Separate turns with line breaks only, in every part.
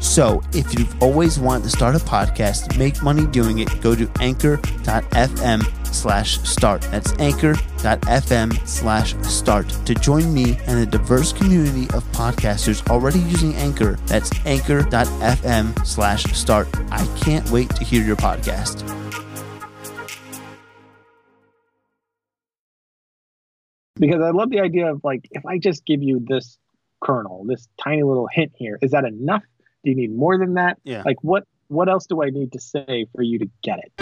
So, if you've always wanted to start a podcast, make money doing it, go to anchor.fm slash start. That's anchor.fm slash start to join me and a diverse community of podcasters already using Anchor. That's anchor.fm slash start. I can't wait to hear your podcast.
because I love the idea of like if I just give you this kernel, this tiny little hint here, is that enough? Do you need more than that?
Yeah.
Like what what else do I need to say for you to get it?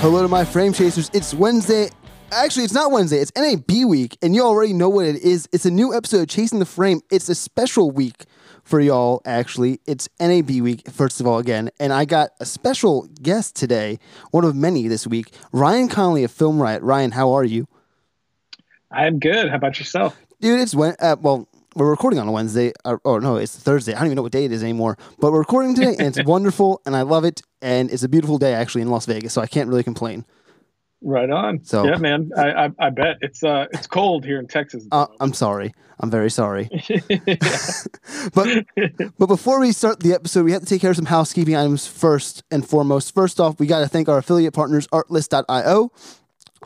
Hello to my frame chasers. It's Wednesday. Actually, it's not Wednesday. It's NAB week, and you already know what it is. It's a new episode of Chasing the Frame. It's a special week for y'all, actually. It's NAB week, first of all, again. And I got a special guest today, one of many this week, Ryan Connolly of Film Riot. Ryan, how are you?
I'm good. How about yourself?
Dude, it's when, uh, well, we're recording on a Wednesday. Or, oh, no, it's Thursday. I don't even know what day it is anymore. But we're recording today, and it's wonderful, and I love it. And it's a beautiful day, actually, in Las Vegas, so I can't really complain.
Right on.
So-
yeah, man. I, I I bet it's uh it's cold here in Texas.
Uh, I'm sorry. I'm very sorry. but but before we start the episode, we have to take care of some housekeeping items first and foremost. First off, we got to thank our affiliate partners, Artlist.io.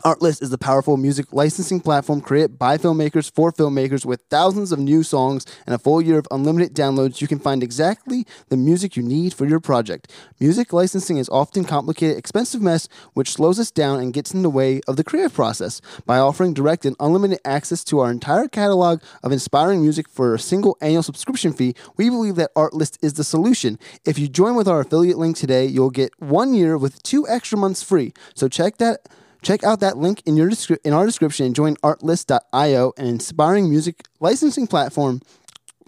Artlist is the powerful music licensing platform created by filmmakers for filmmakers with thousands of new songs and a full year of unlimited downloads. You can find exactly the music you need for your project. Music licensing is often complicated, expensive mess which slows us down and gets in the way of the creative process. By offering direct and unlimited access to our entire catalog of inspiring music for a single annual subscription fee, we believe that Artlist is the solution. If you join with our affiliate link today, you'll get one year with two extra months free. So check that Check out that link in your descri- in our description and join Artlist.io, an inspiring music licensing platform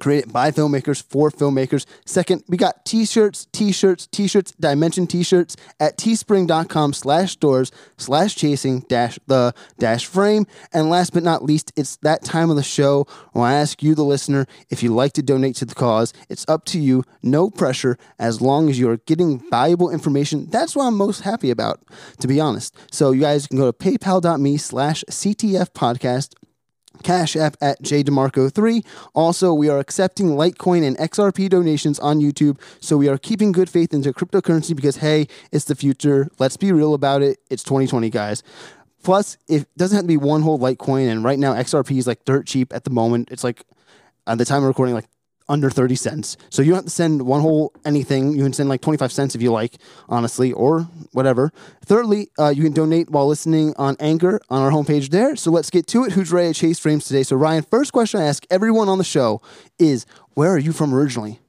created by filmmakers for filmmakers. Second, we got t-shirts, t-shirts, t-shirts, dimension t-shirts at teespring.com slash stores slash chasing dash the dash frame. And last but not least, it's that time of the show where I ask you, the listener, if you'd like to donate to the cause. It's up to you, no pressure, as long as you're getting valuable information. That's what I'm most happy about, to be honest. So you guys can go to paypal.me slash CTF podcast Cash App at JDemarco3. Also, we are accepting Litecoin and XRP donations on YouTube. So we are keeping good faith into cryptocurrency because, hey, it's the future. Let's be real about it. It's 2020, guys. Plus, it doesn't have to be one whole Litecoin. And right now, XRP is like dirt cheap at the moment. It's like, at the time of recording, like under 30 cents. So you don't have to send one whole anything. You can send like 25 cents if you like, honestly, or whatever. Thirdly, uh, you can donate while listening on Anchor on our homepage there. So let's get to it. Who's ready to chase frames today? So, Ryan, first question I ask everyone on the show is where are you from originally?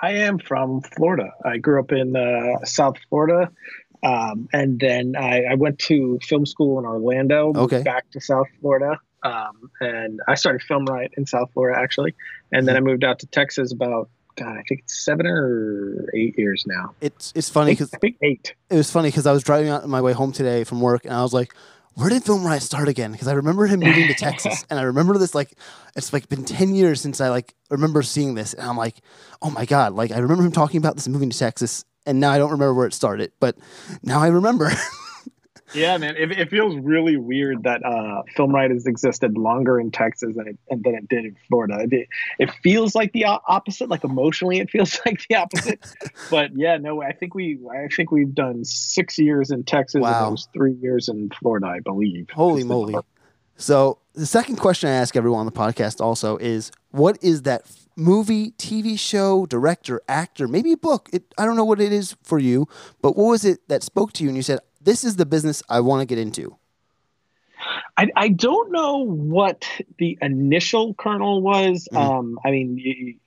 I am from Florida. I grew up in uh, South Florida. Um, and then I, I went to film school in Orlando,
Okay.
back to South Florida. Um, and I started Film Riot in South Florida, actually. And then I moved out to Texas about, God, I think it's seven or eight years now.
It's it's funny because
think, I think eight.
it was funny because I was driving on my way home today from work and I was like, where did Film Riot start again? Because I remember him moving to Texas and I remember this like it's like been ten years since I like remember seeing this and I'm like, oh my god, like I remember him talking about this moving to Texas and now I don't remember where it started, but now I remember.
yeah, man. It, it, feels really weird that uh, Film Riot has existed longer in Texas than it, than it did in Florida. It, it feels like the opposite. Like emotionally, it feels like the opposite. but yeah, no, I think we I think we've done six years in Texas wow. and three years in Florida, I believe.
Holy moly! So the second question I ask everyone on the podcast also is, what is that movie, TV show, director, actor, maybe a book? It, I don't know what it is for you, but what was it that spoke to you and you said, this is the business I want to get into?
I, I don't know what the initial kernel was. Mm-hmm. Um, I mean,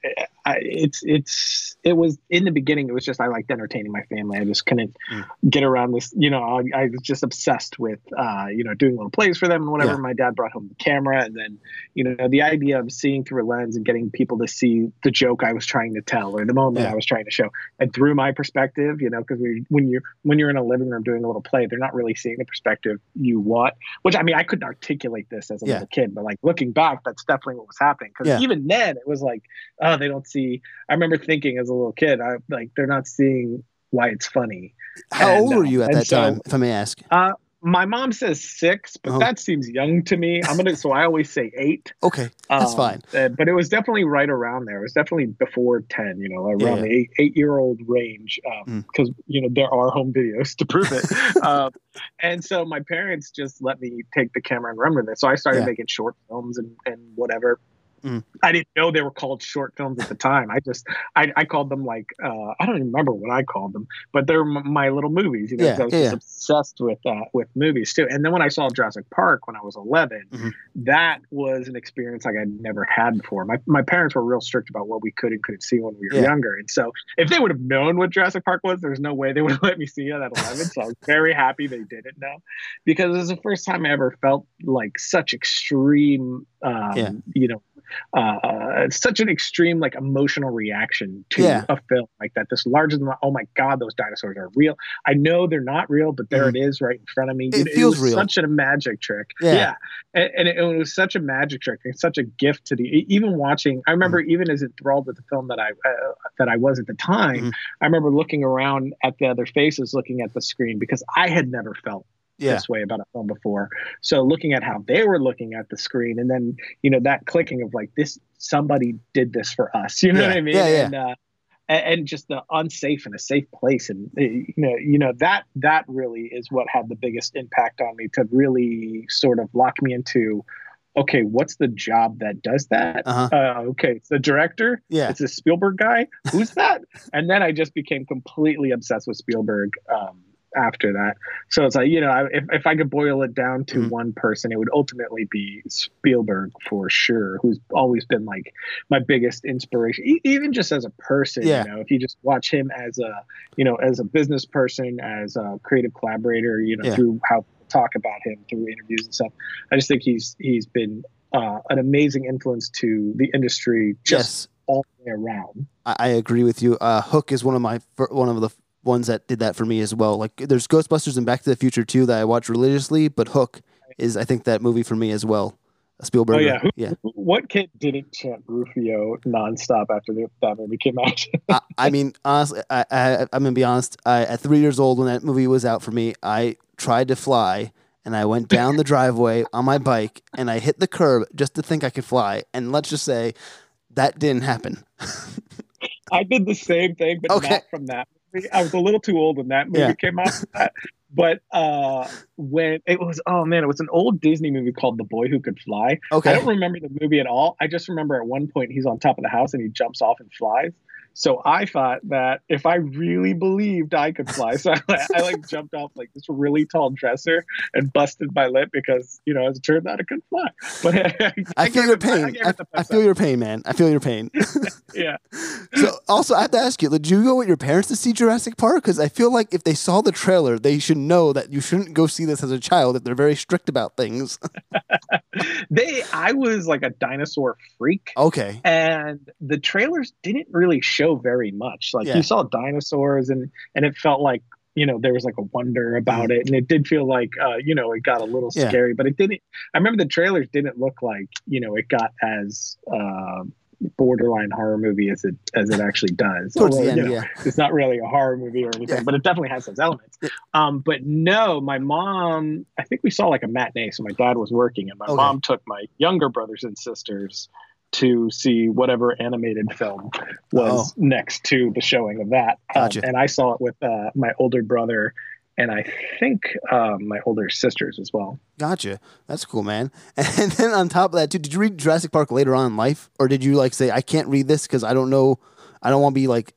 I, it's it's it was in the beginning. It was just I liked entertaining my family. I just couldn't mm. get around this. You know, I, I, was just obsessed with uh, you know doing little plays for them and whatever. Yeah. My dad brought home the camera, and then you know the idea of seeing through a lens and getting people to see the joke I was trying to tell or the moment yeah. I was trying to show, and through my perspective, you know, because when you when you're in a living room doing a little play, they're not really seeing the perspective you want. Which I mean, I couldn't articulate this as a yeah. little kid, but like looking back, that's definitely what was happening. Because even then, it was like, oh, they don't see. I remember thinking as a little kid, I like they're not seeing why it's funny.
How and, old were you at that so, time, if I may ask?
Uh, my mom says six, but uh-huh. that seems young to me. I'm gonna, so I always say eight.
Okay, that's um, fine.
Uh, but it was definitely right around there. It was definitely before ten. You know, around yeah. the eight, eight year old range, because um, mm. you know there are home videos to prove it. um, and so my parents just let me take the camera and run with it. So I started yeah. making short films and and whatever. Mm. I didn't know they were called short films at the time. I just I, I called them like uh, I don't even remember what I called them, but they're m- my little movies. You know, yeah, I was yeah, just obsessed with uh, with movies too. And then when I saw Jurassic Park when I was 11, mm-hmm. that was an experience like I'd never had before. My my parents were real strict about what we could and couldn't see when we were younger, and so if they would have known what Jurassic Park was, there's no way they would have let me see it at 11. so I was very happy they didn't know because it was the first time I ever felt like such extreme, um, you know uh, such an extreme like emotional reaction to yeah. a film like that. This larger than oh my god, those dinosaurs are real. I know they're not real, but there mm. it is right in front of me.
It, it feels
it
real.
Such a magic trick. Yeah, yeah. And, and it, it, was such a magic trick and such a gift to the even watching. I remember mm. even as enthralled with the film that I uh, that I was at the time. Mm. I remember looking around at the other faces, looking at the screen because I had never felt yeah. this way about a film before. So looking at how they were looking at the screen, and then you know that clicking of like this, somebody did this for us. You know
yeah.
what I mean?
Yeah, yeah.
And, uh, and just the unsafe and a safe place, and uh, you know, you know that that really is what had the biggest impact on me to really sort of lock me into. Okay, what's the job that does that? Uh-huh. Uh, okay, it's the director.
Yeah,
it's a Spielberg guy. Who's that? and then I just became completely obsessed with Spielberg. Um, after that. So it's like, you know, if, if I could boil it down to mm one person, it would ultimately be Spielberg for sure, who's always been like my biggest inspiration, e- even just as a person.
Yeah.
You know, if you just watch him as a, you know, as a business person, as a creative collaborator, you know, yeah. through how people talk about him through interviews and stuff, I just think he's he's been uh, an amazing influence to the industry just yes. all the way around.
I, I agree with you. Uh, Hook is one of my one of the ones that did that for me as well. Like there's Ghostbusters and Back to the Future too that I watch religiously, but Hook is I think that movie for me as well. Spielberg.
Oh yeah,
yeah.
What kid didn't chant Rufio nonstop after the, that movie came out?
I, I, mean, honestly, I, I am gonna be honest. I, at three years old when that movie was out for me, I tried to fly and I went down the driveway on my bike and I hit the curb just to think I could fly. And let's just say that didn't happen.
I did the same thing, but okay. not from that I was a little too old when that movie yeah. came out. But uh, when it was, oh man, it was an old Disney movie called The Boy Who Could Fly.
Okay.
I don't remember the movie at all. I just remember at one point he's on top of the house and he jumps off and flies. So I thought that if I really believed I could fly, so I, I, like jumped off like this really tall dresser and busted my lip because you know as it turned out I couldn't fly. But I,
I feel your pain. I, feel your pain, man. I feel your pain.
yeah.
So also I have to ask you, did you go with your parents to see Jurassic Park? Because I feel like if they saw the trailer, they should know that you shouldn't go see this as a child if they're very strict about things.
they, I was like a dinosaur freak.
Okay.
And the trailers didn't really show show very much. Like yeah. you saw dinosaurs and and it felt like you know there was like a wonder about mm. it and it did feel like uh, you know it got a little scary but it didn't i remember the trailers didn't look like you know it got as uh, borderline horror movie as it as it actually does.
Although, end, you know, yeah.
It's not really a horror movie or anything, yeah. but it definitely has those elements. Um, but no, my mom, I think we saw like a matinee. So my dad was working, and my okay. mom took my younger brothers and sisters to see whatever animated film was oh. next to the showing of that. Um, gotcha. Um, and I saw it with uh, my older brother and I think um, my older sisters as well.
Gotcha. That's cool, man. And then on top of that, too, did you read Jurassic Park later on in life, or did you like say, "I can't read this because I don't know, I don't want to be like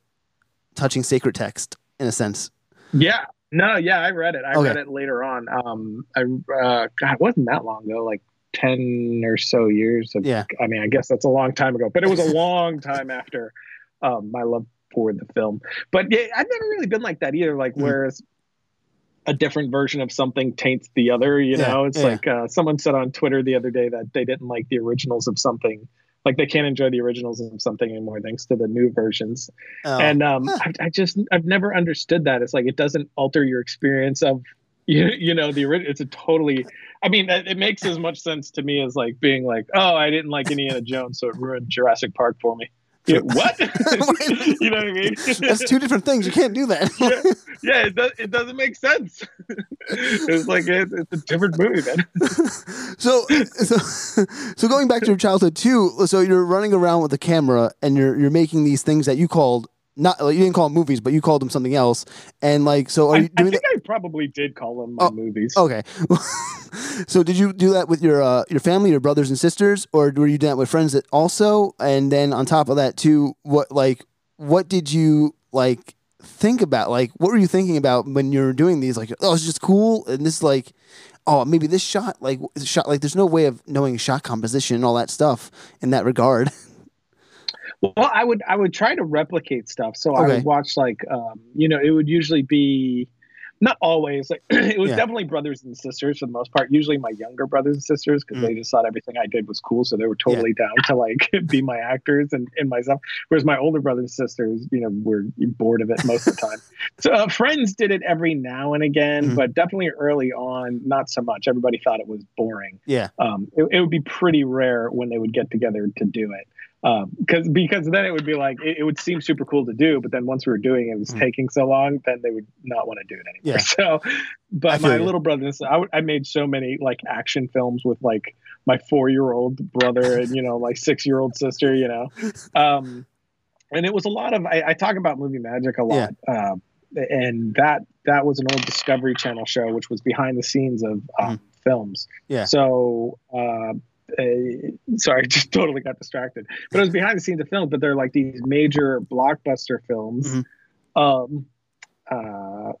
touching sacred text in a sense"?
Yeah. No. Yeah, I read it. I okay. read it later on. Um, I uh, God, it wasn't that long ago. Like 10 or so years. Of,
yeah.
I mean, I guess that's a long time ago, but it was a long time after um, my love for the film. But yeah, I've never really been like that either. Like, mm. whereas a different version of something taints the other, you know, it's yeah. like uh, someone said on Twitter the other day that they didn't like the originals of something. Like they can't enjoy the originals of something anymore thanks to the new versions. Oh. And um, huh. I, I just, I've never understood that. It's like, it doesn't alter your experience of you, you know the original it's a totally i mean it, makes as much sense to me as like being like oh i didn't like indiana jones so it ruined jurassic park for me. What? You know what i mean?
That's two different things. You can't do that.
Yeah, yeah it, does, it doesn't make sense. It's like it, it's a different movie man.
So, so so going back to your childhood too so you're running around with a camera and you're you're making these things that you called not like, you didn't call them movies, but you called them something else. And like, so are I, you
doing? I think that? I probably did call them oh, movies.
Okay. so did you do that with your uh, your family, your brothers and sisters, or were you doing that with friends that also? And then on top of that too, what like what did you like think about? Like, what were you thinking about when you were doing these? Like, oh, it's just cool, and this like. Oh, maybe this shot, like shot, like there's no way of knowing shot composition and all that stuff in that regard.
Well, I would I would try to replicate stuff. So okay. I would watch like um, you know, it would usually be not always like it was yeah. definitely brothers and sisters for the most part usually my younger brothers and sisters because mm. they just thought everything i did was cool so they were totally yeah. down to like be my actors and, and myself whereas my older brothers and sisters you know were bored of it most of the time so uh, friends did it every now and again mm. but definitely early on not so much everybody thought it was boring
yeah
um, it, it would be pretty rare when they would get together to do it because um, because then it would be like it, it, would seem super cool to do, but then once we were doing it, it was mm. taking so long, then they would not want to do it anymore. Yeah. So, but my you. little brother, I, I made so many like action films with like my four year old brother and you know my six year old sister, you know, um, and it was a lot of I, I talk about movie magic a lot. Yeah. Uh, and that that was an old Discovery Channel show, which was behind the scenes of um, mm. films.
Yeah.
So uh, sorry, just totally got distracted. But it was behind the scenes of films, but they're like these major blockbuster films, mm-hmm. um, uh,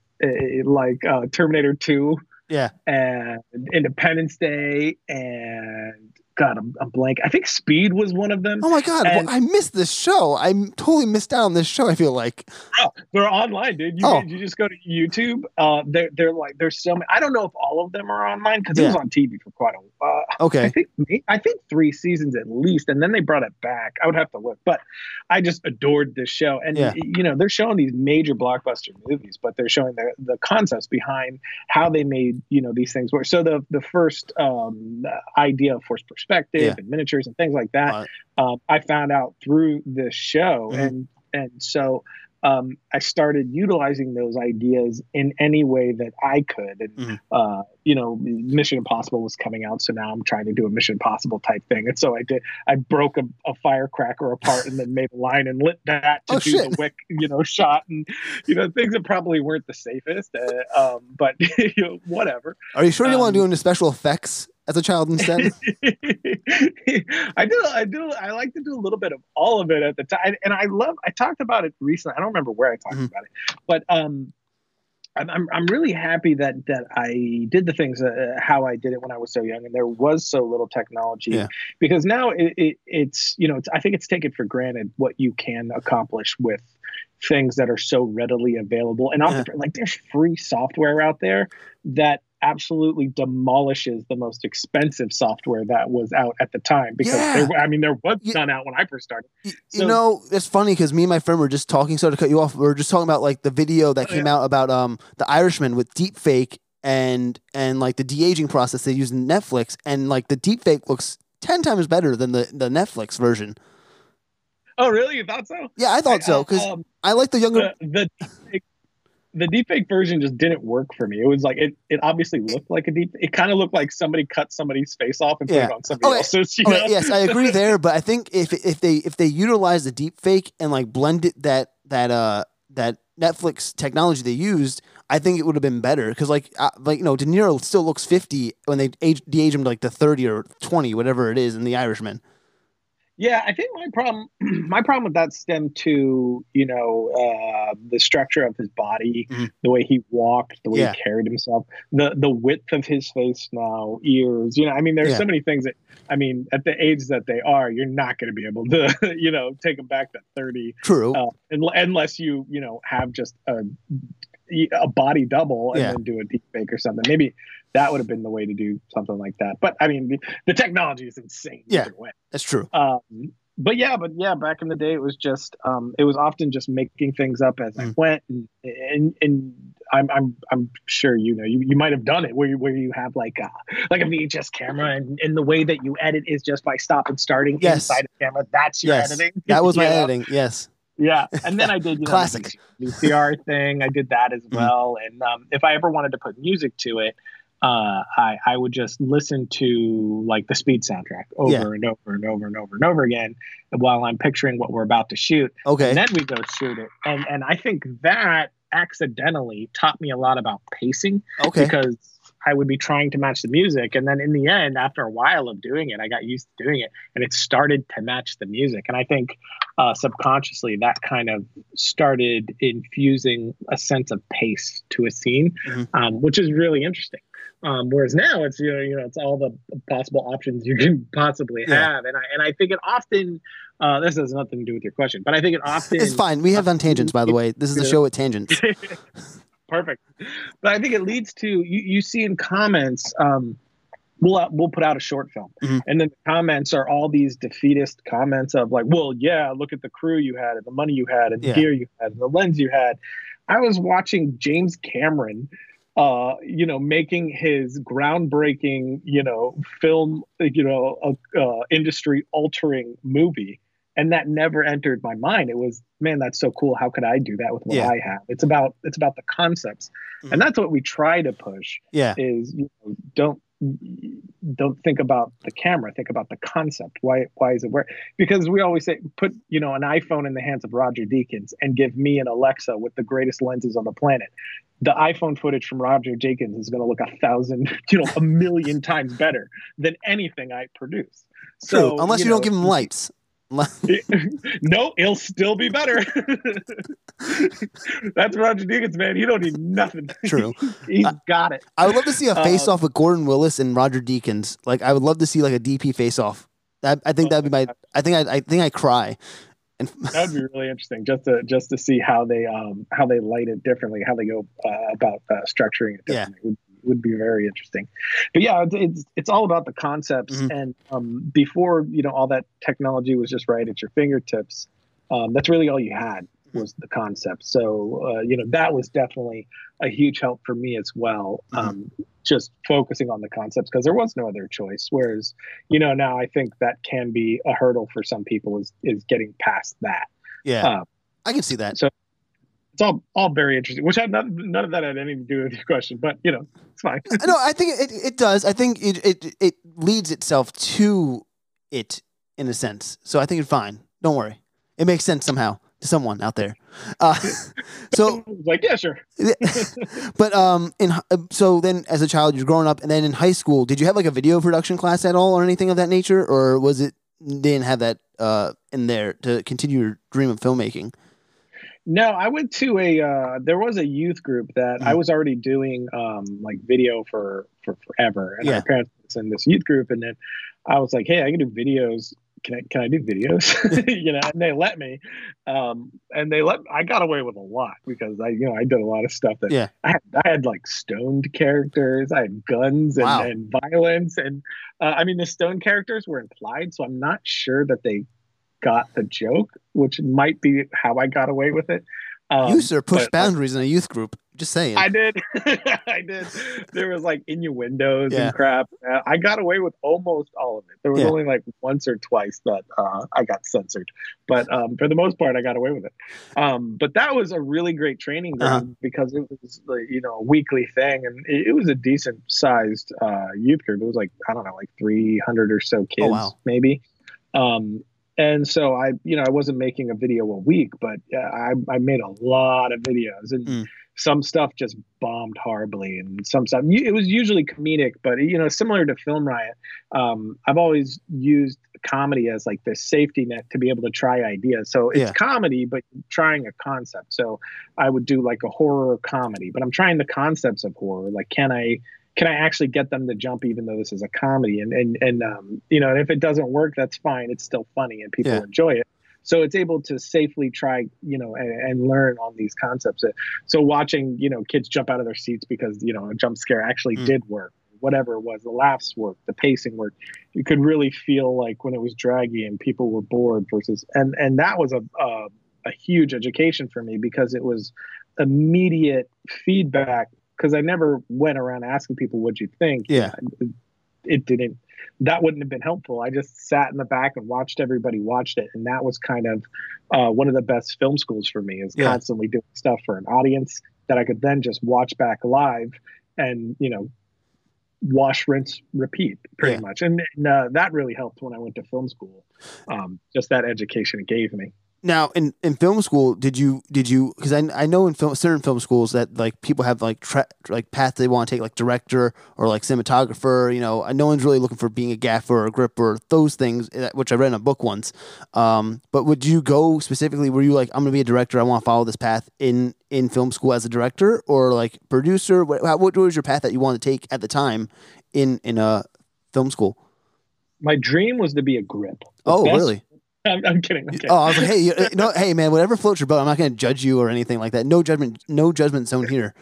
like uh, Terminator Two,
yeah,
and Independence Day, and God, I'm, I'm blank. I think Speed was one of them.
Oh my God, and, well, I missed this show. I totally missed out on this show. I feel like.
Oh, they're online, dude. You, oh. you just go to YouTube. Uh, they're they're like there's so many. I don't know if all of them are online because yeah. it was on TV for quite a while.
Uh, okay.
I think I think three seasons at least, and then they brought it back. I would have to look, but I just adored this show, and yeah. you know they're showing these major blockbuster movies, but they're showing the the concepts behind how they made you know these things work. So the the first um, idea of force perspective yeah. and miniatures and things like that. Um, I found out through this show, mm-hmm. and and so um, I started utilizing those ideas in any way that I could. And, mm-hmm. uh, you know, Mission Impossible was coming out. So now I'm trying to do a Mission Impossible type thing. And so I did, I broke a, a firecracker apart and then made a line and lit that to oh, do shit. the wick, you know, shot and, you know, things that probably weren't the safest, uh, um, but you know, whatever.
Are you sure you um, want to do any special effects as a child instead?
I do. I do. I like to do a little bit of all of it at the time, and I love. I talked about it recently. I don't remember where I talked mm-hmm. about it, but um, I'm I'm really happy that that I did the things uh, how I did it when I was so young, and there was so little technology.
Yeah.
Because now it, it, it's you know it's, I think it's taken for granted what you can accomplish with things that are so readily available, and often yeah. like there's free software out there that absolutely demolishes the most expensive software that was out at the time because yeah. there, I mean there was you, none out when I first started.
You, so, you know, it's funny because me and my friend were just talking. So to cut you off. We were just talking about like the video that oh, came yeah. out about um the Irishman with deep fake and and like the de aging process they use in Netflix and like the deep fake looks ten times better than the the Netflix version.
Oh, really? You thought so?
Yeah, I thought so because um, I like the younger.
The, the the deepfake version just didn't work for me. It was like it, it obviously looked like a deep. It kind of looked like somebody cut somebody's face off and put it on somebody else's. You
know? yes, I agree there. But I think if if they if they utilize the deepfake and like blended that that uh that Netflix technology they used, I think it would have been better because like uh, like you know De Niro still looks fifty when they age de-age him to like the thirty or twenty whatever it is in The Irishman.
Yeah, I think my problem my problem with that stemmed to you know uh, the structure of his body, mm-hmm. the way he walked, the way yeah. he carried himself, the the width of his face now, ears. You know, I mean, there's yeah. so many things that I mean, at the age that they are, you're not going to be able to you know take them back to thirty.
True. Uh,
unless you you know have just a a body double and yeah. then do a deep fake or something. Maybe that would have been the way to do something like that. But I mean, the, the technology is insane.
Yeah, that's true.
Um, but yeah, but yeah, back in the day, it was just um, it was often just making things up as mm. I went, and, and and I'm I'm I'm sure you know you, you might have done it where you where you have like a like a VHS camera, and, and the way that you edit is just by stop and starting yes. inside the camera. That's your yes. editing.
That was my know? editing. Yes.
Yeah, and then I did you know,
classic
VCR thing. I did that as mm. well, mm. and um, if I ever wanted to put music to it, uh, I I would just listen to like the Speed soundtrack over yeah. and over and over and over and over again while I'm picturing what we're about to shoot.
Okay,
and then we go shoot it, and and I think that accidentally taught me a lot about pacing.
Okay,
because I would be trying to match the music. And then in the end, after a while of doing it, I got used to doing it and it started to match the music. And I think uh, subconsciously that kind of started infusing a sense of pace to a scene, mm-hmm. um, which is really interesting. Um, whereas now it's you know you know it's all the possible options you can possibly yeah. have, and I and I think it often uh, this has nothing to do with your question, but I think it often
it's fine. We have done tangents, by the way. This is the show with tangents.
Perfect, but I think it leads to you. You see in comments. Um, we'll uh, we'll put out a short film, mm-hmm. and then the comments are all these defeatist comments of like, well, yeah, look at the crew you had, and the money you had, and the yeah. gear you had, and the lens you had. I was watching James Cameron uh, you know, making his groundbreaking, you know, film, you know, uh, uh, industry altering movie. And that never entered my mind. It was, man, that's so cool. How could I do that with what yeah. I have? It's about, it's about the concepts, mm-hmm. and that's what we try to push.
Yeah,
is you know, don't don't think about the camera think about the concept. Why why is it where? Because we always say put you know an iphone in the hands of roger deakins and give me an alexa with the greatest lenses on the planet. The iphone footage from roger deakins is going to look a thousand you know a million times better than anything i produce.
So True, unless you, know, don't give him lights
no, it'll still be better. That's Roger Deakins, man. He don't need nothing.
True.
He's got it.
I would love to see a face off uh, with Gordon Willis and Roger Deakins. Like I would love to see like a DP face off. That I think oh that'd be my. I think I, I think I cry.
And that'd be really interesting just to just to see how they um how they light it differently, how they go uh, about uh, structuring it differently. Yeah would be very interesting. But yeah, it's it's all about the concepts. Mm-hmm. And um, before you know all that technology was just right at your fingertips. Um, that's really all you had was the concept. So uh, you know that was definitely a huge help for me as well. Mm-hmm. Um, just focusing on the concepts because there was no other choice. Whereas you know now I think that can be a hurdle for some people is is getting past that.
Yeah, uh, I can see that.
So it's all all very interesting. Which had none, none of that had anything to do with your question, but you know, it's fine.
no, I think it, it does. I think it, it it leads itself to it in a sense. So I think it's fine. Don't worry. It makes sense somehow to someone out there. Uh, so
like yeah, sure.
but um, in so then as a child you're growing up, and then in high school, did you have like a video production class at all or anything of that nature, or was it didn't have that uh in there to continue your dream of filmmaking?
No, I went to a. Uh, there was a youth group that mm. I was already doing um, like video for for forever, and yeah. my parents in this youth group, and then I was like, "Hey, I can do videos. Can I can I do videos? you know?" And they let me, um, and they let. I got away with a lot because I you know I did a lot of stuff that
yeah.
I had. I had like stoned characters. I had guns and, wow. and violence, and uh, I mean the stone characters were implied, so I'm not sure that they got the joke, which might be how I got away with it.
Um, you sir push boundaries in a youth group. Just saying.
I did. I did. There was like innuendos yeah. and crap. Uh, I got away with almost all of it. There was yeah. only like once or twice that uh, I got censored, but um, for the most part, I got away with it. Um, but that was a really great training ground uh-huh. because it was like, you know a weekly thing, and it, it was a decent sized uh, youth group. It was like I don't know, like three hundred or so kids, oh, wow. maybe. Um, and so I, you know, I wasn't making a video a week, but uh, I, I made a lot of videos, and mm. some stuff just bombed horribly, and some stuff it was usually comedic, but you know, similar to Film Riot, um, I've always used comedy as like the safety net to be able to try ideas. So it's yeah. comedy, but trying a concept. So I would do like a horror comedy, but I'm trying the concepts of horror. Like, can I can I actually get them to jump even though this is a comedy? And and and um, you know, and if it doesn't work, that's fine. It's still funny and people yeah. enjoy it. So it's able to safely try, you know, and, and, learn on these concepts. So watching, you know, kids jump out of their seats because you know a jump scare actually mm. did work. Whatever it was, the laughs worked, the pacing worked. You could really feel like when it was draggy and people were bored versus, and and that was a a, a huge education for me because it was immediate feedback because I never went around asking people what you think.
Yeah.
It, it, didn't, that wouldn't have been helpful. I just sat in the back and watched everybody watched it. And that was kind of uh, one of the best film schools for me is yeah. constantly doing stuff for an audience that I could then just watch back live and, you know, wash, rinse, repeat pretty yeah. much. And, and uh, that really helped when I went to film school. Um, just that education it gave me.
Now, in, in film school, did you did you because I, I know in film, certain film schools that like people have like tra- like path they want to take like director or like cinematographer. You know, no one's really looking for being a gaffer or a gripper, those things, eh, which I read in a book once. Um, but would you go specifically? Were you like, I'm gonna be a director. I want to follow this path in in film school as a director or like producer? What, what was your path that you wanted to take at the time in in a film school?
My dream was to be a grip.
The oh, really?
I'm, I'm kidding.
Oh, I was like, hey, you, no, hey, man, whatever floats your boat. I'm not going to judge you or anything like that. No judgment, no judgment zone here.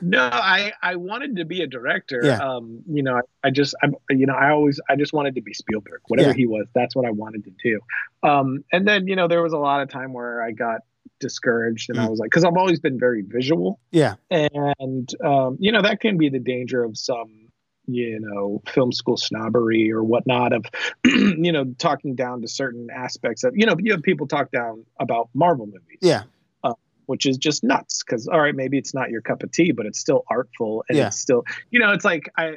No, I I wanted to be a director.
Yeah.
Um, you know, I, I just I you know I always I just wanted to be Spielberg. Whatever yeah. he was, that's what I wanted to do. Um, and then you know there was a lot of time where I got discouraged and mm. I was like, because I've always been very visual.
Yeah.
And um, you know that can be the danger of some you know film school snobbery or whatnot of you know talking down to certain aspects of you know you have people talk down about marvel movies.
Yeah
which is just nuts because all right maybe it's not your cup of tea but it's still artful and yeah. it's still you know it's like i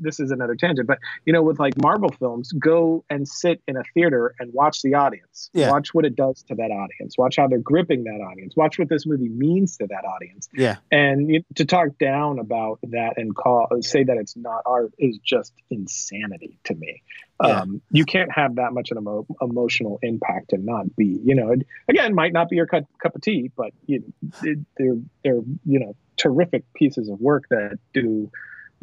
this is another tangent but you know with like marvel films go and sit in a theater and watch the audience.
Yeah.
watch what it does to that audience. Watch how they're gripping that audience. Watch what this movie means to that audience.
Yeah.
And you, to talk down about that and call say that it's not art is just insanity to me yeah. Um, you can't have that much of an emo- emotional impact and not be, you know, it, again, might not be your cup, cup of tea, but you it, they're, they're, you know, terrific pieces of work that do,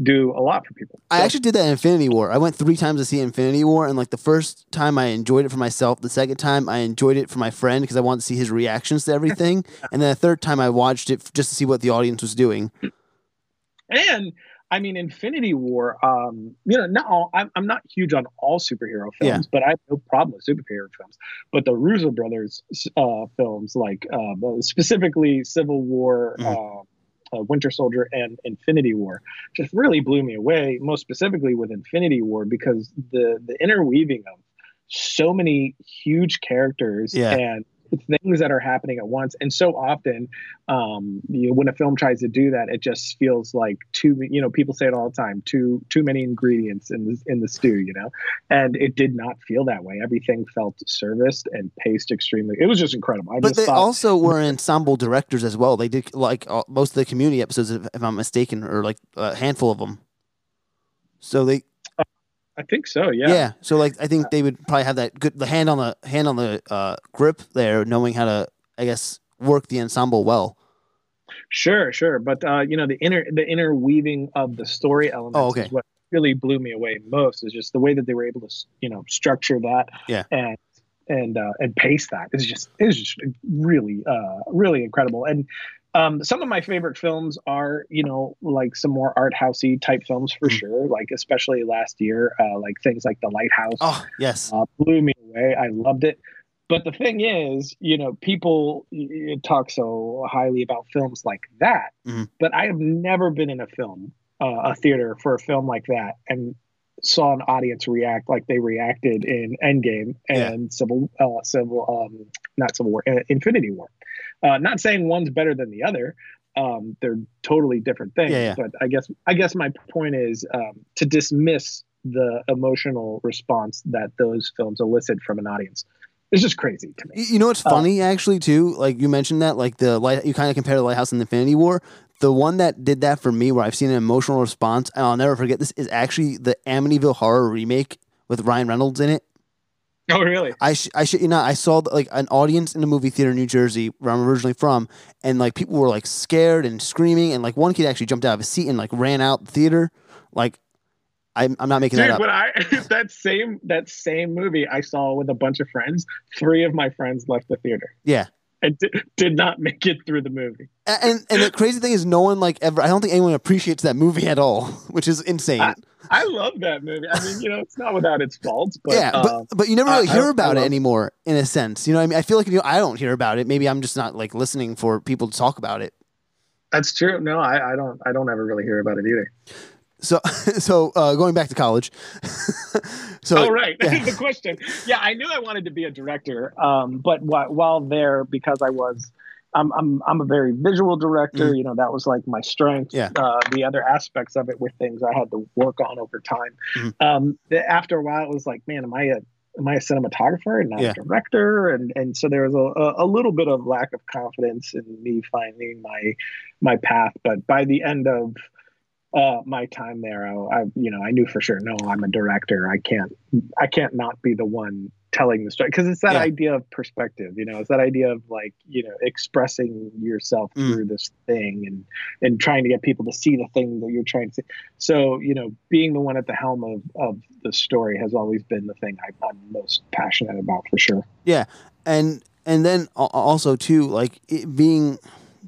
do a lot for people.
I actually did that in Infinity War. I went three times to see Infinity War, and like the first time I enjoyed it for myself. The second time I enjoyed it for my friend because I wanted to see his reactions to everything, and then the third time I watched it just to see what the audience was doing.
And I mean, Infinity War. Um, you know, not all, I'm, I'm not huge on all superhero films, yeah. but I have no problem with superhero films. But the Russo brothers uh, films, like uh, specifically Civil War, mm. uh, Winter Soldier, and Infinity War, just really blew me away. Most specifically with Infinity War, because the the interweaving of so many huge characters
yeah.
and things that are happening at once. And so often, um, you know, when a film tries to do that, it just feels like too. You know, people say it all the time: too too many ingredients in the in the stew. You know, and it did not feel that way. Everything felt serviced and paced extremely. It was just incredible. I
but
they
thought,
also
were ensemble directors as well. They did like uh, most of the community episodes, if, if I'm mistaken, or like a handful of them. So they
I think so. Yeah.
Yeah. So like, I think they would probably have that good the hand on the hand on the uh, grip there, knowing how to, I guess, work the ensemble well.
Sure, sure, but uh, you know the inner the inner weaving of the story elements
oh, okay.
is what really blew me away most. Is just the way that they were able to you know structure that.
Yeah.
And and uh, and pace that is just is just really uh really incredible and um, some of my favorite films are, you know, like some more art housey type films for mm. sure. Like especially last year, uh, like things like The Lighthouse.
Oh yes,
uh, blew me away. I loved it. but the thing is, you know, people talk so highly about films like that, mm-hmm. but I have never been in a film, uh, a theater for a film like that, and saw an audience react like they reacted in Endgame and yeah. Civil, uh, Civil, um, not Civil War, uh, Infinity War. Uh, not saying one's better than the other. Um, they're totally different things. Yeah, yeah. But I guess I guess my point is um, to dismiss the emotional response that those films elicit from an audience. It's just crazy to me.
You know what's uh, funny, actually, too? Like you mentioned that, like the light, you kind of compare the Lighthouse and the Infinity War. The one that did that for me, where I've seen an emotional response, and I'll never forget this, is actually the Amityville Horror remake with Ryan Reynolds in it.
Oh, really?
I sh- I shit you not. I saw like an audience in a movie theater in New Jersey, where I'm originally from, and like people were like scared and screaming, and like one kid actually jumped out of his seat and like ran out the theater. Like, I'm, I'm not making
Dude,
that up.
But I that same that same movie I saw with a bunch of friends. Three of my friends left the theater.
Yeah,
and d- did not make it through the movie.
And and the crazy thing is, no one like ever. I don't think anyone appreciates that movie at all, which is insane. I,
I love that movie. I mean, you know, it's not without its faults, but
yeah, but, uh, but you never really I, hear about it anymore, in a sense. You know, I mean, I feel like you know, I don't hear about it. Maybe I'm just not like listening for people to talk about it.
That's true. No, I, I don't. I don't ever really hear about it either.
So, so uh, going back to college.
so, oh right, yeah. the question. Yeah, I knew I wanted to be a director, um, but wh- while there, because I was, I'm, I'm, I'm a very visual director. Mm. You know, that was like my strength.
Yeah.
Uh, the other aspects of it were things I had to work on over time. Mm. Um, after a while, it was like, man, am I a am I a cinematographer and not yeah. a director? And and so there was a, a little bit of lack of confidence in me finding my my path. But by the end of uh, my time there, I, I, you know I knew for sure. No, I'm a director. I can't I can't not be the one telling the story because it's that yeah. idea of perspective. You know, it's that idea of like you know expressing yourself mm. through this thing and and trying to get people to see the thing that you're trying to see. So you know, being the one at the helm of of the story has always been the thing I, I'm most passionate about for sure.
Yeah, and and then also too like being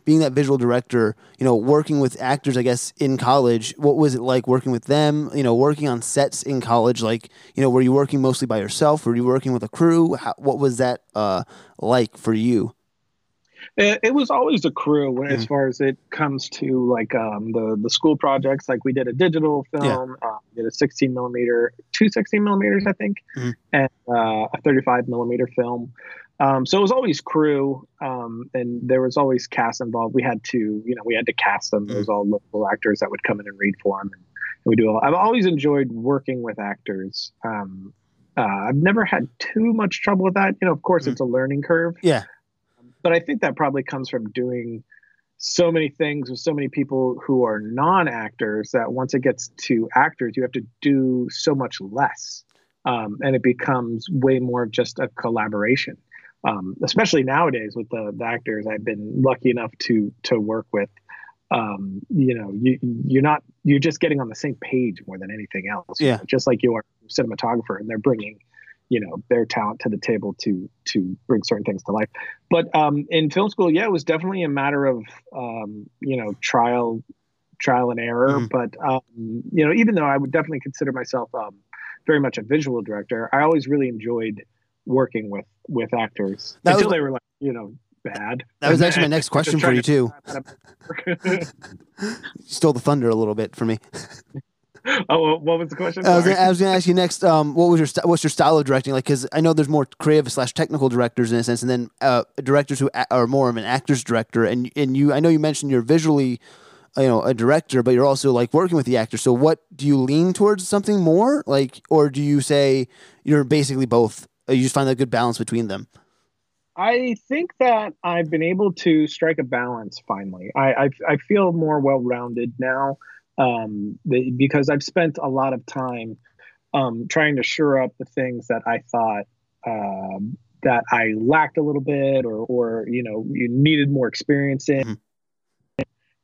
being that visual director, you know, working with actors, I guess, in college, what was it like working with them? You know, working on sets in college, like, you know, were you working mostly by yourself? Were you working with a crew? How, what was that uh, like for you?
It, it was always a crew mm. as far as it comes to like um, the the school projects. Like we did a digital film, yeah. uh, did a 16 millimeter, two 16 millimeters, I think, mm. and uh, a 35 millimeter film. Um, so it was always crew, um, and there was always cast involved. We had to, you know, we had to cast them. There was all local actors that would come in and read for them, and, and we do. All, I've always enjoyed working with actors. Um, uh, I've never had too much trouble with that. You know, of course, mm-hmm. it's a learning curve.
Yeah,
but I think that probably comes from doing so many things with so many people who are non-actors that once it gets to actors, you have to do so much less, um, and it becomes way more of just a collaboration um, especially nowadays with the, the, actors I've been lucky enough to to work with. Um, you know, you you're not you're just getting on the same page more than anything else.
Yeah.
Know, just like you are a cinematographer, and they're bringing you know their talent to the table to to bring certain things to life. But um, in film school, yeah, it was definitely a matter of um, you know trial trial and error. Mm-hmm. But um, you know, even though I would definitely consider myself um, very much a visual director, I always really enjoyed working with with actors that until was, they were like you know bad.
That was actually my next question for you too. Stole the thunder a little bit for me.
Oh, what was the question?
I was, gonna, I was, gonna, ask you next. Um, what was your what's your style of directing like? Because I know there's more creative slash technical directors in a sense, and then uh, directors who are more of an actor's director. And and you, I know you mentioned you're visually, you know, a director, but you're also like working with the actor. So what do you lean towards something more like, or do you say you're basically both? You just find a good balance between them?
I think that I've been able to strike a balance finally. I I, I feel more well rounded now um, because I've spent a lot of time um, trying to shore up the things that I thought um, that I lacked a little bit or or you know you needed more experience in. Mm-hmm.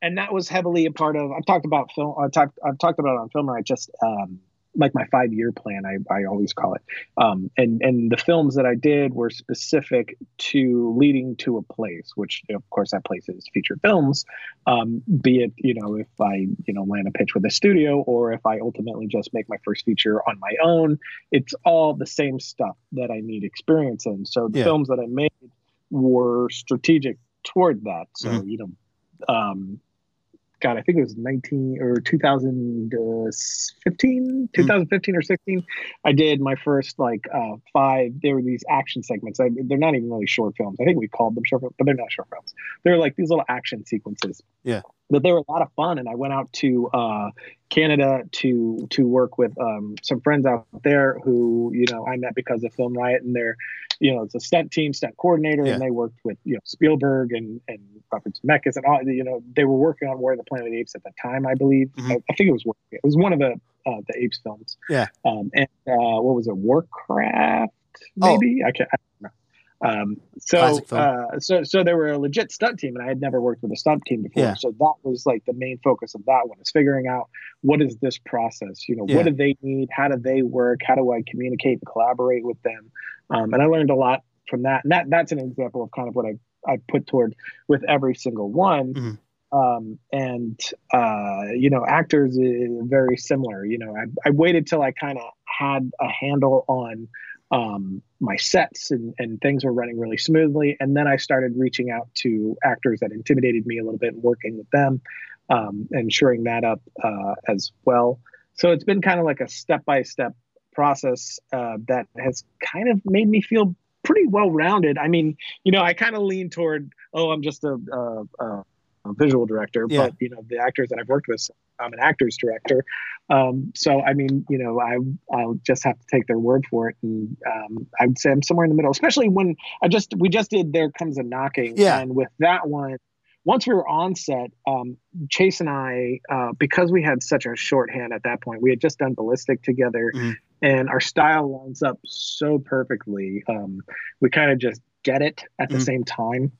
And that was heavily a part of. I've talked about film. I've talked. I've talked about it on film. And I just um, like my five year plan. I, I always call it. Um, and and the films that I did were specific to leading to a place, which of course that place is feature films. Um, be it you know if I you know land a pitch with a studio or if I ultimately just make my first feature on my own, it's all the same stuff that I need experience in. So the yeah. films that I made were strategic toward that. So mm-hmm. you know. Um, God, I think it was 19 or 2015, 2015 or 16. I did my first like uh, five. There were these action segments. I, they're not even really short films. I think we called them short films, but they're not short films. They're like these little action sequences.
Yeah.
But they were a lot of fun, and I went out to uh, Canada to to work with um, some friends out there who you know I met because of Film Riot, and they're you know, it's a stunt team, stunt coordinator, yeah. and they worked with you know Spielberg and and Robert Zemeckis and all. You know, they were working on War of the Planet of the Apes at the time, I believe. Mm-hmm. I, I, think it was it was one of the uh, the Apes films.
Yeah.
Um, and uh, what was it, Warcraft? Oh. Maybe oh. I can't. I don't know. Um, so, uh, so, so they were a legit stunt team, and I had never worked with a stunt team before. Yeah. So that was like the main focus of that one is figuring out what is this process. You know, yeah. what do they need? How do they work? How do I communicate and collaborate with them? Um, and I learned a lot from that. And that that's an example of kind of what I I put toward with every single one. Mm-hmm. Um, and uh, you know, actors is very similar. You know, I, I waited till I kind of had a handle on um, my sets and, and things were running really smoothly. And then I started reaching out to actors that intimidated me a little bit working with them um, and shoring that up uh, as well. So it's been kind of like a step by step process uh, that has kind of made me feel pretty well rounded. I mean, you know, I kind of lean toward, oh, I'm just a, a, a visual director, yeah. but you know, the actors that I've worked with, I'm an actor's director. Um, so, I mean, you know, I I'll just have to take their word for it, and um, I'd say I'm somewhere in the middle. Especially when I just we just did There Comes a Knocking,
yeah.
and with that one, once we were on set, um, Chase and I, uh, because we had such a shorthand at that point, we had just done Ballistic together, mm. and our style lines up so perfectly. Um, we kind of just get it at the mm. same time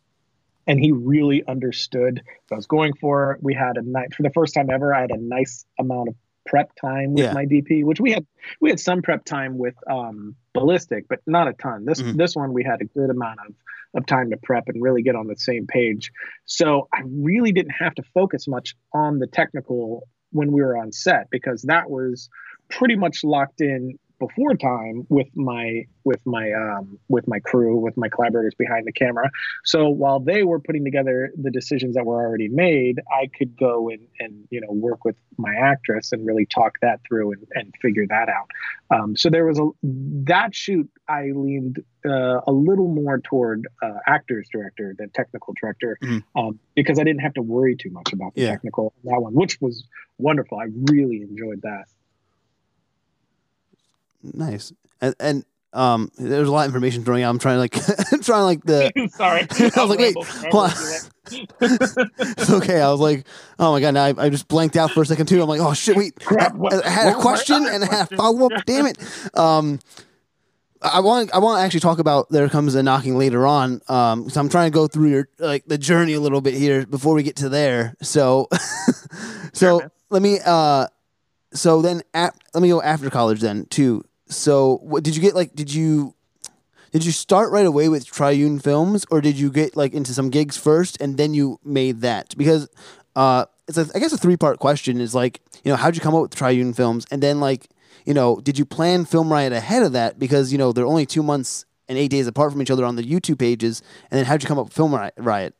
and he really understood what I was going for. We had a night for the first time ever. I had a nice amount of prep time with yeah. my DP, which we had we had some prep time with um, ballistic, but not a ton. This mm-hmm. this one we had a good amount of of time to prep and really get on the same page. So I really didn't have to focus much on the technical when we were on set because that was pretty much locked in before time with my with my um, with my crew with my collaborators behind the camera so while they were putting together the decisions that were already made i could go and, and you know work with my actress and really talk that through and, and figure that out um, so there was a that shoot i leaned uh, a little more toward uh, actors director than technical director mm-hmm. um, because i didn't have to worry too much about the yeah. technical that one which was wonderful i really enjoyed that
Nice. And, and um, there's a lot of information throwing out. I'm trying to like, trying to like the.
Sorry,
I was like, wait, it's okay. I was like, oh my god, now I, I, just blanked out for a second too. I'm like, oh shit, wait, Crap, I, I, had a question and I had a follow up. Damn it. Um, I want I want to actually talk about there comes a knocking later on. Um, so I'm trying to go through your like the journey a little bit here before we get to there. So, so sure, let me uh, so then at, let me go after college then too. So, what did you get? Like, did you did you start right away with Triune Films, or did you get like into some gigs first and then you made that? Because uh, it's a, I guess a three part question is like, you know, how'd you come up with Triune Films, and then like, you know, did you plan Film Riot ahead of that? Because you know they're only two months and eight days apart from each other on the YouTube pages, and then how'd you come up with Film Riot?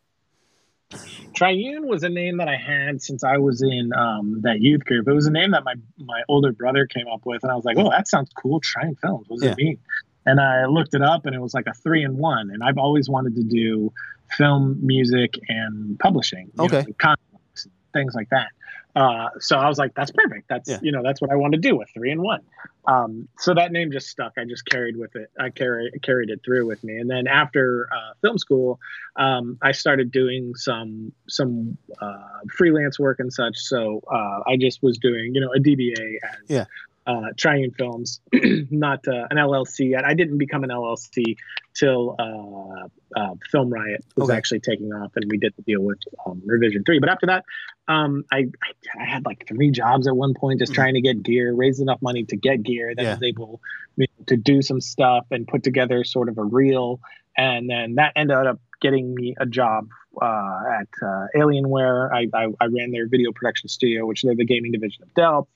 Triune was a name that I had since I was in um, that youth group. It was a name that my my older brother came up with, and I was like, "Oh, that sounds cool." Triune Films. What does yeah. it mean? And I looked it up, and it was like a three in one. And I've always wanted to do film, music, and publishing.
Okay.
Know, comics, things like that. Uh, so I was like, that's perfect. That's yeah. you know that's what I want to do with three and one. Um, so that name just stuck. I just carried with it. I carry, carried it through with me. And then after uh, film school, um, I started doing some some uh, freelance work and such. So uh, I just was doing you know a DBA as
yeah.
Uh, Triune Films, not uh, an LLC yet. I didn't become an LLC till uh, uh, Film Riot was okay. actually taking off, and we did the deal with um, Revision Three. But after that, um, I, I, I had like three jobs at one point, just mm-hmm. trying to get gear, raise enough money to get gear. Then yeah. was able you know, to do some stuff and put together sort of a reel, and then that ended up getting me a job uh, at uh, Alienware. I, I, I, ran their video production studio, which they're the gaming division of Dell.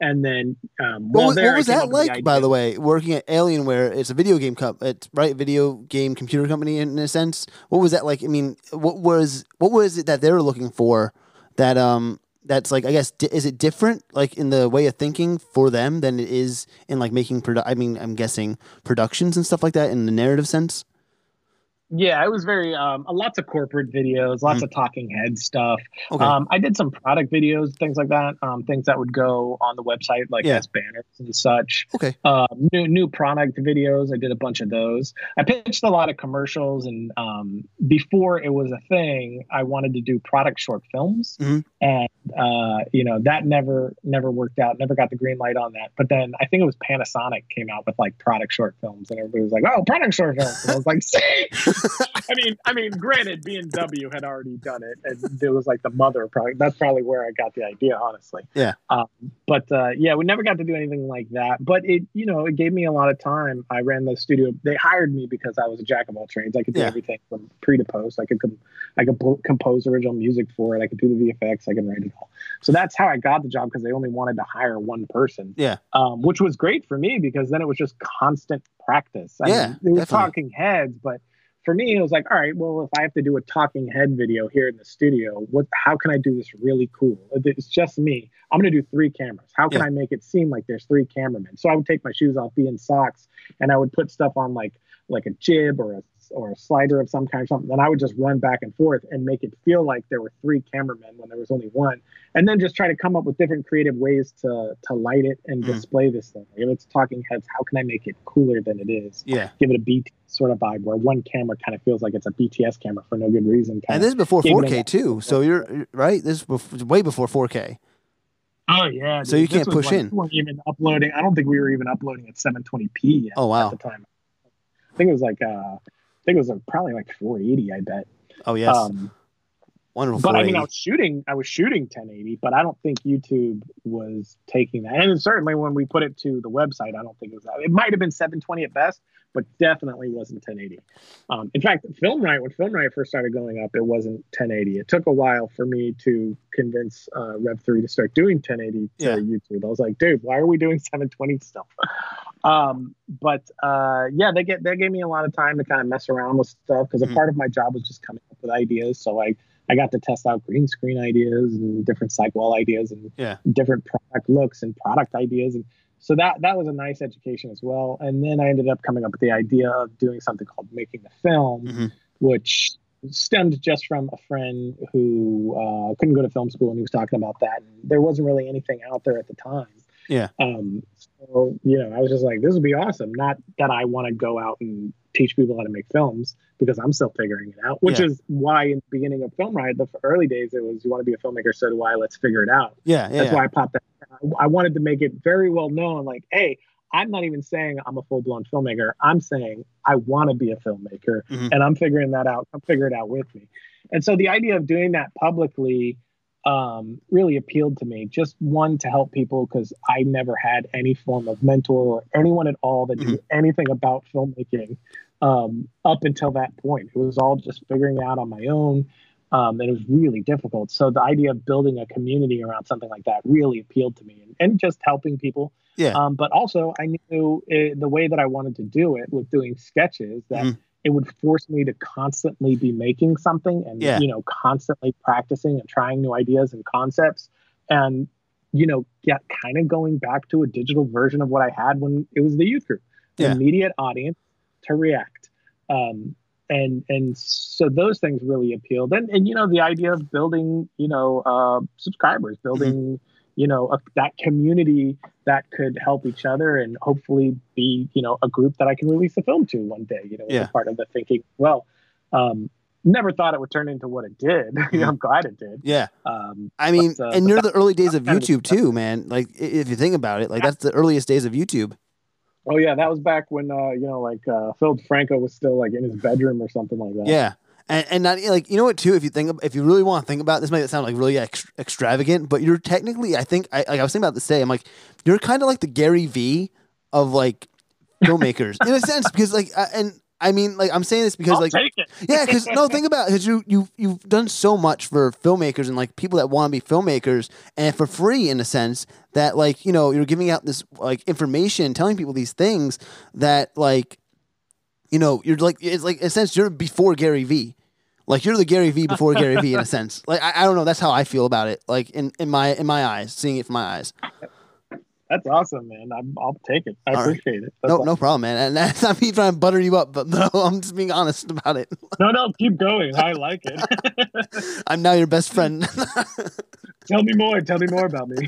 And then, um,
what, there, what was that like, the by the way, working at Alienware? It's a video game cup, it's right, video game computer company in, in a sense. What was that like? I mean, what was what was it that they were looking for? That um, that's like I guess di- is it different like in the way of thinking for them than it is in like making produ- I mean, I'm guessing productions and stuff like that in the narrative sense.
Yeah, it was very um, lots of corporate videos, lots mm. of talking head stuff. Okay. Um, I did some product videos, things like that, um, things that would go on the website, like yeah. as banners and such.
Okay.
Um, new new product videos, I did a bunch of those. I pitched a lot of commercials, and um, before it was a thing, I wanted to do product short films, mm-hmm. and uh, you know that never never worked out. Never got the green light on that. But then I think it was Panasonic came out with like product short films, and everybody was like, "Oh, product short films," and I was like, "See." I mean, I mean, granted, BMW had already done it, and it was like the mother product. That's probably where I got the idea, honestly.
Yeah.
Um, but uh, yeah, we never got to do anything like that. But it, you know, it gave me a lot of time. I ran the studio. They hired me because I was a jack of all trades. I could do yeah. everything from pre to post. I could, com- I could po- compose original music for it. I could do the VFX. I could write it all. So that's how I got the job because they only wanted to hire one person.
Yeah.
Um, which was great for me because then it was just constant practice. I
yeah.
Mean, they were talking heads, but for me, it was like, all right, well, if I have to do a talking head video here in the studio, what? How can I do this really cool? It's just me. I'm going to do three cameras. How can yeah. I make it seem like there's three cameramen? So I would take my shoes off, be in socks, and I would put stuff on like like a jib or a or a slider of some kind or something. Then I would just run back and forth and make it feel like there were three cameramen when there was only one. And then just try to come up with different creative ways to to light it and mm. display this thing. If it's talking heads, how can I make it cooler than it is?
Yeah.
Give it a beat sort of vibe where one camera kind of feels like it's a BTS camera for no good reason.
And this is before 4K too. So you're right. This is before, way before 4K.
Oh yeah.
Dude. So you can't push
like,
in.
We weren't even uploading. I don't think we were even uploading at 720p. Yet
oh wow.
At the time, I think it was like uh, think it was like probably like 480. I bet.
Oh yes. Um, Wonderful.
But I mean, I was shooting. I was shooting 1080, but I don't think YouTube was taking that. And certainly when we put it to the website, I don't think it was that. It might have been 720 at best, but definitely wasn't 1080. Um, in fact, Film Riot when Film Riot first started going up, it wasn't 1080. It took a while for me to convince uh, Rev3 to start doing 1080 to yeah. YouTube. I was like, dude, why are we doing 720 stuff? Um, but uh, yeah, they get they gave me a lot of time to kind of mess around with stuff because a part of my job was just coming up with ideas. So I I got to test out green screen ideas and different cycle ideas and
yeah.
different product looks and product ideas and so that that was a nice education as well. And then I ended up coming up with the idea of doing something called making the film, mm-hmm. which stemmed just from a friend who uh, couldn't go to film school and he was talking about that. And there wasn't really anything out there at the time.
Yeah.
Um, so, you know, I was just like, this would be awesome. Not that I want to go out and teach people how to make films because I'm still figuring it out, which yeah. is why in the beginning of Film Riot, the early days, it was, you want to be a filmmaker, so do I, let's figure it out.
Yeah.
yeah
That's
yeah. why I popped that. I wanted to make it very well known, like, hey, I'm not even saying I'm a full blown filmmaker. I'm saying I want to be a filmmaker mm-hmm. and I'm figuring that out. I'm figuring it out with me. And so the idea of doing that publicly um, really appealed to me. Just one to help people because I never had any form of mentor or anyone at all that mm-hmm. knew anything about filmmaking um, up until that point. It was all just figuring out on my own. Um, and it was really difficult. So the idea of building a community around something like that really appealed to me, and, and just helping people.
Yeah.
Um, but also, I knew it, the way that I wanted to do it with doing sketches that mm it would force me to constantly be making something and
yeah.
you know constantly practicing and trying new ideas and concepts and you know get kind of going back to a digital version of what i had when it was the youth group
yeah.
immediate audience to react um, and and so those things really appealed and and you know the idea of building you know uh, subscribers building mm-hmm you know a, that community that could help each other and hopefully be you know a group that I can release a film to one day. You know,
yeah.
part of the thinking. Well, um, never thought it would turn into what it did.
Mm-hmm.
I'm glad it did.
Yeah.
Um,
I mean,
but, uh,
and you're the early days of YouTube too, man. Like if you think about it, like that's the earliest days of YouTube.
oh yeah, that was back when uh, you know, like uh, Phil DeFranco was still like in his bedroom or something like that.
Yeah. And, and not like you know what too if you think if you really want to think about it, this might sound like really ex- extravagant but you're technically I think I like I was thinking about this today I'm like you're kind of like the Gary V of like filmmakers in a sense because like uh, and I mean like I'm saying this because
I'll
like yeah, because no, think about because you you you've done so much for filmmakers and like people that want to be filmmakers and for free in a sense that like you know you're giving out this like information, telling people these things that like you know you're like it's like in a sense you're before Gary V. Like you're the Gary V before Gary V in a sense. Like I, I don't know, that's how I feel about it. Like in, in my in my eyes, seeing it from my eyes.
That's awesome, man. I'm, I'll take it. I
All right.
appreciate it. That's
No,
awesome.
no problem, man. And that's not me trying to butter you up, but no, I'm just being honest about it.
no, no, keep going. I like it.
I'm now your best friend.
tell me more. Tell me more about me.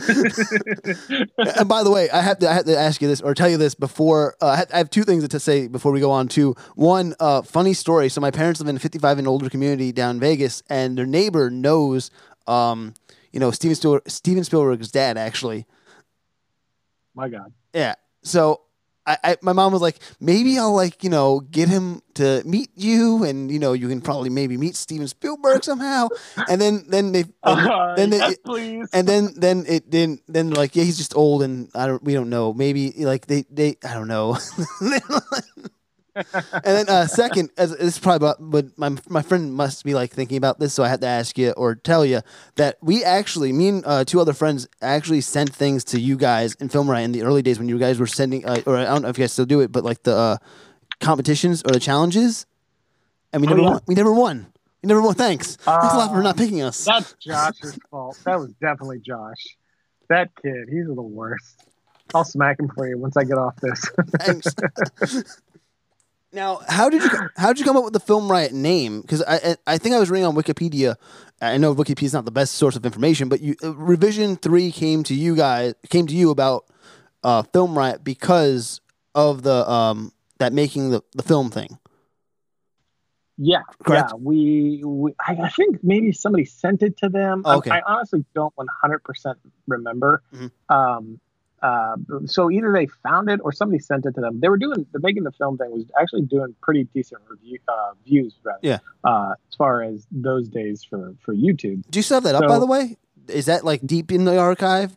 and by the way, I have to I have to ask you this or tell you this before. Uh, I, have, I have two things to say before we go on. To one, uh, funny story. So my parents live in a 55 and older community down in Vegas, and their neighbor knows, um, you know, Steven Spielberg, Steven Spielberg's dad actually.
My God.
Yeah. So I, I, my mom was like, maybe I'll like, you know, get him to meet you, and you know, you can probably maybe meet Steven Spielberg somehow. And then, then they, and,
Uh,
then
yes, please.
and then then it didn't then like yeah he's just old and I don't we don't know maybe like they they I don't know and then uh second as this is probably about but my my friend must be like thinking about this so I had to ask you or tell you that we actually me and uh, two other friends actually sent things to you guys in Film Riot in the early days when you guys were sending uh, or I don't know if you guys still do it but like the uh, competitions or the challenges and we
Oh,
never
yeah.
won we never won we never won thanks thanks a lot for
Uh,
not picking us
That's Josh's fault. That was definitely Josh. That kid, he's the worst. I'll smack him for you once I get off this.
Thanks. now, how did you how did you come up with the Film Riot name? Because I I- I think I was reading on Wikipedia. I know Wikipedia is not the best source of information, but you uh, Revision Three came to you guys came to you about uh, Film Riot because of the um that making the, the film thing.
yeah,
Correct?
yeah. We, we I, I think maybe somebody sent it to them. I-
Okay.
I, honestly don't 100% remember.
Mhm.
Um, uh, so either they found it or somebody sent it to them. They were doing the making the film thing was actually doing pretty decent review uh, views, rather.
Yeah.
Uh, as far as those days for for YouTube.
Do you still have that up by the way? Is that like deep in the archive?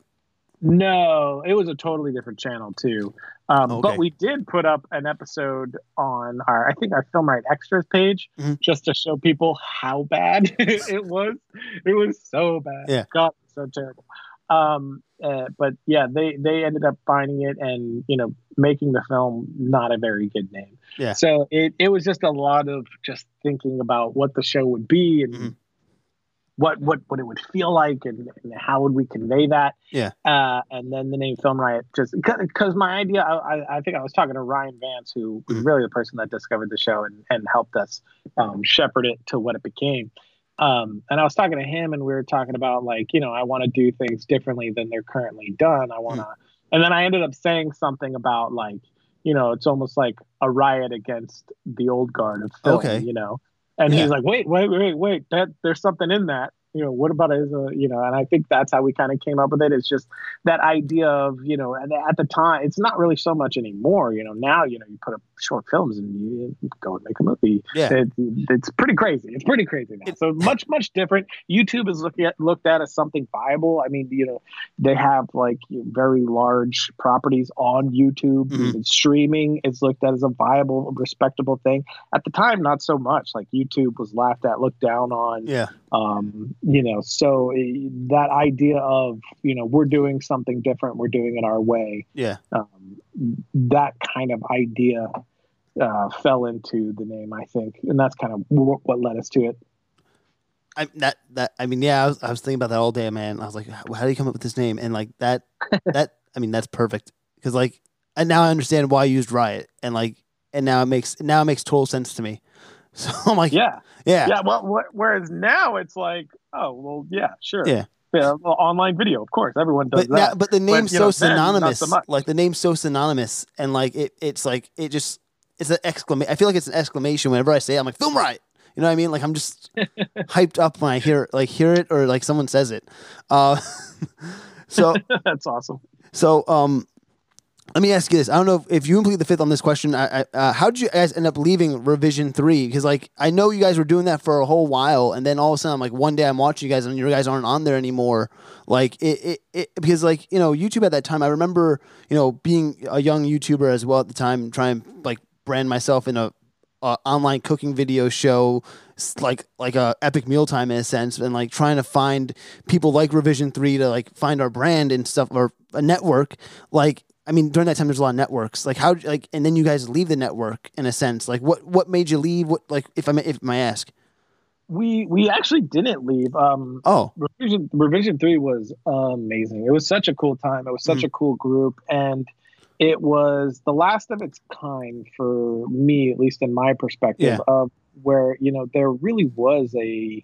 No, it was a totally different channel too. Um,
Okay.
But we did put up an episode on our, I think our Film Riot Extras page,
Mhm.
just to show people how bad it was. It was so bad.
Yeah.
God, so terrible. Um, uh, but yeah, they they ended up finding it and you know making the film not a very good name.
Yeah.
So it it was just a lot of just thinking about what the show would be and.
Mhm.
What, what what it would feel like and, and how would we convey that
Yeah.
uh, and then the name Film Riot just because my idea, I, I- think I was talking to Ryan Vance, who was
Mhm.
really the person that discovered the show and, and helped us um, shepherd it to what it became. Um, and I was talking to him, and we were talking about like, you know, I want to do things differently than they're currently done. I want to, and then I ended up saying something about like, you know, it's almost like a riot against the old guard of film,
Okay.
you know. And
Yeah.
he's like, wait, wait, wait, wait, that there's something in that. You know, what about it as a, you know, and I think that's how we kind of came up with it. It's just that idea of, you know, at, at the time, it's not really so much anymore. You know, now, you know, you put up short films and you go and make a movie.
Yeah.
It, it's pretty crazy. It's pretty crazy now. So much, much different. YouTube is looking at, looked at as something viable. I mean, you know, they have like very large properties on YouTube.
Mhm.
Even streaming is looked at as a viable, respectable thing. At the time, not so much. Like YouTube was laughed at, looked down on
Yeah.
um, you know so eh, that idea of you know we're doing something different we're doing it our way
Yeah.
um, that kind of idea uh, fell into the name i think and that's kind of w- what led us to it
I that that I mean, yeah, I was, I was thinking about that all day, man. I was like, how, how do you come up with this name? And like that that I mean, that's perfect because like and now I understand why you used Riot and like and now it makes now it makes total sense to me. So I'm like, yeah,
yeah
yeah,
well wh- whereas now it's like oh well yeah sure
Yeah.
yeah well, online video of course everyone does
but now,
that
but the name's
know,
so
then,
synonymous.
so
like the name's so synonymous, and like it, it's like it just it's an exclamation. I feel like it's an exclamation whenever I say it. I'm like, Film Riot. You know what I mean? Like I'm just hyped up when I hear like hear it or like someone says it. Uh, so
that's awesome.
So um, let me ask you this. I don't know if, if you complete the fifth on this question. I, I, uh, how did you guys end up leaving Revision Three? Because like I know you guys were doing that for a whole while, and then all of a sudden, like one day I'm watching you guys, and you guys aren't on there anymore. Like it, it, it, because like you know YouTube at that time. I remember you know being a young YouTuber as well at the time, trying like brand myself in a, a online cooking video show like like a epic mealtime in a sense and like trying to find people like revision 3 to like find our brand and stuff or a network like I mean, during that time, there's a lot of networks. Like how, like, and then you guys leave the network in a sense. Like, what, what made you leave? What, like, if I may, if I ask,
we we actually didn't leave. Um,
oh,
revision revision three was amazing. It was such a cool time. It was such mm a cool group, and it was the last of its kind for me, at least in my perspective, yeah. of where you know there really was a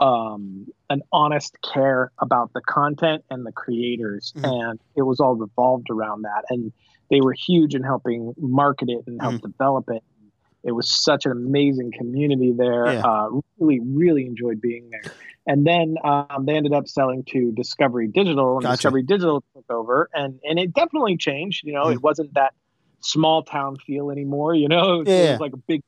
um, an honest care about the content and the creators, mm-hmm. and it was all revolved around that. And they were huge in helping market it and help mm-hmm. develop it. It was such an amazing community there. Yeah. Uh, really, really enjoyed being there. And then um, they ended up selling to Discovery Digital, and gotcha. Discovery Digital took over, and and it definitely changed. You know, mm-hmm. it wasn't that small town feel anymore. You know, it, yeah. it was like a big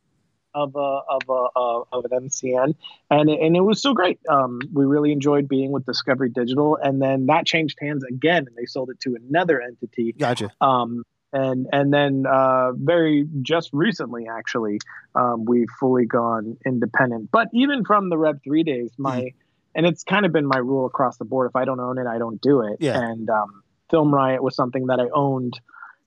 of a of a of an MCN, and and it was so great. Um, we really enjoyed being with Discovery Digital, and then that changed hands again, and they sold it to another entity.
Gotcha.
Um, and and then uh, very just recently, actually, um, we've fully gone independent. But even from the Rev three days, my mm. and it's kind of been my rule across the board. If I don't own it, I don't do it.
Yeah.
And um, Film Riot was something that I owned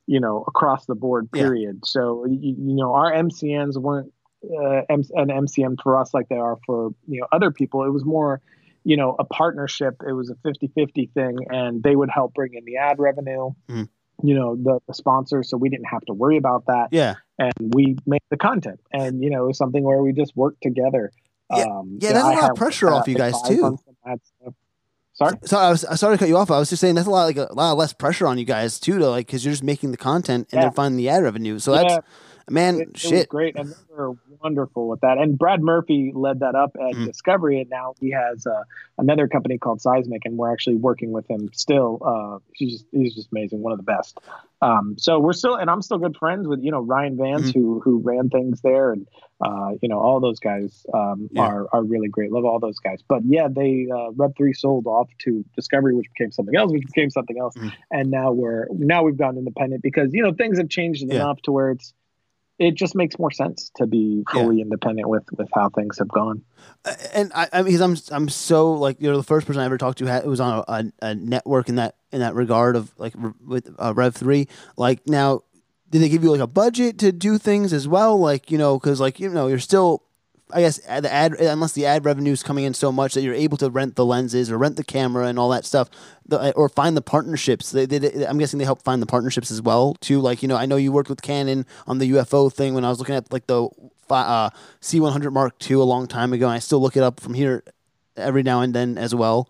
you know across the board period yeah. so you, you, know our mcns weren't uh, an MCN for us like they are for you know other people. It was more, you know, a partnership. It was a 50-50 thing, and they would help bring in the ad revenue. Mm. You know, the, the sponsors, so we didn't have to worry about that.
Yeah,
and we made the content, and you know, it was something where we just worked together.
Yeah, um, yeah, that's a lot of pressure off you guys too.
Sorry,
so I was sorry to cut you off. I was just saying that's a lot like a lot less pressure on you guys too, to like because you're just making the content and yeah. they're finding the ad revenue. So yeah. that's man,
it,
shit,
great, and they were wonderful with that. And Brad Murphy led that up at mm. Discovery, and now he has uh, another company called Seismic, and we're actually working with him still. Uh, he's just he's just amazing, one of the best. Um, so we're still, and I'm still good friends with you know Ryan Vance, mm-hmm. who who ran things there, and uh, you know all those guys um, yeah. are are really great. Love all those guys. But yeah, they uh, three sold off to Discovery, which became something else, which became something else, mm-hmm. and now we're now we've gone independent because you know things have changed yeah. enough to where it's it just makes more sense to be fully yeah. independent with with how things have gone.
And I, I mean, I'm I'm so like you're the first person I ever talked to had it was on a, a, a network in that in that regard of like with uh, Rev three. Like now, did they give you like a budget to do things as well? Like you know, because like you know, you're still I guess the ad unless the ad revenue is coming in so much that you're able to rent the lenses or rent the camera and all that stuff, the, or find the partnerships. They, they, I'm guessing they help find the partnerships as well too. Like you know, I know you worked with Canon on the UFO thing when I was looking at like the uh, C100 Mark II a long time ago. And I still look it up from here every now and then as well.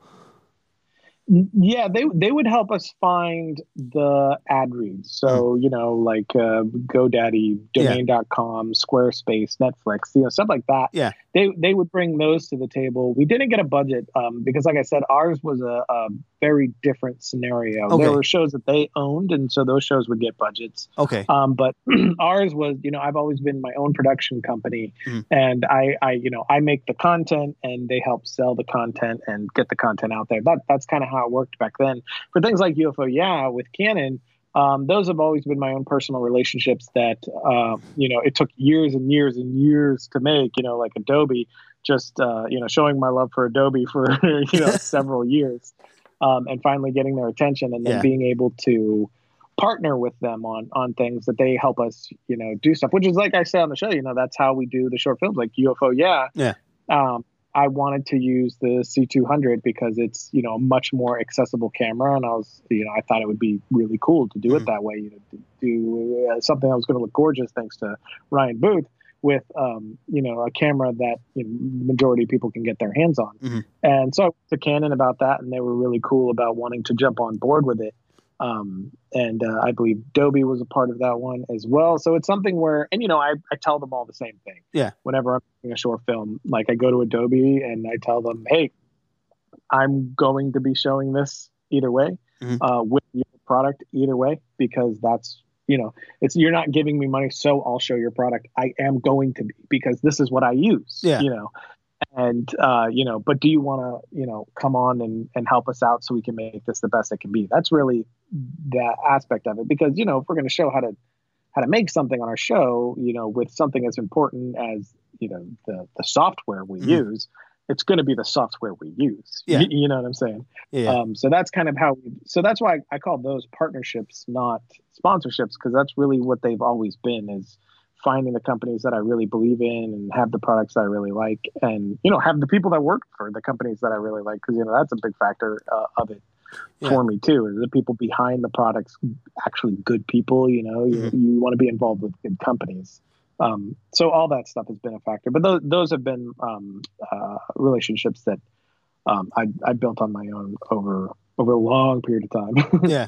Yeah, they they would help us find the ad reads. So, mm. you know, like uh, GoDaddy, domain.com, yeah. Squarespace, Netflix, you know, stuff like that.
Yeah.
They they would bring those to the table. We didn't get a budget um, because like I said, ours was a, a very different scenario. Okay. There were shows that they owned, and so those shows would get budgets.
Okay.
Um, but ours was, you know, I've always been my own production company, mm. and I, I, you know, I make the content, and they help sell the content and get the content out there. That that's kind of how it worked back then. For things like UFO, yeah, with Canon. Um, those have always been my own personal relationships that uh, you know it took years and years and years to make you know like adobe just uh, you know showing my love for adobe for you know several years um, and finally getting their attention and then yeah. being able to partner with them on on things that they help us you know do stuff which is like i said on the show you know that's how we do the short films like ufo yeah
yeah
um, i wanted to use the c200 because it's you know a much more accessible camera and i was you know i thought it would be really cool to do mm-hmm. it that way you know do uh, something that was going to look gorgeous thanks to ryan booth with um, you know a camera that you know, majority of people can get their hands on. Mm-hmm. And so to Canon about that, and they were really cool about wanting to jump on board with it. Um, and uh, I believe Adobe was a part of that one as well. So it's something where, and you know, I, I tell them all the same thing.
Yeah.
Whenever I'm making a short film, like I go to Adobe and I tell them, hey, I'm going to be showing this either way mm-hmm. uh, with your product either way because that's you know it's you're not giving me money so i'll show your product i am going to be because this is what i use
yeah.
you know and uh, you know but do you want to you know come on and, and help us out so we can make this the best it can be that's really that aspect of it because you know if we're going to show how to how to make something on our show you know with something as important as you know the the software we mm-hmm. use it's going to be the software we use.
Yeah.
You, you know what I'm saying?
Yeah.
Um, so that's kind of how, we, so that's why I call those partnerships, not sponsorships, because that's really what they've always been is finding the companies that I really believe in and have the products that I really like and, you know, have the people that work for the companies that I really like. Cause, you know, that's a big factor uh, of it yeah. for me too, is the people behind the products, actually good people, you know, mm-hmm. you, you want to be involved with good companies. Um, so all that stuff has been a factor, but those those have been um, uh, relationships that um, I, I built on my own over over a long period of time.
yeah,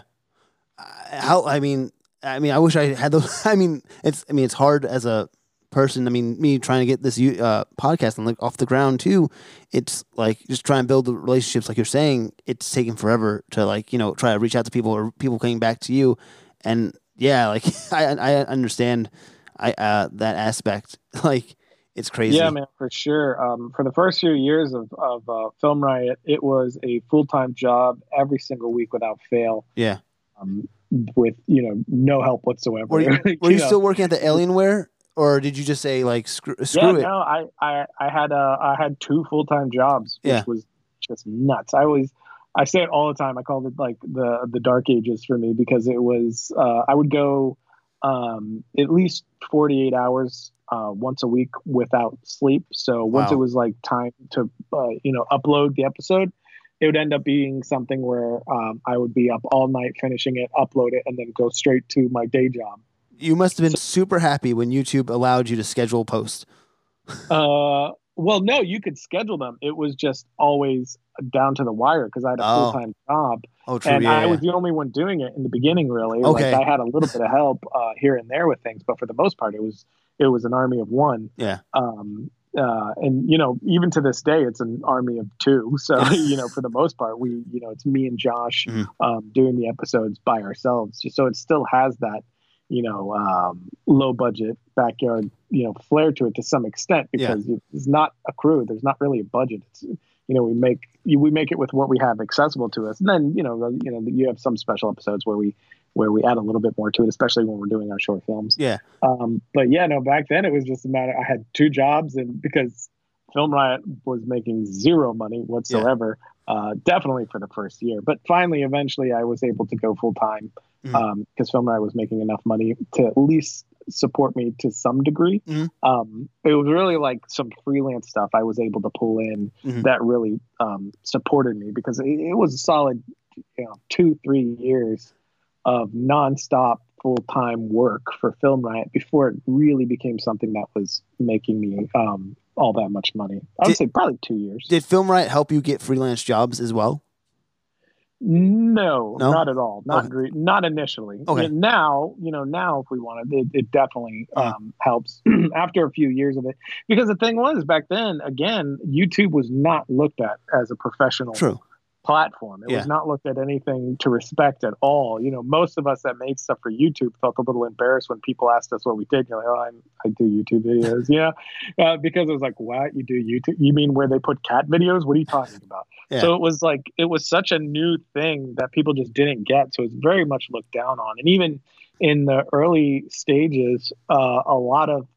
how I mean, I mean, I wish I had those. I mean, it's I mean, it's hard as a person. I mean, me trying to get this uh, podcast and like off the ground too. It's like just trying to build the relationships, like you're saying. It's taking forever to like you know try to reach out to people or people coming back to you, and yeah, like I I understand I uh, that aspect. Like it's crazy.
Yeah, man, for sure. Um, for the first few years of of uh, Film Riot, it was a full time job every single week without fail.
Yeah.
Um, with you know no help whatsoever.
Were you, were you, you still working at the Alienware, or did you just say like screw, screw
yeah,
it?
No, I I I had uh I had two full time jobs, which
yeah.
was just nuts. I always I say it all the time. I called it like the the dark ages for me because it was uh, I would go um, at least 48 hours uh, once a week without sleep. So once wow. it was like time to, uh, you know, upload the episode, it would end up being something where um, I would be up all night finishing it, upload it, and then go straight to my day job.
You must have been so, super happy when YouTube allowed you to schedule posts.
uh, well, no, you could schedule them. It was just always down to the wire because I had a
oh.
full time job.
Oh, true.
And
yeah,
I
yeah.
was the only one doing it in the beginning, really.
Okay.
Like I had a little bit of help uh, here and there with things, but for the most part, it was it was an army of one.
Yeah.
Um, uh, and you know, even to this day, it's an army of two. So you know, for the most part, we you know, it's me and Josh
mm-hmm.
um, doing the episodes by ourselves. So it still has that you know um, low budget backyard you know flair to it to some extent because yeah. it's not a crew. There's not really a budget. It's you know we make we make it with what we have accessible to us, and then you know you know you have some special episodes where we where we add a little bit more to it, especially when we're doing our short films.
Yeah.
Um, but yeah, no, back then it was just a matter. I had two jobs, and because Film Riot was making zero money whatsoever, yeah. uh, definitely for the first year. But finally, eventually, I was able to go full time because mm. um, Film Riot was making enough money to at least support me to some degree.
Mm.
Um, it was really like some freelance stuff I was able to pull in
mm-hmm.
that really um, supported me because it, it was a solid, you know, two three years of nonstop full time work for Film Riot before it really became something that was making me um, all that much money. I would did, say probably two years.
Did Film Riot help you get freelance jobs as well?
No,
no?
not at all. Not
okay.
not initially.
Okay.
now, you know, now if we wanted, it, it definitely um, helps after a few years of it. Because the thing was, back then, again, YouTube was not looked at as a professional
True
platform. It
yeah.
was not looked at anything to respect at all. You know, most of us that made stuff for YouTube felt a little embarrassed when people asked us what we did. You're like, oh, I'm, i do YouTube videos, yeah, uh, because it was like, what you do YouTube? You mean where they put cat videos? What are you talking about?
Yeah.
So it was like it was such a new thing that people just didn't get. So it's very much looked down on, and even in the early stages, uh, a lot of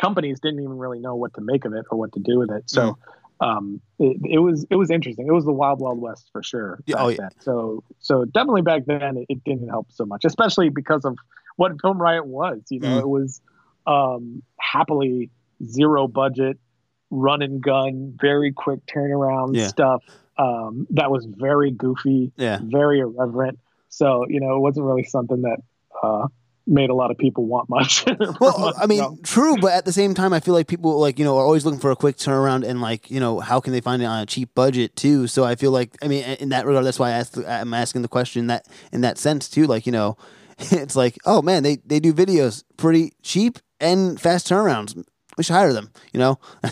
companies didn't even really know what to make of it or what to do with it. So. Mm um, it, it, was it was interesting. It was the wild wild west for sure.
Yeah, oh, yeah.
So so definitely back then it, it, didn't help so much, especially because of what Film Riot was. You know,
mm.
it was um, happily zero budget, run and gun, very quick turnaround
yeah.
stuff. Um, that was very goofy,
yeah,
very irreverent. So you know, it wasn't really something that uh, made a lot of people want much.
well, I mean, true, but at the same time, I feel like people like you know are always looking for a quick turnaround and like you know how can they find it on a cheap budget too. So I feel like I mean in that regard, that's why I asked, I'm asking the question that in that sense too. Like you know, it's like oh man, they they do videos pretty cheap and fast turnarounds. We should hire them. You know.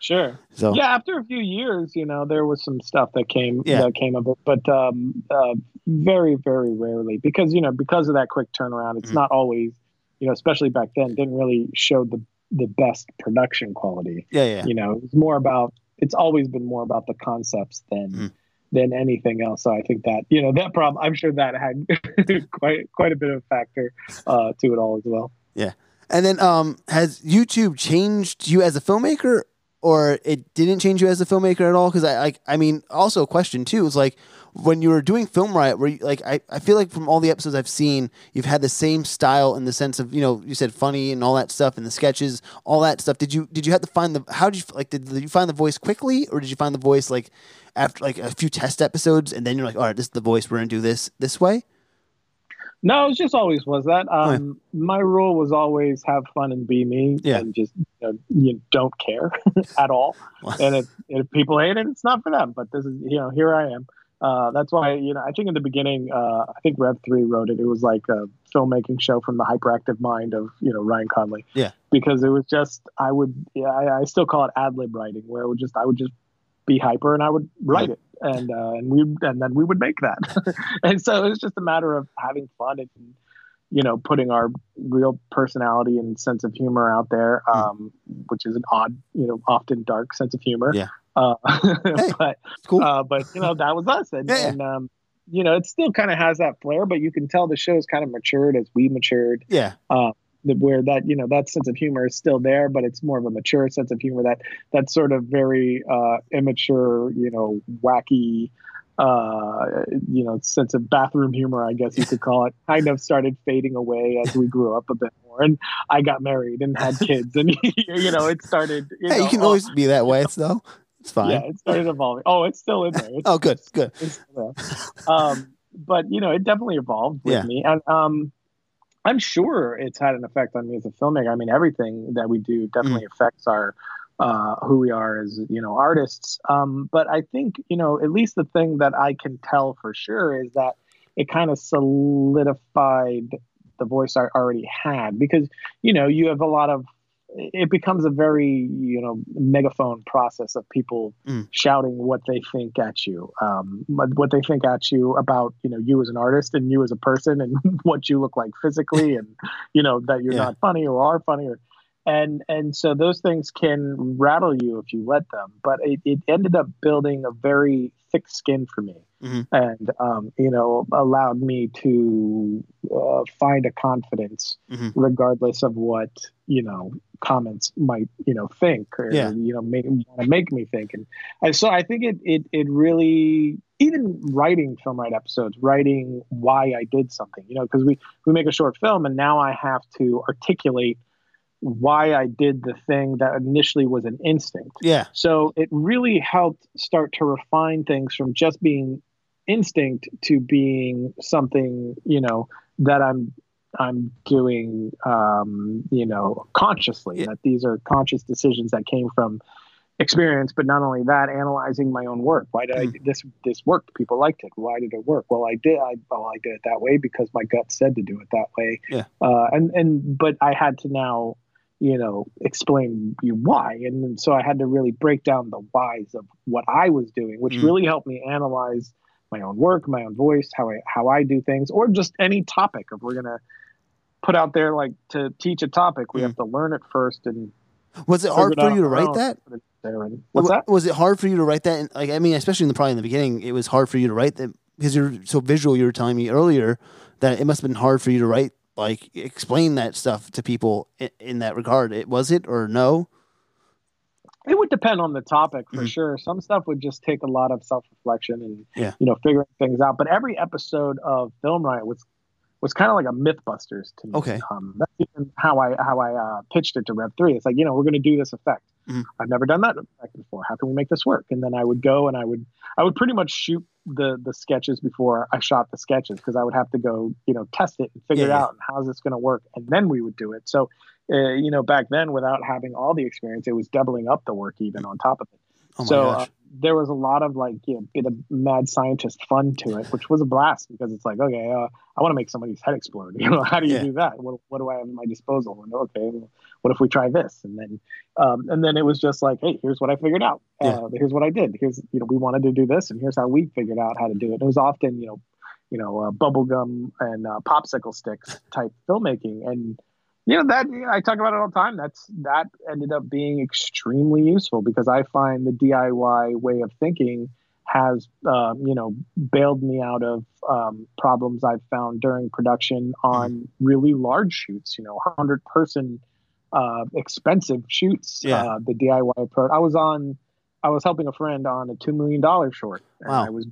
Sure. So yeah, after a few years, you know, there was some stuff that came yeah. that came up, but um, uh, very very rarely because you know because of that quick turnaround, it's mm-hmm. not always, you know, especially back then, didn't really show the the best production quality.
Yeah, yeah.
You know, it's more about. It's always been more about the concepts than. Mm-hmm. Than anything else, so I think that you know that problem. I'm sure that had quite quite a bit of a factor uh, to it all as well.
Yeah, and then um, has YouTube changed you as a filmmaker, or it didn't change you as a filmmaker at all? Because I, I, I mean, also a question too is like when you were doing Film Riot, where you, like I, I feel like from all the episodes I've seen, you've had the same style in the sense of you know you said funny and all that stuff and the sketches, all that stuff. Did you did you have to find the how did you like did, did you find the voice quickly or did you find the voice like after like a few test episodes and then you're like all right this is the voice we're gonna do this this way?
No, it just always was that. Um, My rule was always have fun and be me,
yeah.
and just you, know, you don't care at all. and if, if, people hate it, it's not for them. But this is you know here I am. Uh, that's why you know I think in the beginning, uh, I think Rev three wrote it. It was like a filmmaking show from the hyperactive mind of you know Ryan Connolly.
Yeah,
because it was just I would yeah I, I still call it ad lib writing, where it would just I would just be hyper and I would write it and uh, and we and then we would make that. and so it's just a matter of having fun and you know putting our real personality and sense of humor out there, hmm. um, which is an odd, you know, often dark sense of humor.
Yeah.
Uh, hey, but cool. Uh, but you know that was us, and, yeah, and um, you know it still kind of has that flair, but you can tell the show's kind of matured as we matured.
Yeah.
Uh, where that you know that sense of humor is still there, but it's more of a mature sense of humor that that sort of very uh, immature, you know, wacky, uh, you know, sense of bathroom humor, I guess you could call it, kind of started fading away as we grew up a bit more. And I got married and had kids, and you know, it started. You
hey,
know,
you can always be that way, though. It's fine.
Yeah, it started evolving. Oh, it's still in there. It's,
oh, good, good.
Um, but you know, it definitely evolved with yeah. me, and um I'm sure it's had an effect on me as a filmmaker. I mean, everything that we do definitely mm. affects our uh, who we are as you know artists. Um, but I think you know at least the thing that I can tell for sure is that it kind of solidified the voice I already had because you know you have a lot of it becomes a very you know megaphone process of people mm. shouting what they think at you um, what they think at you about you know you as an artist and you as a person and what you look like physically and you know that you're yeah. not funny or are funny or and and so those things can rattle you if you let them but it, it ended up building a very thick skin for me mm-hmm. and um, you know allowed me to uh, find a confidence mm-hmm. regardless of what you know comments might you know think or
yeah.
you know make make me think and, and so i think it it it really even writing Film Riot episodes writing why i did something you know because we we make a short film and now i have to articulate why I did the thing that initially was an instinct.
Yeah.
So it really helped start to refine things from just being instinct to being something, you know, that I'm I'm doing um, you know, consciously. Yeah. That these are conscious decisions that came from experience, but not only that, analyzing my own work. Why did mm. I this this worked? People liked it. Why did it work? Well, I did. I well, I did it that way because my gut said to do it that way.
Yeah.
Uh, and and but I had to now you know, explain you why. And so I had to really break down the whys of what I was doing, which mm. really helped me analyze my own work, my own voice, how I how I do things, or just any topic. If we're gonna put out there like to teach a topic, we mm. have to learn it first. And
was it hard for you to write that?
What's that?
Was it hard for you to write that? And, like, I mean, especially in the probably in the beginning, it was hard for you to write that because you're so visual. You were telling me earlier that it must have been hard for you to write like explain that stuff to people in, in that regard. It was it or no?
It would depend on the topic for mm-hmm. sure. Some stuff would just take a lot of self reflection and
yeah.
you know figuring things out. But every episode of Film Riot was was kind of like a MythBusters to me.
Okay,
um, that's even how I how I uh, pitched it to Rev Three. It's like you know we're going to do this effect. Mm-hmm. I've never done that before. How can we make this work? And then I would go and I would I would pretty much shoot the the sketches before I shot the sketches because I would have to go you know test it and figure yeah, it out and how's this going to work and then we would do it. So uh, you know back then without having all the experience, it was doubling up the work even on top of it. Oh so uh, there was a lot of like you know bit of mad scientist fun to it, which was a blast because it's like okay, uh, I want to make somebody's head explode. You know, how do you yeah. do that? What what do I have at my disposal? And okay, what if we try this? And then um, and then it was just like, hey, here's what I figured out. Uh, Here's what I did. Here's you know we wanted to do this, and here's how we figured out how to do it. It was often you know you know uh, bubblegum and uh, popsicle sticks type filmmaking and you know that I talk about it all the time. That's that ended up being extremely useful because I find the DIY way of thinking has uh, you know bailed me out of um, problems I've found during production on really large shoots. You know, hundred person uh, expensive shoots. Yeah. Uh, the DIY approach. I was on. I was helping a friend on a two million dollar short, and wow. I was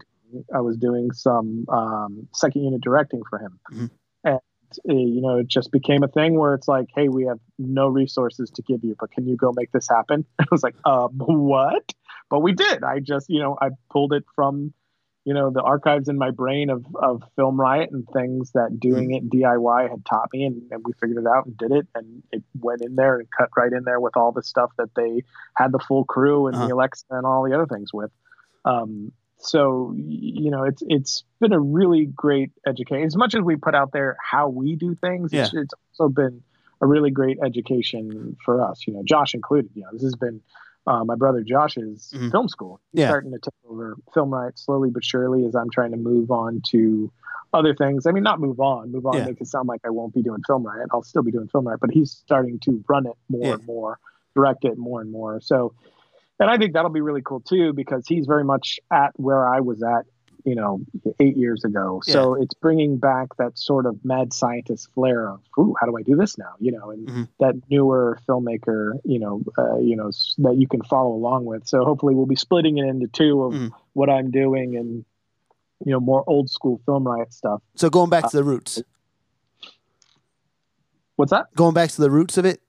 I was doing some um, second unit directing for him. Mm-hmm. And you know, it just became a thing where it's like, hey, we have no resources to give you, but can you go make this happen? I was like, um, what? But we did. I just, you know, I pulled it from, you know, the archives in my brain of, of Film Riot and things that doing it DIY had taught me, and, and we figured it out and did it, and it went in there and cut right in there with all the stuff that they had the full crew and uh-huh. the Alexa and all the other things with. Um, so you know it's it's been a really great education as much as we put out there how we do things yeah. it's, it's, also been a really great education for us you know josh included you know this has been uh, my brother josh's mm-hmm. film school He's yeah. starting to take over film rights slowly but surely as i'm trying to move on to other things i mean not move on move on yeah. makes it sound like i won't be doing Film Riot i'll still be doing Film Riot but he's starting to run it more yeah. and more direct it more and more so and I think that'll be really cool too because he's very much at where I was at, you know, eight years ago. Yeah. So it's bringing back that sort of mad scientist flair of, ooh, how do I do this now? You know, and mm-hmm. that newer filmmaker, you know, uh, you know, that you can follow along with. So hopefully we'll be splitting it into two of mm-hmm. what I'm doing and you know more old school film riot stuff.
So going back to the roots.
What's that?
Going back to the roots of it.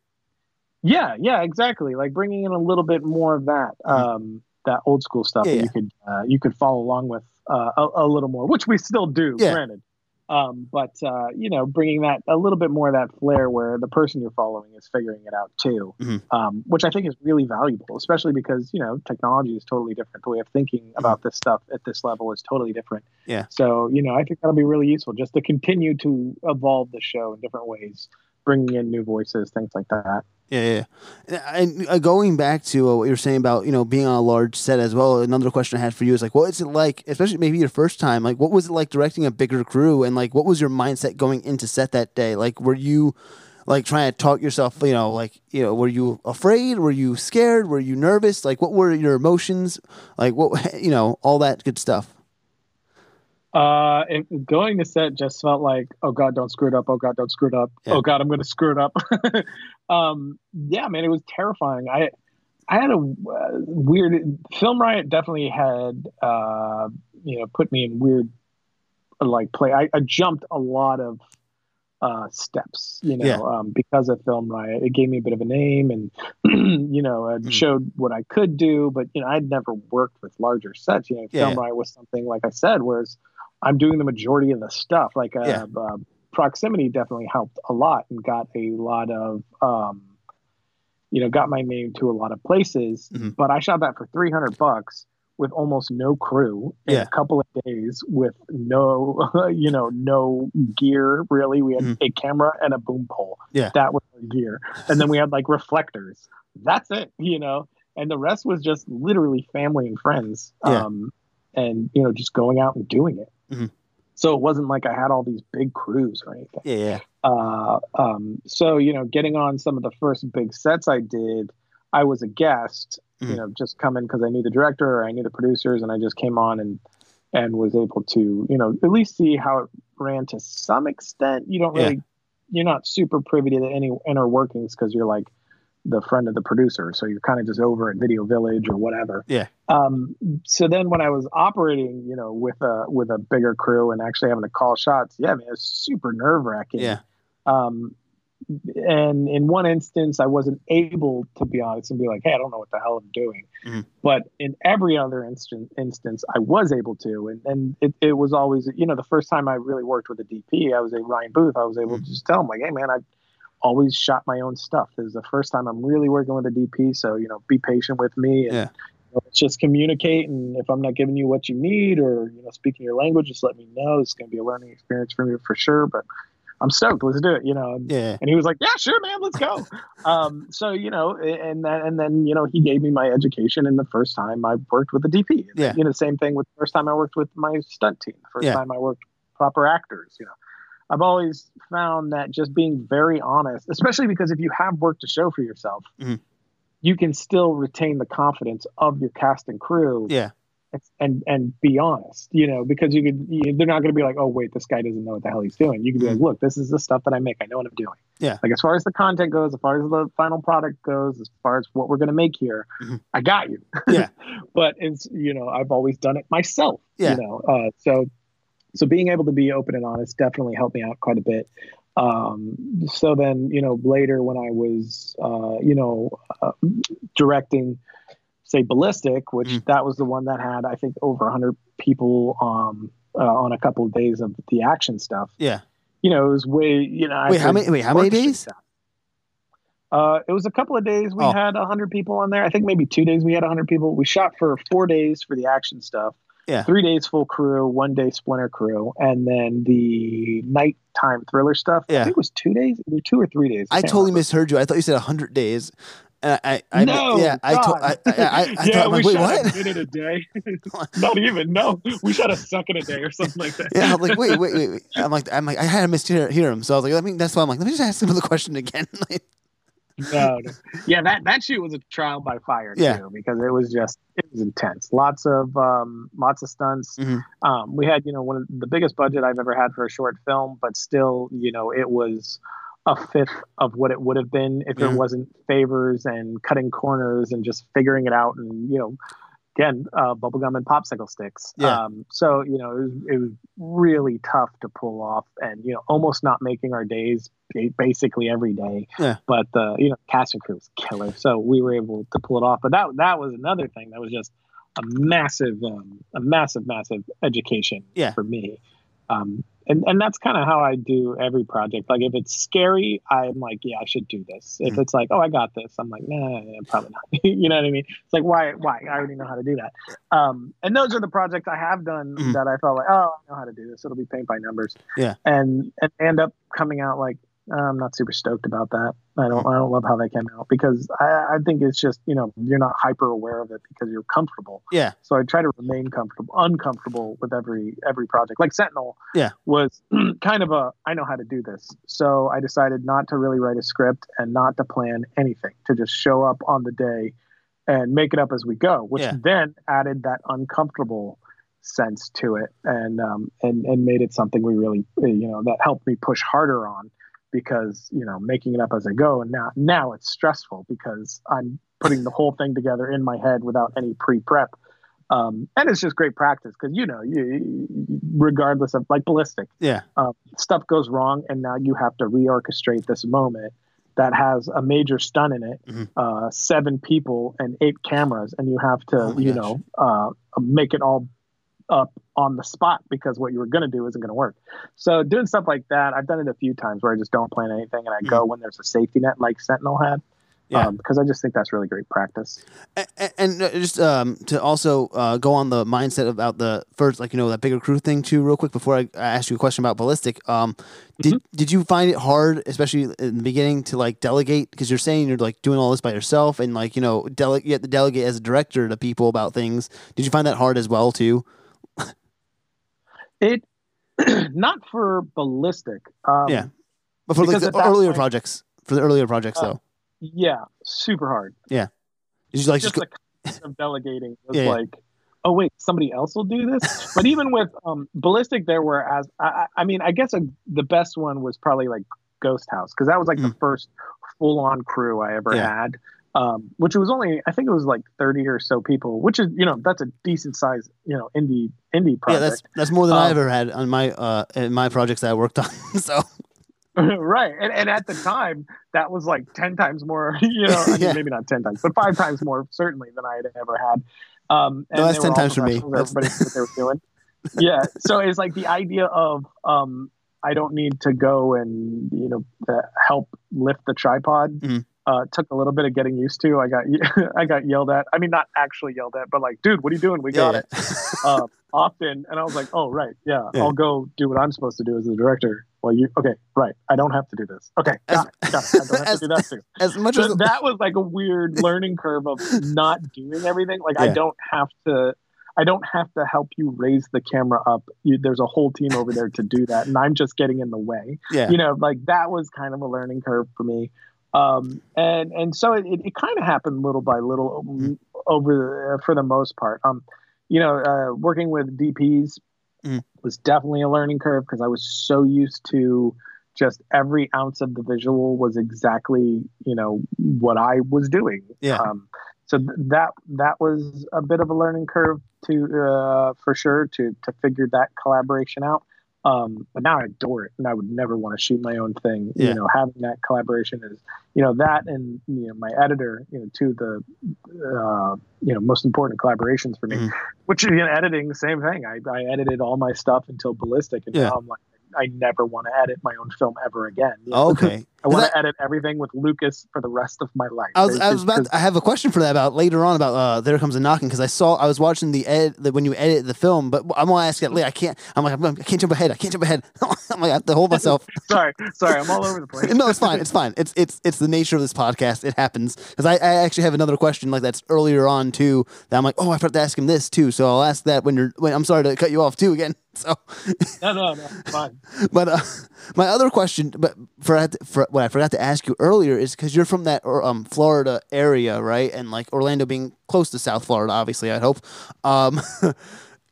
Yeah, yeah, exactly. Like bringing in a little bit more of that, mm-hmm. um, that old school stuff yeah, that you could uh, you could follow along with uh, a, a, little more, which we still do, yeah. granted. Um, but uh, you know, bringing that a little bit more of that flair where the person you're following is figuring it out too, mm-hmm. um, which I think is really valuable, especially because you know technology is totally different. The way of thinking mm-hmm. about this stuff at this level is totally different.
Yeah.
So you know, I think that'll be really useful just to continue to evolve the show in different ways, bringing in new voices, things like that.
Yeah, yeah. And uh, going back to uh, what you were saying about you know being on a large set as well. Another question I had for you is like, what is it like, especially maybe your first time? Like, what was it like directing a bigger crew, and like, what was your mindset going into set that day? Like, were you like trying to talk yourself, you know, like you know, were you afraid? Were you scared? Were you nervous? Like, what were your emotions? Like, what you know, all that good stuff.
Uh, it, going to set just felt like, oh god, don't screw it up. Oh god, don't screw it up. Yeah. Oh god, I'm going to screw it up. um, yeah, man, it was terrifying. I, I had a uh, weird film riot. Definitely had, uh, you know, put me in weird, like play. I, I jumped a lot of uh, steps, you know, yeah. um, because of Film Riot. It gave me a bit of a name and, you know, it mm. showed what I could do. But, you know, I'd never worked with larger sets. You know, yeah. Film Riot was something, like I said, whereas I'm doing the majority of the stuff. Like uh, yeah. uh, proximity definitely helped a lot and got a lot of, um, you know, got my name to a lot of places. Mm-hmm. But I shot that for 300 bucks with almost no crew in yeah. a couple of days with no, you know, no gear really. We had mm-hmm. a camera and a boom pole.
Yeah.
That was our gear. And then we had like reflectors. That's it, you know. And the rest was just literally family and friends. Yeah. Um, and you know, just going out and doing it. Mm-hmm. So it wasn't like I had all these big crews or anything.
Yeah.
Uh, um, so you know, getting on some of the first big sets I did, I was a guest. Mm-hmm. You know, just coming because I knew the director or I knew the producers, and I just came on and and was able to you know at least see how it ran to some extent. You don't really, yeah. you're not super privy to any inner workings because you're like the friend of the producer. So you're kind of just over at Video Village or whatever.
Yeah.
Um, so then when I was operating, you know, with a with a bigger crew and actually having to call shots, yeah, I mean, it was super nerve wracking.
Yeah.
Um, and in one instance, I wasn't able to be honest and be like, "Hey, I don't know what the hell I'm doing." Mm-hmm. But in every other instant, instance, I was able to, and and it, it was always, you know, the first time I really worked with a DP, I was a Ryan Booth. I was able mm-hmm. to just tell him like, "Hey, man, I've always shot my own stuff. This is the first time I'm really working with a DP, so you know, be patient with me." And, yeah. You know, just communicate, and if I'm not giving you what you need, or you know, speaking your language, just let me know. It's going to be a learning experience for me for sure. But I'm stoked. Let's do it. You know.
Yeah.
And he was like, Yeah, sure, man. Let's go. um. So you know, and then and then you know, he gave me my education. And the first time I worked with a DP.
Yeah.
You know, same thing with the first time I worked with my stunt team. The first yeah. time I worked proper actors. You know. I've always found that just being very honest, especially because if you have work to show for yourself, mm-hmm. you can still retain the confidence of your cast and crew.
Yeah
and and be honest, you know, because you could you, they're not going to be like, oh wait, this guy doesn't know what the hell he's doing. You can be like, mm-hmm. look, this is the stuff that I make. I know what I'm doing.
Yeah.
Like as far as the content goes, as far as the final product goes, as far as what we're going to make here, mm-hmm. I got you.
Yeah.
but it's you know I've always done it myself.
Yeah.
You know, uh, so so being able to be open and honest definitely helped me out quite a bit. Um, so then you know later when I was uh, you know uh, directing say ballistic which mm. that was the one that had i think over 100 people um, uh, on a couple of days of the action stuff.
Yeah.
You know it was way you know
wait how many wait how many days?
uh, it was a couple of days. We oh. had 100 people on there. I think maybe two days we had 100 people. We shot for four days for the action stuff
yeah.
three days full crew one day splinter crew and then the nighttime thriller stuff
yeah.
i think it was two days either two or three days
i, I totally remember. misheard you i thought you said 100 days and I, I,
no,
yeah, I, told, I, I, I, I
yeah,
thought,
we
wait,
shot
what?
a minute a day. Not even, no, we shot a second a day or something like that.
yeah, I'm like, wait, wait, wait, wait. I'm like, I'm like, I had to mishear hear him, so I was like, I mean, that's why I'm like, let me just ask him the question again.
no, no, yeah, that that shoot was a trial by fire
yeah.
too, because it was just it was intense. Lots of um, lots of stunts.
Mm-hmm.
Um, we had, you know, one of the biggest budget I've ever had for a short film, but still, you know, it was a fifth of what it would have been if mm. it wasn't favors and cutting corners and just figuring it out and you know again uh, bubblegum and popsicle sticks
yeah.
Um, so you know it was, it was really tough to pull off and you know almost not making our days basically every day
yeah.
but the you know cast and crew was killer so we were able to pull it off but that that was another thing that was just a massive um, a massive massive education
yeah.
for me um, and and that's kind of how I do every project. Like if it's scary, I'm like, yeah, I should do this. If mm-hmm. it's like, oh, I got this, I'm like, nah, probably not. you know what I mean? It's like, why, why? I already know how to do that. Um, and those are the projects I have done mm-hmm. that I felt like, oh, I know how to do this. It'll be paint by numbers.
Yeah.
And and end up coming out like, I'm not super stoked about that. I don't I don't love how they came out because I, I think it's just you know you're not hyper aware of it because you're comfortable.
Yeah.
So I try to remain comfortable, uncomfortable with every every project. Like Sentinel.
Yeah.
Was kind of a I know how to do this. So I decided not to really write a script and not to plan anything to just show up on the day and make it up as we go, which
yeah.
then added that uncomfortable sense to it and um and and made it something we really you know that helped me push harder on because you know making it up as I go, and now now it's stressful because I'm putting the whole thing together in my head without any pre prep. Um, and it's just great practice because you know you, regardless of like ballistic,
yeah,
um, stuff goes wrong, and now you have to reorchestrate this moment that has a major stun in it, mm-hmm. uh, seven people and eight cameras, and you have to oh you gosh. know uh, make it all up on the spot because what you were going to do isn't going to work. So doing stuff like that, I've done it a few times where I just don't plan anything and I go when there's a safety net like Sentinel had. Yeah. Um, because I just think that's really great practice.
And, and uh, just um, to also uh, go on the mindset about the first, like you know, that bigger crew thing too, real quick before I, I ask you a question about ballistic. Um, did mm-hmm. did you find it hard, especially in the beginning, to like delegate? Because you're saying you're like doing all this by yourself, and like you know, delegate you have to delegate as a director to people about things. Did you find that hard as well too?
It not for ballistic. Um,
yeah, but for like the earlier point, projects, for the earlier projects uh, though.
Yeah, super hard.
Yeah, it's just like
just, just the of delegating was yeah, like, oh wait, somebody else will do this. but even with um, ballistic, there were as I, I mean, I guess a, the best one was probably like Ghost House because that was like mm. the first full on crew I ever yeah. had um, which was only I think it was like thirty or so people, which is you know that's a decent size you know indie indie project.
Yeah, that's that's more than um, I ever had on my uh in my projects that I worked on. so
right. And, and at the time, that was like 10 times more, you know, I mean, yeah. maybe not 10 times, but five times more certainly than I had ever had. Um,
and no, that's 10 times for me.
Everybody knew what they were doing. yeah. So it's like the idea of, um, I don't need to go and, you know, uh, help lift the tripod. Mm-hmm. Uh, took a little bit of getting used to. I got I got yelled at. I mean, not actually yelled at, but like, dude, what are you doing? We got yeah, yeah. it. uh, often, and I was like, oh right, yeah, yeah, I'll go do what I'm supposed to do as the director. Well, you okay? Right, I don't have to do this. Okay, got as, it. Got it. I don't have as, to do that too.
As much so as
that was like a weird learning curve of not doing everything. Like I don't have to. I don't have to help you raise the camera up. You, there's a whole team over there to do that, and I'm just getting in the way.
Yeah.
You know, like that was kind of a learning curve for me. Um, and and so it, it, kind of happened little by little mm-hmm. over the, for the most part. Um, you know, uh, working with DPs mm. was definitely a learning curve because I was so used to just every ounce of the visual was exactly you know what I was doing.
Yeah. Um,
so th- that that was a bit of a learning curve to uh, for sure to to figure that collaboration out. Um, but now I adore it, and I would never want to shoot my own thing. Yeah. You know, having that collaboration is, you know, that and you know my editor, you know, two of the, uh, you know, most important collaborations for me. Mm. Which you know, editing, same thing. I, I edited all my stuff until Ballistic, and yeah. now I'm like, I never want to edit my own film ever again.
You know? Okay.
I want that, to edit everything with Lucas for the rest of my life.
I was, I was about. To, I have a question for that about later on about uh, there comes a knocking because I saw I was watching the ed the, when you edit the film, but I'm gonna ask it later. I can't. I'm like I can't jump ahead. I can't jump ahead. I'm like I have to hold myself.
sorry, sorry. I'm all over the place.
no, it's fine. It's fine. It's it's it's the nature of this podcast. It happens because I, I actually have another question like that's earlier on too. That I'm like, oh, I forgot to ask him this too. So I'll ask that when you're. When, I'm sorry to cut you off too again. So
no, no, no, fine.
But uh, my other question, but for, for what I forgot to ask you earlier is because you're from that um Florida area, right? And like Orlando being close to South Florida, obviously, I hope. Um,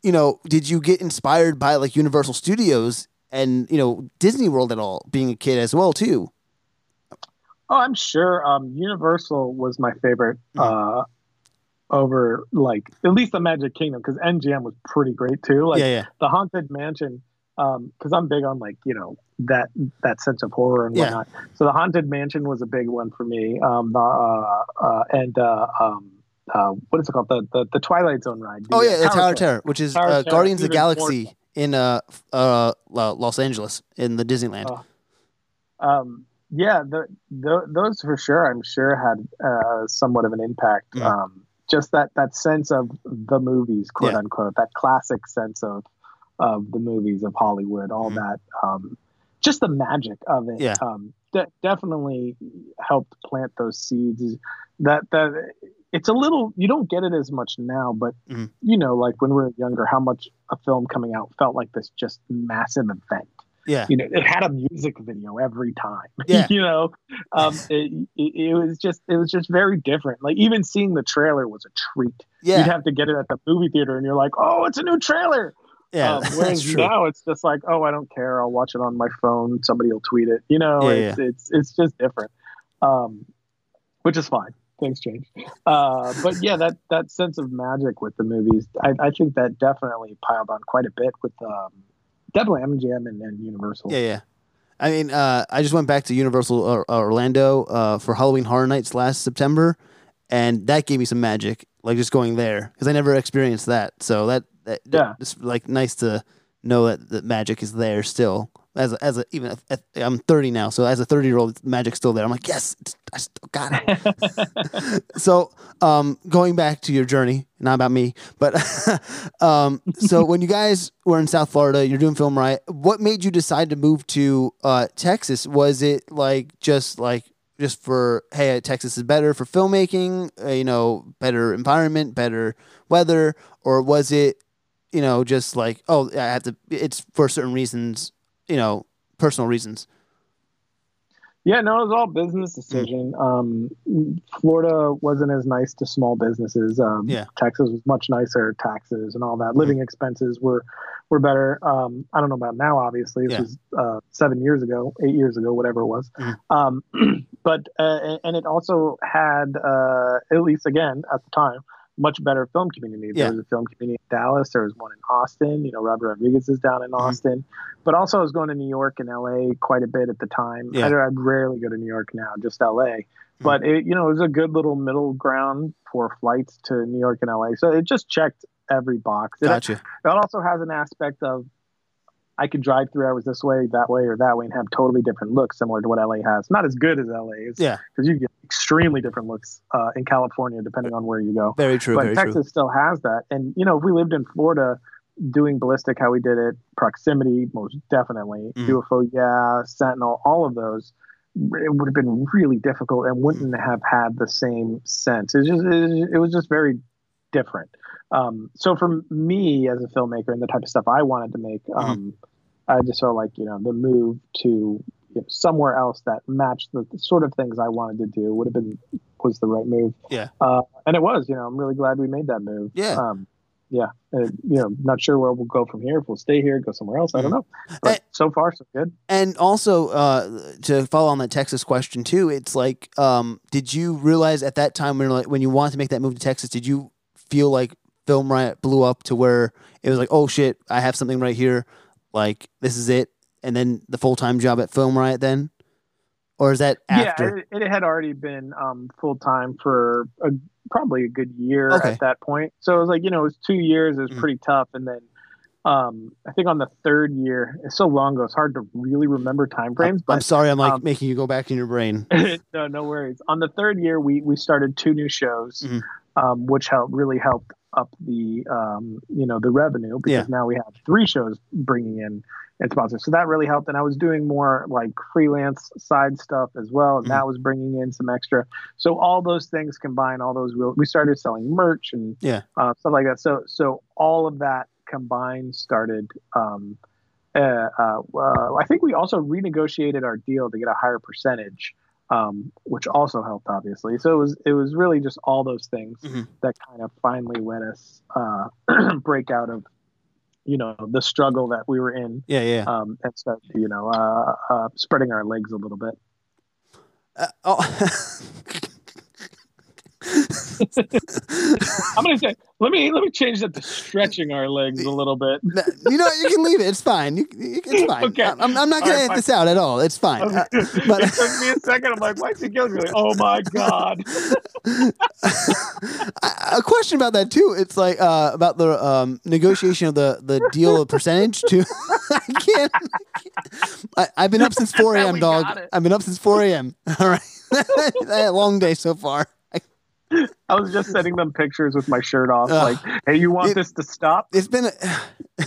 you know, did you get inspired by like Universal Studios and you know Disney World at all, being a kid as well too?
Oh, I'm sure. Um, Universal was my favorite. Mm-hmm. Uh, over like at least the Magic Kingdom because MGM was pretty great too. Like
yeah, yeah.
the Haunted Mansion, um, because I'm big on like you know that that sense of horror and whatnot. Yeah. So the Haunted Mansion was a big one for me. Um, the, uh, uh, and uh, um, uh, what is it called? The the, the Twilight Zone ride.
The, oh yeah, the Tower, Tower Terror, which is uh, Guardians of the Galaxy in uh, uh, Los Angeles in the Disneyland.
Uh, um, yeah, the, the, those for sure. I'm sure had uh, somewhat of an impact. Mm. Um, just that that sense of the movies, quote yeah. unquote, that classic sense of of the movies of Hollywood, all mm-hmm. that, um, just the magic of it.
Yeah.
Um, de- definitely helped plant those seeds. That that it's a little you don't get it as much now, but mm-hmm. you know, like when we were younger, how much a film coming out felt like this just massive event.
Yeah.
You know, it had a music video every time.
Yeah.
you know, um, it, it, it, was just it was just very different. Like even seeing the trailer was a treat.
Yeah.
You'd have to get it at the movie theater, and you're like, oh, it's a new trailer.
Yeah. Um,
whereas now it's just like, oh, I don't care. I'll watch it on my phone. Somebody will tweet it. You know, yeah, it's, yeah. it's it's just different. Um, which is fine. Things change. Uh, but yeah, that that sense of magic with the movies, I, I think that definitely piled on quite a bit with um, definitely MGM and, and Universal.
Yeah, yeah. I mean, uh, I just went back to Universal uh, Orlando uh, for Halloween Horror Nights last September, and that gave me some magic, like just going there because I never experienced that. So that, that
yeah,
it's like nice to know that the magic is there still as a, as a even I'm 30 now, so as a 30 year old, magic's still there. I'm like, yes, I still got it. so, um, going back to your journey, not about me, but um, so when you guys were in South Florida, you're doing Film Riot. What made you decide to move to uh, Texas? Was it like just like just for hey, Texas is better for filmmaking, uh, you know, better environment, better weather, or was it? You know, just like oh, I have to. It's for certain reasons you know, personal reasons?
Yeah, no, it was all business decision. Mm. Um, Florida wasn't as nice to small businesses. Um,
yeah.
Texas was much nicer, taxes and all that. Living mm. expenses were were better. Um, I don't know about now, obviously. This yeah. was uh, seven years ago, eight years ago, whatever it was. Mm. But uh, and it also had, uh, at least again at the time, much better film community. There yeah. was a film community in Dallas. There was one in Austin. You know, Robert Rodriguez is down in mm-hmm. Austin. But also, I was going to New York and LA quite a bit at the time. Yeah. I, I rarely go to New York now, just LA. Mm-hmm. But it, you know, it was a good little middle ground for flights to New York and LA. So it just checked every box. It,
gotcha.
It also has an aspect of I could drive three hours this way, that way, or that way, and have totally different looks, similar to what LA has. Not as good as LA is,
yeah,
because you get extremely different looks uh, in California depending on where you go.
Very true.
But
very
Texas
true.
still has that, and you know, if we lived in Florida, doing ballistic how we did it, proximity most definitely, mm. UFO, yeah, Sentinel, all of those. It would have been really difficult and wouldn't mm. have had the same sense. It was just, it was just very different. Um, so for me as a filmmaker and the type of stuff I wanted to make, mm-hmm. um, mm-hmm. I just felt like you know the move to you know, somewhere else that matched the, the, sort of things I wanted to do would have been was the right move.
Yeah,
uh, and it was. You know, I'm really glad we made that move.
Yeah. Um,
yeah, you know, not sure where we'll go from here. If we'll stay here, go somewhere else, I don't mm-hmm. know. But and, so far, so good.
And also, uh, to follow on that Texas question too, it's like, um, did you realize at that time when like when you wanted to make that move to Texas, did you feel like Film Riot blew up to where it was like, oh shit, I have something right here. Like this is it. And then the full time job at Film Riot then? Or is that after?
Yeah, it, it had already been um, full time for a, probably a good year okay. at that point. So it was like, you know, it was two years. It was mm. pretty tough. And then um, I think on the third year, it's so long ago, it's hard to really remember time frames. But
I'm sorry, I'm like um, making you go back in your brain.
no, no worries. On the third year, we we started two new shows, mm-hmm. um, which helped really helped up the um, you know the revenue because yeah. now we have three shows bringing in and sponsors. So that really helped. And I was doing more like freelance side stuff as well, and mm-hmm. that was bringing in some extra. So all those things combined, all those real, we started selling merch and
yeah
uh, stuff like that. So so all of that combined started. Um, uh, uh, uh I think we also renegotiated our deal to get a higher percentage um, which also helped obviously. So it was it was really just all those things mm-hmm. that kind of finally let us uh, break out of you know the struggle that we were in.
Yeah, yeah.
Um, and start you know uh, uh, spreading our legs a little bit.
Uh, oh.
I'm gonna say let me let me change that to stretching our legs a little bit.
You know, you can leave it. It's fine. You, it's fine. Okay. I'm, I'm not gonna right, edit this out at all. It's fine. Okay. Uh,
but it took me a second. I'm like, why is he killing me? Like, oh my god.
a question about that too. It's like uh, about the um, negotiation of the the deal of percentage too. I can't. I, have been up since 4 a.m. dog. I've been up since 4 a.m. All right. long day so far.
I was just sending them pictures with my shirt off, uh, like, "Hey, you want it, this to stop?"
It's been, a,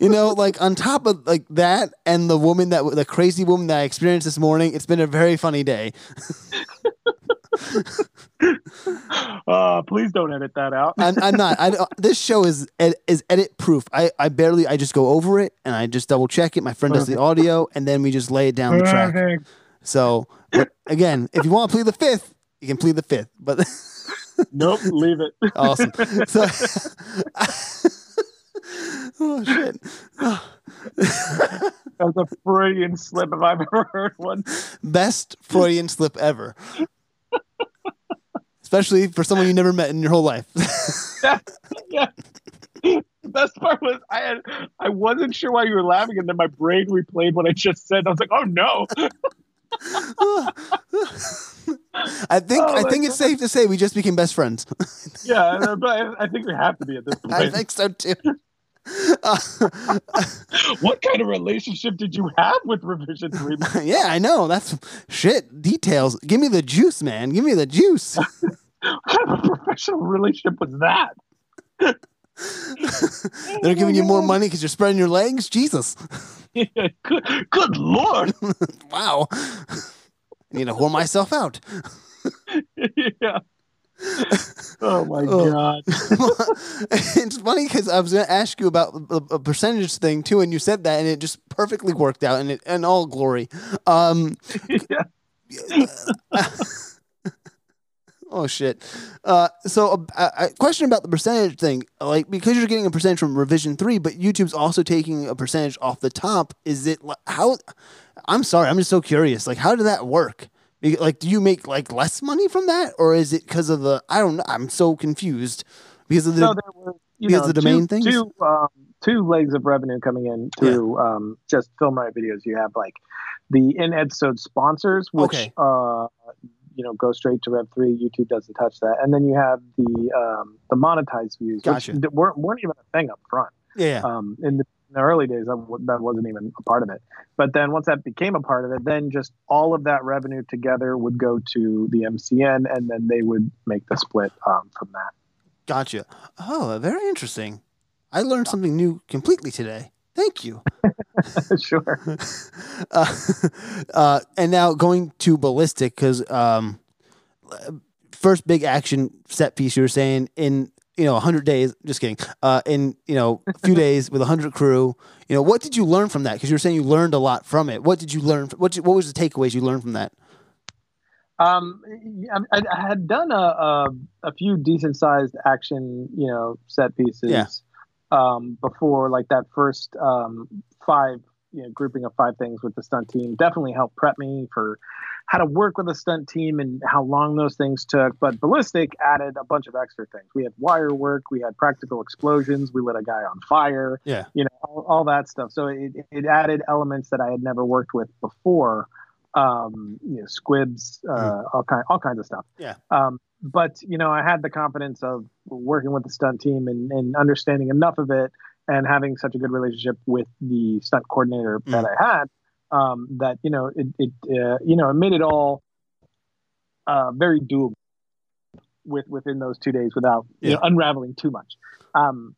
you know, like on top of like that, and the woman that the crazy woman that I experienced this morning. It's been a very funny day.
uh, please don't edit that out.
I'm, I'm, not. I, this show is is edit proof. I, I barely. I just go over it and I just double check it. My friend does the audio, and then we just lay it down the track. So again, if you want to play the fifth, you can plead the fifth, but
nope, leave it.
awesome. So, oh shit.
That's a Freudian slip if I've ever heard one.
Best Freudian slip ever. Especially for someone you never met in your whole life.
yeah, yeah. The best part was I had I wasn't sure why you were laughing, and then my brain replayed what I just said. I was like, "Oh no!"
I think oh, I think it's safe to say we just became best friends.
yeah, but I think we have to be at this point.
I think so too.
Uh, what kind of relationship did you have with Revision Three?
yeah, I know. That's shit. Details. Give me the juice, man. Give me the juice.
what kind of professional relationship was that?
They're giving you more money because you're spreading your legs. Jesus.
Good, good lord.
wow. I need to whore myself out.
yeah. Oh my oh. god!
it's funny because I was going to ask you about a percentage thing too, and you said that, and it just perfectly worked out, and it and all glory. Um, yeah. Oh shit. Uh, so a, uh, a, question about the percentage thing, like because you're getting a percentage from revision three, but YouTube's also taking a percentage off the top. Is it how? I'm sorry, I'm just so curious. Like, how did that work? Like, do you make like less money from that, or is it because of the? I don't know. I'm so confused because of the
there were,
because
know,
of the domain
two,
things?
Two, um, two legs of revenue coming in through um, just Film Riot videos. You have like the in episode sponsors, which
Okay.
uh, you know go straight to Rev three. YouTube doesn't touch that, and then you have the um, the monetized views,
Gotcha.
which weren't, weren't even a thing up front.
yeah,
Um, in, the, in the early days, that, w- that wasn't even a part of it. But then once that became a part of it, then just all of that revenue together would go to the MCN, and then they would make the split um, from that.
gotcha. Oh, very interesting. I learned something new completely today. Thank you.
sure.
uh, uh, and now going to ballistic because um, first big action set piece you were saying in you know 100 days just kidding uh, in you know a few days with 100 crew you know what did you learn from that because you were saying you learned a lot from it what did you learn what, did- what was the takeaways you learned from that
Um, I, I had done a, a a few decent sized action, you know, set pieces.
Yeah.
Um, before like that first um five, you know, grouping of five things with the stunt team definitely helped prep me for how to work with a stunt team and how long those things took. But ballistic added a bunch of extra things. We had wire work, we had practical explosions, we lit a guy on fire.
Yeah.
You know, all, all that stuff. So it, it added elements that I had never worked with before um, you know, squibs, uh, all kind, all kinds of stuff.
Yeah.
Um, but you know, I had the confidence of working with the stunt team and, and understanding enough of it, and having such a good relationship with the stunt coordinator that I had, um, that you know, it, it uh, you know, it made it all uh, very doable with within those two days without you know, unraveling too much. Um,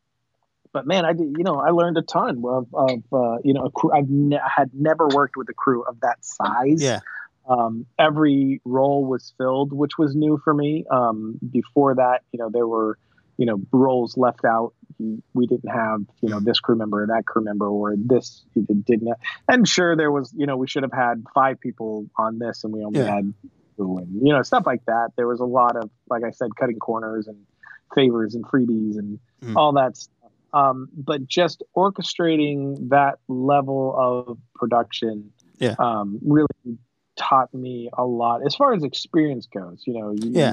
but man, I did, you know, I learned a ton of, of uh, you know, a crew. I've ne- had never worked with a crew of that size.
yeah
Um, every role was filled, which was new for me. Um, before that, you know, there were, you know, roles left out. We didn't have, you know, this crew member or that crew member or this did- didn't. Have. And sure, there was, you know, we should have had five people on this, and we only
Yeah.
had two, and you know, stuff like that. There was a lot of, like I said, cutting corners and favors and freebies and
Mm.
all that stuff. Um, but just orchestrating that level of production
Yeah.
um, really taught me a lot as far as experience goes. You know, you,
Yeah.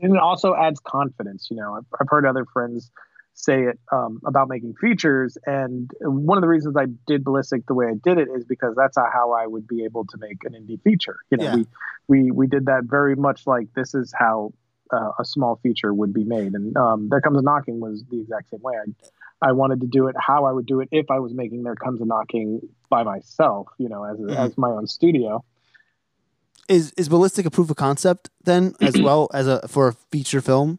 and it also adds confidence. You know, I've, I've heard other friends say it um, about making features, and one of the reasons I did ballistic the way I did it is because that's how I would be able to make an indie feature. You know,
Yeah.
we we we did that very much like this is how uh, a small feature would be made, and um, there comes a knocking was the exact same way. I, I wanted to do it how I would do it if I was making There Comes a Knocking by myself, you know, as,
Mhm.
as my own studio.
Is is ballistic a proof of concept then as well as a for a feature film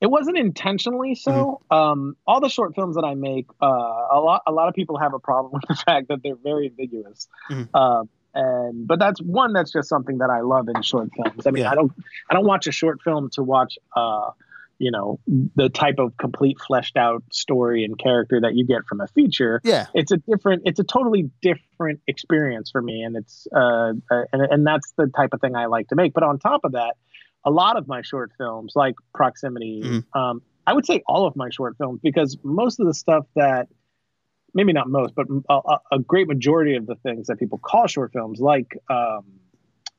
It wasn't intentionally so.
Mm-hmm.
Um, all the short films that I make, uh, a lot a lot of people have a problem with the fact that they're very ambiguous.
Mhm.
Uh, and but that's one that's just something that I love in short films. I mean,
Yeah.
I don't I don't watch a short film to watch uh, you know, the type of complete fleshed out story and character that you get from a feature.
yeah
it's a different it's a totally different experience for me and it's uh, uh and, and that's the type of thing i like to make but on top of that a lot of my short films like proximity
Mhm.
um i would say all of my short films because most of the stuff that maybe not most but a, a- a great majority of the things that people call short films like um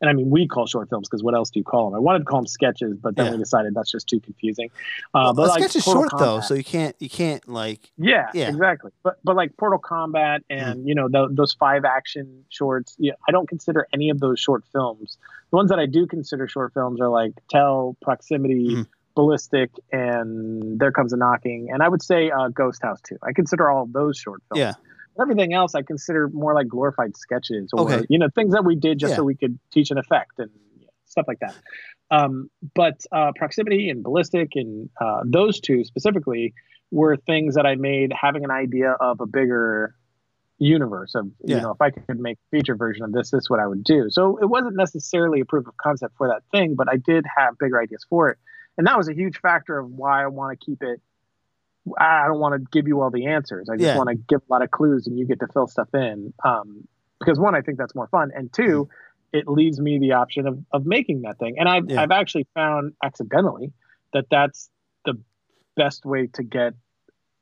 and I mean, we call short films because what else do you call them? I wanted to call them sketches, but then
Yeah.
we decided that's just too confusing. Uh,
well,
but like
sketch is short though so you can't you can't like
yeah,
Yeah.
exactly. But but like Portal Combat and you know tho- those five action shorts, yeah, I don't consider any of those short films. The ones that I do consider short films are like Tell, Proximity,
Mhm.
Ballistic, and There Comes a Knocking, and I would say uh, Ghost House too. I consider all those short films.
yeah
Everything else I consider more like glorified sketches or
Okay.
you know things that we did just
Yeah.
so we could teach an effect and stuff like that. Um, but uh, proximity and ballistic and uh, those two specifically were things that I made having an idea of a bigger universe of you know if I could make a feature version of this, this is what I would do. So it wasn't necessarily a proof of concept for that thing, but I did have bigger ideas for it, and that was a huge factor of why I want to keep it. I don't want to give you all the answers. I just
Yeah.
want to give a lot of clues, and you get to fill stuff in. Um, because one, I think that's more fun, and 2 it leaves me the option of, of making that thing. And I've
Mm-hmm. Yeah.
I've actually found accidentally that that's the best way to get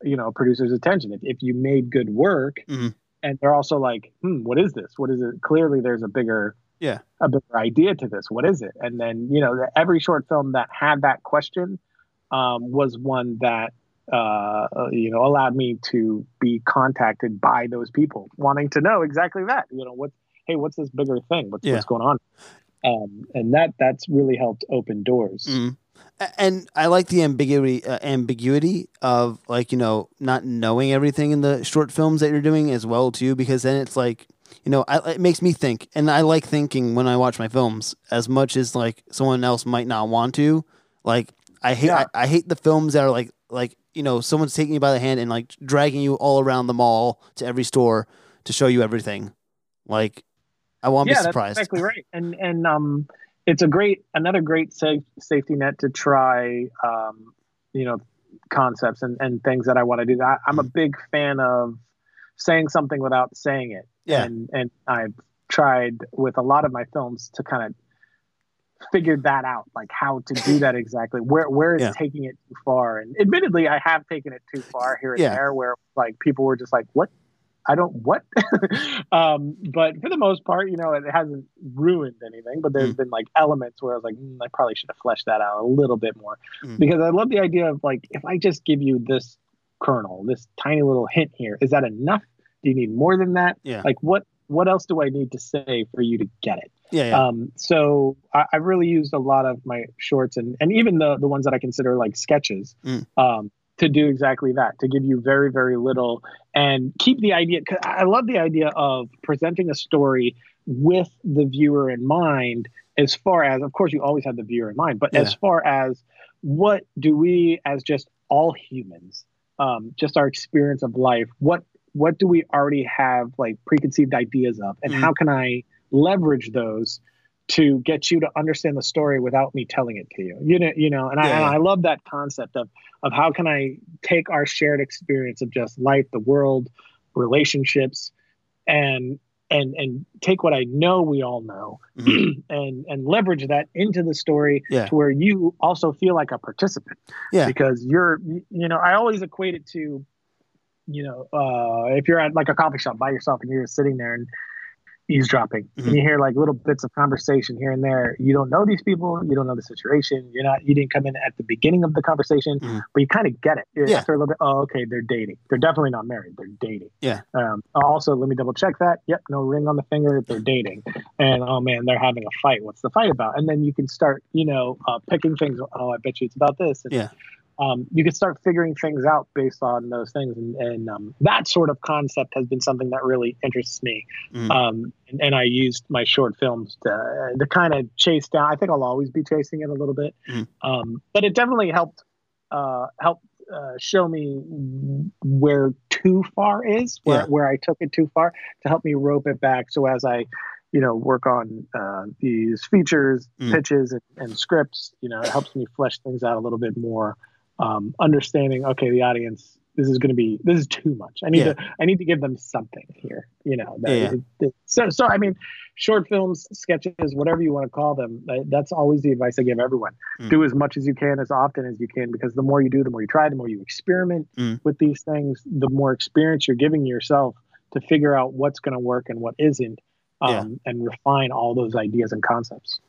you know a producer's attention. If, if you made good work,
Mhm.
and they're also like, hmm, what is this? What is it? Clearly, there's a bigger
yeah
a bigger idea to this. What is it? And then you know every short film that had that question um, was one that uh, you know allowed me to be contacted by those people wanting to know exactly that. You know what? Hey, what's this bigger thing? What's yeah. what's going on? Um, and that that's really helped open doors.
Mm. And I like the ambiguity uh, ambiguity of like you know not knowing everything in the short films that you're doing as well too because then it's like you know I, it makes me think and I like thinking when I watch my films as much as like someone else might not want to like I hate yeah. I, I hate the films that are like like you know someone's taking you by the hand and like dragging you all around the mall to every store to show you everything like I won't
yeah,
be surprised.
That's exactly right. And and um, it's a great another great safe, safety net to try. Um, you know, concepts and, and things that I want to do. I, I'm a mm. big fan of saying something without saying it.
Yeah.
And and I've tried with a lot of my films to kind of figure that out, like how to do that exactly. Where where is yeah. taking it too far? And admittedly, I have taken it too far here and yeah. there, where like people were just like, "What I don't what, um, but for the most part, you know, it hasn't ruined anything. But there's mm. been like elements where I was like, mm, I probably should have fleshed that out a little bit more, mm. because I love the idea of like, if I just give you this kernel, this tiny little hint here, is that enough? Do you need more than that?
Yeah.
Like what what else do I need to say for you to get it?
Yeah. yeah.
Um, so I, I really used a lot of my shorts and and even the the ones that I consider like sketches.
Mm.
Um, to do exactly that, to give you very, very little and keep the idea. Cause I love the idea of presenting a story with the viewer in mind, as far as, of course, you always have the viewer in mind, but yeah. as far as what do we, as just all humans, um, just our experience of life, what what do we already have like preconceived ideas of, and mm how can I leverage those to get you to understand the story without me telling it to you. You know, you know, and, yeah. I, and I love that concept of of how can I take our shared experience of just life, the world, relationships, and and and take what I know we all know mm-hmm. and and leverage that into the story
yeah.
to where you also feel like a participant.
Yeah.
Because you're you know, I always equate it to you know, uh, if you're at like a coffee shop by yourself and you're just sitting there and eavesdropping. Mm-hmm. and you hear like little bits of conversation here and there. You don't know these people. You don't know the situation. You're not you didn't come in at the beginning of the conversation mm-hmm. but you kind of get it.
Yeah.
after a little bit oh okay they're dating. They're definitely not married. They're dating.
Yeah.
Um, also let me double check that. Yep no ring on the finger. They're dating. And oh man they're having a fight. What's the fight about? And then you can start you know uh, picking things oh i bet you it's about this. And,
yeah
um, you can start figuring things out based on those things. And, and um, that sort of concept has been something that really interests me. Mm. Um, and, and, I used my short films to, to kind of chase down. I think I'll always be chasing it a little bit,
mm.
but it definitely helped uh, help uh, show me where too far is, where,
yeah.
where I took it too far to help me rope it back. So as I you know work on uh, these features mm. pitches and, and, scripts you know it helps me flesh things out a little bit more um, understanding okay the audience this is going to be this is too much i need yeah. to i need to give them something here you know
yeah.
it, it, so so i mean short films sketches whatever you want to call them that's always the advice i give everyone mm. do as much as you can as often as you can because the more you do the more you try the more you experiment
mm.
with these things the more experience you're giving yourself to figure out what's going to work and what isn't um, yeah. and refine all those ideas and concepts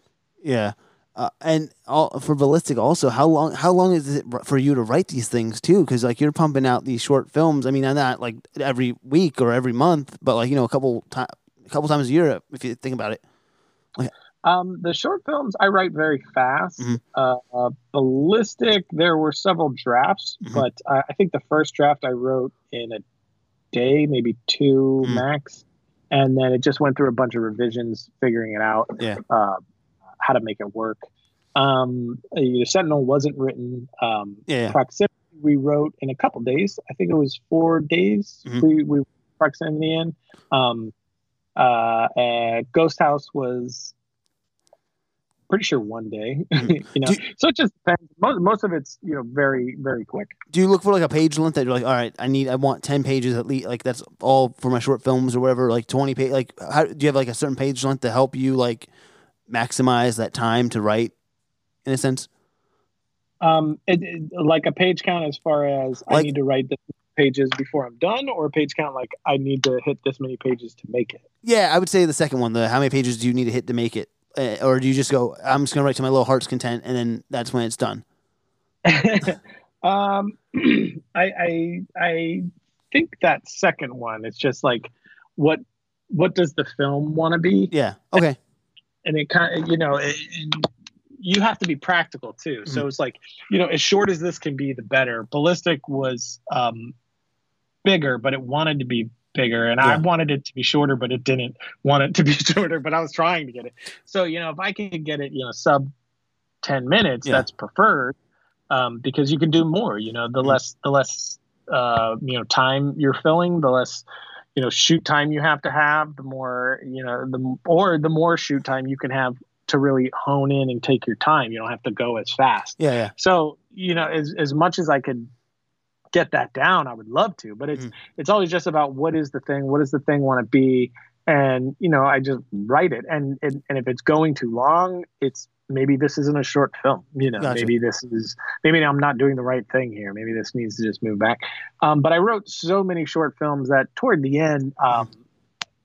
yeah uh, and all, for ballistic also how long how long is it for you to write these things too? Because like you're pumping out these short films. I mean not like every week or every month but like you know a couple time a couple times a year if you think about it.
Like, um, the short films i write very fast.
Mm-hmm.
uh, uh, ballistic there were several drafts mm-hmm. but I, I think the first draft i wrote in a day maybe 2 mm-hmm. max. And then it just went through a bunch of revisions figuring it out.
Yeah.
Uh, how to make it work. Um, the Sentinel wasn't written. Um,
yeah.
Proximity we wrote in a couple days. I think it was four days.
Mm-hmm.
We we proximity in. Um, uh, Ghost House was pretty sure one day. Mm-hmm. you know, you, so it just depends. Most most of it's you know very very quick.
Do you look for like a page length that you're like, all right, I need, I want ten pages at least. Like that's all for my short films or whatever. Like twenty page. Like, how do you have like a certain page length to help you like? Maximize that time to write in a sense?
Um, it, it, like a page count as far as like, I need to write this pages before I'm done, or a page count like I need to hit this many pages to make it?
Yeah, I would say the second one. The how many pages do you need to hit to make it, uh, or do you just go? I'm just gonna write to my little heart's content, and then that's when it's done.
um, I, I I think that second one. It's just like what what does the film want to be?
Yeah. Okay.
And it kind of you know. It, you have to be practical too. Mm-hmm. So it's like, you know, as short as this can be, the better. Ballistic was um, bigger, but it wanted to be bigger, and yeah. I wanted it to be shorter, but it didn't want it to be shorter. But I was trying to get it. So you know, if I can get it, you know, sub ten minutes, yeah. that's preferred um, because you can do more. You know, the mm-hmm. less the less uh, you know time you're filling, the less you know shoot time you have to have the more you know the or the more shoot time you can have to really hone in and take your time. You don't have to go as fast.
Yeah. yeah.
So, you know, as, as much as I could get that down, I would love to, but it's, mm. it's always just about what is the thing? What does the thing want to be? And, you know, I just write it. And, and, and if it's going too long, it's maybe this isn't a short film, you know, gotcha. maybe this is, maybe I'm not doing the right thing here. Maybe this needs to just move back. Um, but I wrote so many short films that toward the end, um,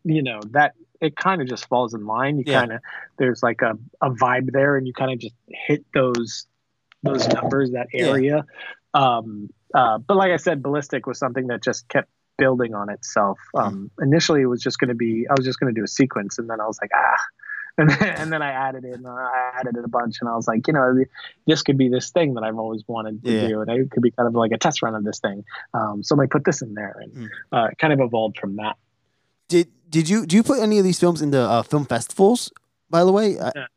you know, that it kind of just falls in line. You yeah. kind of there's like a, a vibe there, and you kind of just hit those those numbers, that area. Yeah. Um, uh, but like I said, ballistic was something that just kept building on itself. Mm-hmm. Um, mm. Initially, it was just going to be I was just going to do a sequence, and then I was like, ah. And then, and then I added it, and I added it a bunch, and I was like, you know, this could be this thing that I've always wanted to yeah. do, and it could be kind of like a test run of this thing. Um, so I put this in there, and mm. uh, kind of evolved from that.
Did did you do you put any of these films into uh, film festivals? By the way,
yeah.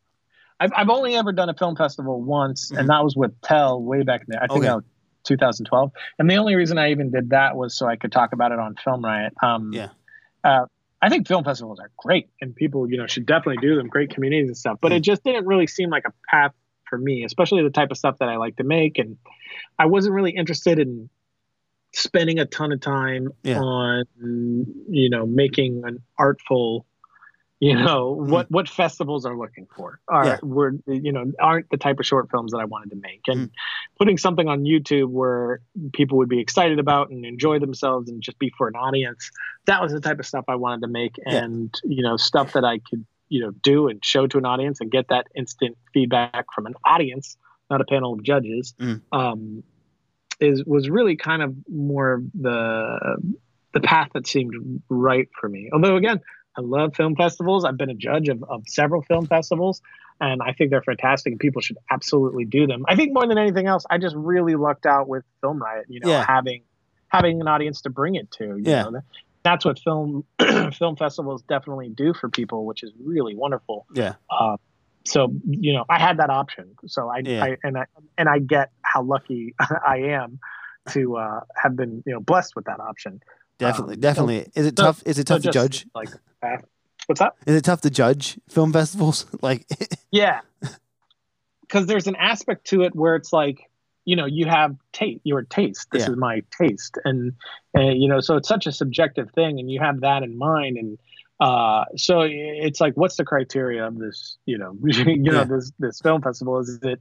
I've I've only ever done a film festival once, mm-hmm. and that was with Tell way back there. I think okay. that was 2012. And the only reason I even did that was so I could talk about it on Film Riot. Um,
yeah.
Uh, I think film festivals are great, and people you know should definitely do them. Great communities and stuff. But it hmm. just didn't really seem like a path for me, especially the type of stuff that I like to make, and I wasn't really interested in spending a ton of time yeah. on you know making an artful you know what what festivals are looking for are yeah. were you know aren't the type of short films that I wanted to make and mm. putting something on YouTube where people would be excited about and enjoy themselves and just be for an audience that was the type of stuff I wanted to make and yeah. you know stuff that I could you know do and show to an audience and get that instant feedback from an audience not a panel of judges mm. um, is was really kind of more the the path that seemed right for me. Although again, I love film festivals. I've been a judge of, of several film festivals, and I think they're fantastic, and people should absolutely do them. I think more than anything else, I just really lucked out with Film Riot. You know, yeah. having having an audience to bring it to. yeah. Know? That's what film film festivals definitely do for people, which is really wonderful.
Yeah. Uh,
so you know, I had that option. So I, yeah. I and I and I get how lucky I am to uh, have been you know blessed with that option.
Definitely, um, definitely. So, is it tough? Is it tough so to judge?
Like, what's that?
Is it tough to judge film festivals? like,
yeah, because there's an aspect to it where it's like, you know, you have taste, your taste. This yeah. is my taste, and, and you know, so it's such a subjective thing, and you have that in mind, and uh, so it's like, what's the criteria of this? You know, you know, yeah. this this film festival is it?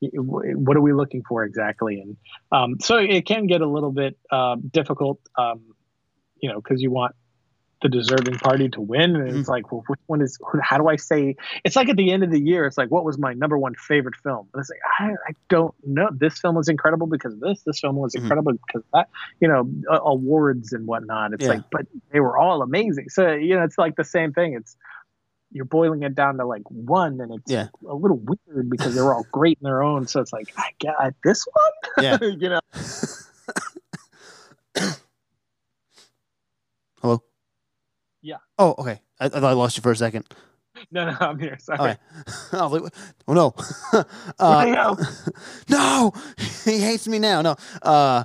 What are we looking for exactly? And um, so it can get a little bit uh, difficult, um, you know, because you want the deserving party to win. And it's mm-hmm. like, well, which one is, how do I say? It's like at the end of the year, it's like, what was my number one favorite film? And it's like, I, I don't know. This film was incredible because of this. This film was mm-hmm. incredible mm-hmm. because that, you know, uh, awards and whatnot. It's yeah. like, but they were all amazing. So, you know, it's like the same thing. It's, you're boiling it down to like one and it's yeah. a little weird because they're all great in their own. So it's like, I got this one,
yeah.
you know?
Hello?
Yeah.
Oh, okay. I, I thought I lost you for a second.
No, no, I'm here. Sorry. Okay.
I was like, oh no. uh, no, he hates me now. No. Uh,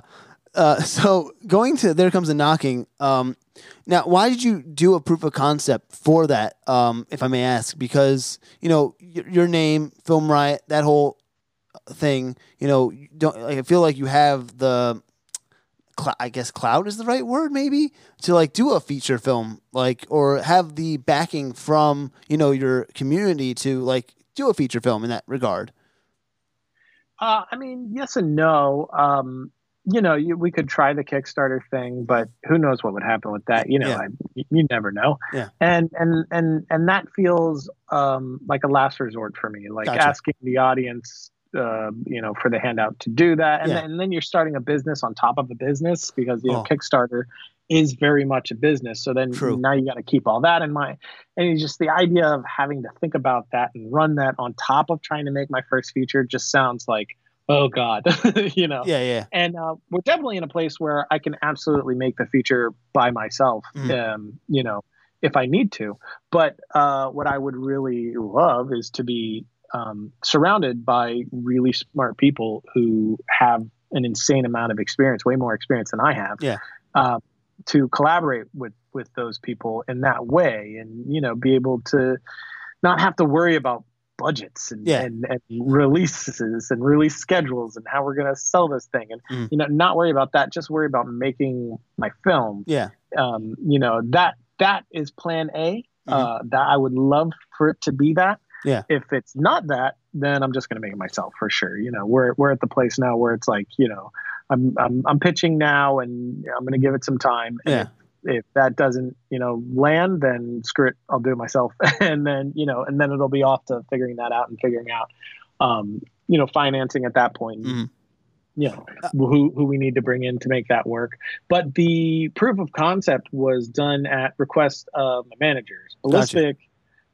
uh, so going to there comes a knocking. Um, now, why did you do a proof of concept for that? Um, if I may ask, because you know your, your name, Film Riot, that whole thing. You know, don't like, I feel like you have the cl- I guess cloud is the right word maybe to like do a feature film like or have the backing from you know your community to like do a feature film in that regard
uh, I mean yes and no um, you know, you, we could try the Kickstarter thing, but who knows what would happen with that? You know,
Yeah.
I, you, never know.
Yeah.
And and and and that feels um, like a last resort for me, like
Gotcha.
asking the audience, uh, you know, for the handout to do that, and,
Yeah.
then, and then you're starting a business on top of a business because you know
Oh.
Kickstarter is very much a business. So then
True.
now you got to keep all that in mind, and it's just the idea of having to think about that and run that on top of trying to make my first feature just sounds like, oh god, you know
Yeah, yeah.
and uh, we're definitely in a place where I can absolutely make the feature by myself,
Mhm.
um, you know, if I need to. But uh, what I would really love is to be um, surrounded by really smart people who have an insane amount of experience, way more experience than I have.
Yeah.
Uh, to collaborate with with those people in that way, and you know, be able to not have to worry about budgets and,
Yeah.
and, and releases and release schedules and how we're going to sell this thing and
Mm.
you know not worry about that just worry about making my film
Yeah.
um, you know that that is plan a
Mhm.
uh, that i would love for it to be that
Yeah.
if it's not that then i'm just going to make it myself for sure you know we're, we're at the place now where it's like you know i'm i'm, I'm pitching now and i'm going to give it some time and
Yeah.
if, if that doesn't you know land then screw it i'll do it myself and then you know and then it'll be off to figuring that out and figuring out um, you know financing at that point
Mhm.
you know who who we need to bring in to make that work but the proof of concept was done at request of my managers ballistic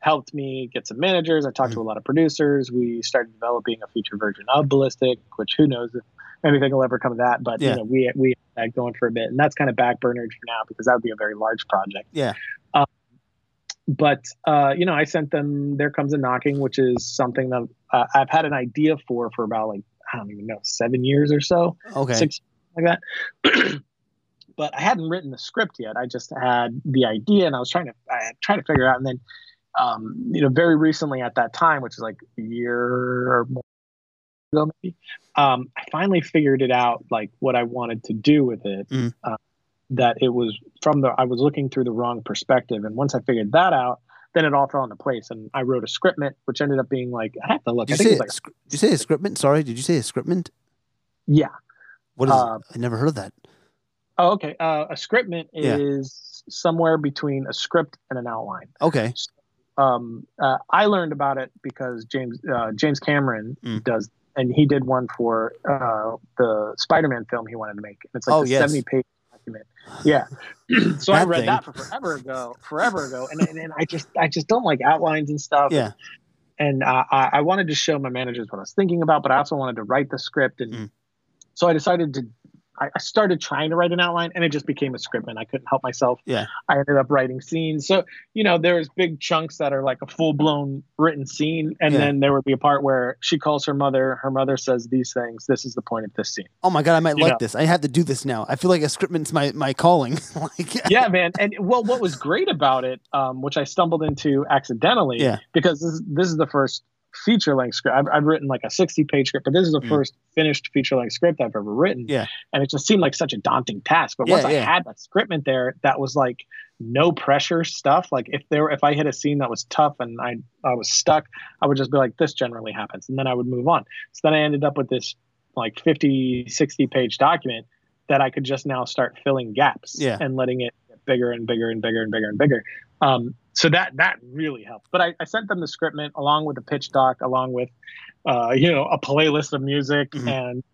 helped me get some managers i talked to a lot of producers we started developing a feature version of ballistic which who knows if anything will ever come of that but
Yeah.
you know we we had that going for a bit and that's kind of backburnered for now because that would be a very large project
Yeah.
um, but uh, you know i sent them there comes a knocking which is something that uh, i've had an idea for for about like i don't even know seven years or so
Okay.
six like that. but I hadn't written the script yet. I just had the idea, and I was trying to I had tried to figure it out. And then, um, you know, very recently at that time, which is like a year or more ago, maybe, um, I finally figured it out, like what I wanted to do with it.
Mhm.
Uh, that it was from the I was looking through the wrong perspective, and once I figured that out. Then it all fell into place, and I wrote a scriptment, which ended up being like I have to look.
Did you say
like
sc- did you say a scriptment? Sorry, did you say a scriptment?
yeah,
What is
Uh.
I never heard of that.
Oh, okay. Uh, a scriptment
Yeah.
is somewhere between a script and an outline.
Okay.
Um, uh, I learned about it because James uh, James Cameron
Mm.
does, and he did one for uh, the Spider-Man film he wanted to make. It's like
Oh,
a
yes.
seventy-page document. Yeah. so I read
thing.
that for forever ago, forever ago, and, and and I just I just don't like outlines and stuff.
Yeah.
And uh, I, I wanted to show my managers what I was thinking about, but I also wanted to write the script, and
Mm.
so I decided to. I I started trying to write an outline, and it just became a script, and I couldn't help myself.
Yeah.
I ended up writing scenes. So you know, there's big chunks that are like a full blown written scene, and
Yeah.
then there would be a part where she calls her mother. Her mother says these things. This is the point of this scene.
Oh my god, I might
You
like
know.
this. I have to do this now. I feel like a scriptment's my my calling. like
yeah, man. And well, what was great about it, um, which I stumbled into accidentally,
Yeah.
because this is, this is the first feature length script. I've, I've written like a 60 page script, but this is the
Mm.
first finished feature length script I've ever written.
Yeah.
And it just seemed like such a daunting task. But
Yeah,
once I had that scriptment there, that was like no pressure stuff. Like if there, if I hit a scene that was tough and I, I was stuck, I would just be like, this generally happens. And then I would move on. So then I ended up with this like 50, 60 page document that I could just now start filling gaps
Yeah.
and letting it get bigger and bigger and bigger and bigger and bigger. Um, so that that really helped. But I, I sent them the scriptment along with the pitch doc, along with uh, you know a playlist of music
Mhm.
and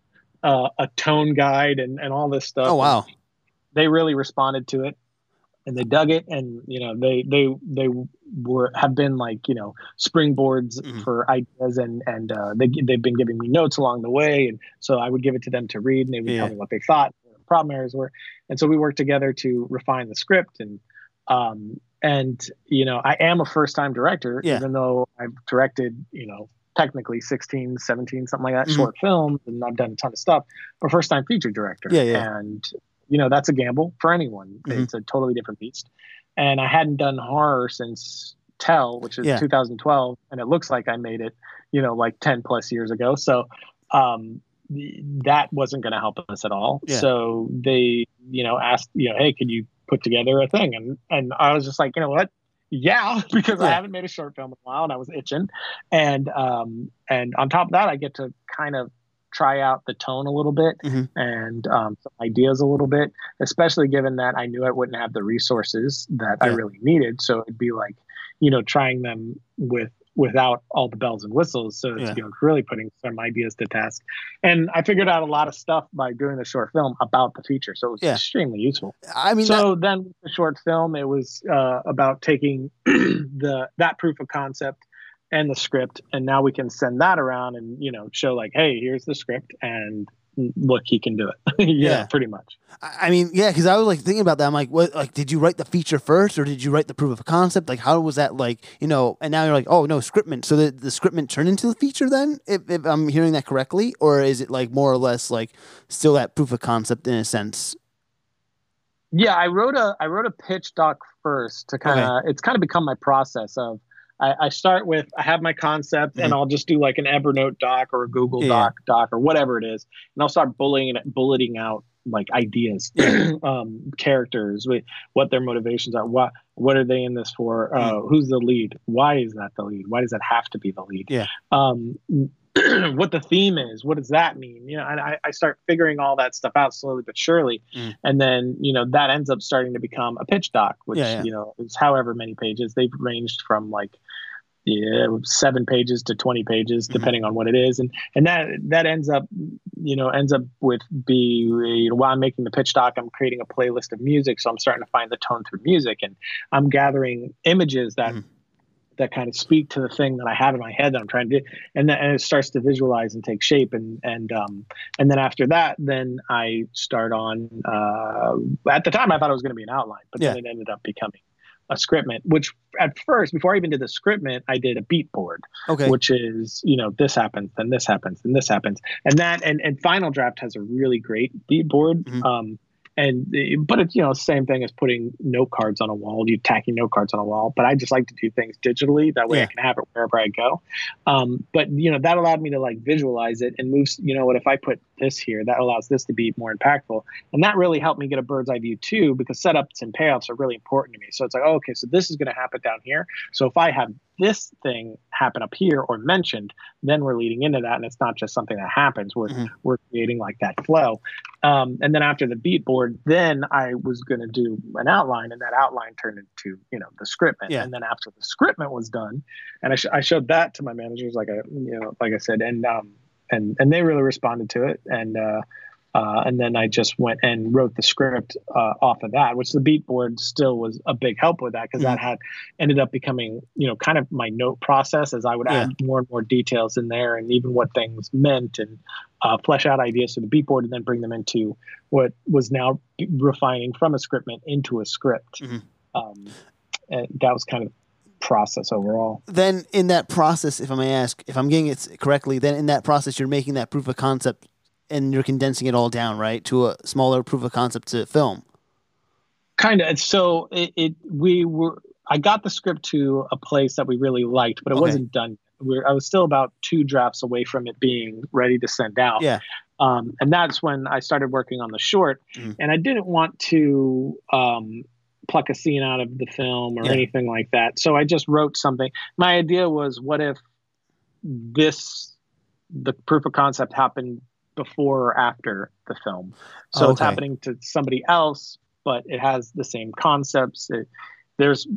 uh, a tone guide and, and all this stuff.
Oh wow.
They really responded to it and they dug it and you know they they they were have been like you know springboards
Mhm.
for ideas and and uh, they they've been giving me notes along the way and so I would give it to them to read and they would
Yeah.
tell me what they thought what the problem areas were and so we worked together to refine the script and um and you know I am a first time director
Yeah.
even though I've directed you know technically 16 17 something like that
Mhm.
short films and I've done a ton of stuff but first time feature director
Yeah, yeah.
and you know that's a gamble for anyone
Mhm.
it's a totally different beast and I hadn't done horror since Tell, which is
Yeah.
2012, and it looks like I made it, you know, like 10 plus years ago. So um, that wasn't going to help us at all.
Yeah.
So they, you know, asked, you know, hey, could you put together a thing? And and I was just like, you know what? Yeah, because I haven't made a short film in a while, and I was itching. And um, and on top of that, I get to kind of try out the tone a little bit
Mhm.
and um, some ideas a little bit, especially given that I knew I wouldn't have the resources that I really needed. So it'd be like, you know, trying them with without all the bells and whistles. So it's
Yeah.
you know really putting some ideas to task. And I figured out a lot of stuff by doing the short film about the feature. So it was
Yeah.
extremely useful
I mean, that-
so then with the short film it was uh, about taking the that proof of concept and the script and now we can send that around and you know show like hey here's the script and look he can do it yeah,
Yeah.
pretty much
I I mean, yeah, because I was like thinking about that. I'm like, what? Like, did you write the feature first, or did you write the proof of concept? Like, how was that? Like, you know, and now you're like, oh no, scriptment. So the the scriptment turned into the feature then, if, if I'm hearing that correctly, or is it like more or less like still that proof of concept in a sense?
yeah i wrote a i wrote a pitch doc first to kind of it's kind of become my process of I, I start with I have my concept and
Mhm.
I'll just do like an Evernote doc or a Google
Yeah.
doc doc or whatever it is, and I'll start bulleting it, bulleting out like ideas, um, characters, wh- what their motivations are, what what are they in this for, uh, who's the lead, why is that the lead, why does that have to be the lead,
Yeah.
um, what the theme is, what does that mean, you know, and I, I start figuring all that stuff out slowly but surely,
Mm.
and then you know that ends up starting to become a pitch doc, which
Yeah, yeah.
you know is however many pages. They've ranged from like yeah, seven pages to 20 pages,
Mhm.
depending on what it is. And, and that, that ends up, you know, ends up with be, you know, while I'm making the pitch doc, I'm creating a playlist of music. So I'm starting to find the tone through music and I'm gathering images that,
Mhm.
That kind of speak to the thing that I have in my head that I'm trying to do. And then and it starts to visualize and take shape. And, and, um, and then after that, then I start on, uh, at the time I thought it was going to be an outline, but then it ended up becoming a scriptment, which at first, before I even did the scriptment, I did a beat board,
Okay,
which is, you know, this happens, then this happens, then this happens. And that and, and Final Draft has a really great beat board.
Mhm.
Um and but it's you know same thing as putting note cards on a wall you tacking note cards on a wall but i just like to do things digitally. That way
Yeah.
i can have it wherever i go. Um, but you know that allowed me to like visualize it and move you know what if i put this here that allows this to be more impactful. And that really helped me get a bird's eye view too because setups and payoffs are really important to me. So it's like oh, okay so this is going to happen down here. So if i have this thing happen up here or mentioned then we're leading into that. And it's not just something that happens. We're
Mhm.
we're creating like that flow um, and then after the beat board then i was going to do an outline and that outline turned into you know the scriptment
Yeah.
and then after the scriptment was done and I, sh- I showed that to my managers like i you know like i said and um and and they really responded to it and uh uh, and then I just went and wrote the script uh, off of that, which the beat board still was a big help with that because that had ended up becoming, you know, kind of my note process as I would
Yeah.
add more and more details in there and even what things meant and uh, flesh out ideas to the beat board and then bring them into what was now refining from a scriptment into a script.
Mhm.
Um, and that was kind of process overall.
then in that process, if I may ask, if I'm getting it correctly, then in that process, you're making that proof of concept and you're condensing it all down, right, to a smaller proof of concept to film.
kind of so it, it we were i got the script to a place that we really liked but it
Okay.
wasn't done we're, i was still about two drafts away from it being ready to send out
Yeah.
um, and that's when i started working on the short
Mm.
and i didn't want to um, pluck a scene out of the film or
Yeah.
anything like that so i just wrote something my idea was what if this the proof of concept happened before or after the film so it's happening to somebody else but it has the same concepts it, there's